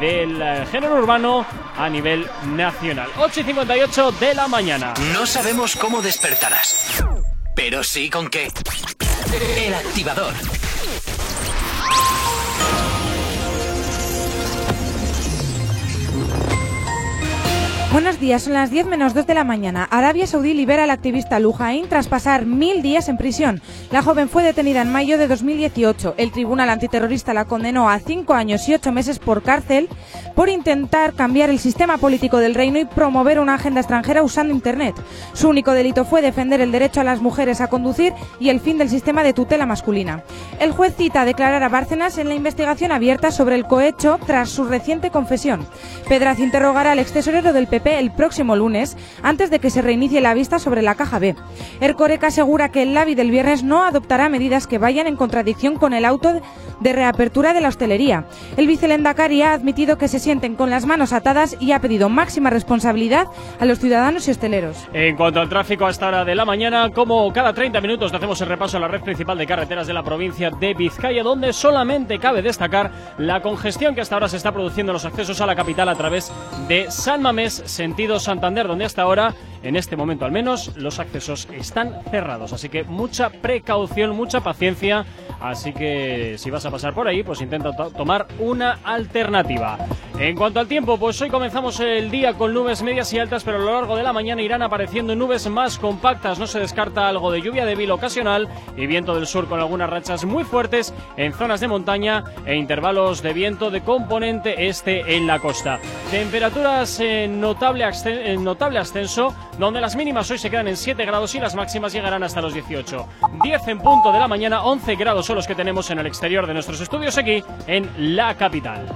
del eh, género urbano a nivel nacional. 8 y 58 de la mañana. No sabemos cómo despertarás, pero sí con qué. El activador. Buenos días, son las 10 menos 2 de la mañana. Arabia Saudí libera al activista Lujain tras pasar mil días en prisión. La joven fue detenida en mayo de 2018. El tribunal antiterrorista la condenó a cinco años y ocho meses por cárcel por intentar cambiar el sistema político del reino y promover una agenda extranjera usando Internet. Su único delito fue defender el derecho a las mujeres a conducir y el fin del sistema de tutela masculina. El juez cita a declarar a Bárcenas en la investigación abierta sobre el cohecho tras su reciente confesión. Pedraz interrogará al extesorero del PP el próximo lunes, antes de que se reinicie la vista sobre la caja B. Ercoreca asegura que el Labi del viernes no adoptará medidas que vayan en contradicción con el auto de reapertura de la hostelería. El vicelendacari ha admitido que se sienten con las manos atadas y ha pedido máxima responsabilidad a los ciudadanos y hosteleros. En cuanto al tráfico a esta hora de la mañana, como cada 30 minutos hacemos el repaso a la red principal de carreteras de la provincia de Vizcaya, donde solamente cabe destacar la congestión que hasta ahora se está produciendo en los accesos a la capital a través de San Mamés, sentido Santander, donde hasta ahora, en este momento al menos, los accesos están cerrados. Así que mucha precaución, mucha paciencia. Así que si vas a pasar por ahí, pues intenta to- tomar una alternativa. En cuanto al tiempo, pues hoy comenzamos el día con nubes medias y altas, pero a lo largo de la mañana irán apareciendo nubes más compactas. No se descarta algo de lluvia débil ocasional y viento del sur con algunas rachas muy fuertes en zonas de montaña e intervalos de viento de componente este en la costa. Temperaturas en notable ascenso, donde las mínimas hoy se quedan en 7 grados y las máximas llegarán hasta los 18. 10 en punto de la mañana, 11 grados son los que tenemos en el exterior de nuestros estudios aquí en la capital.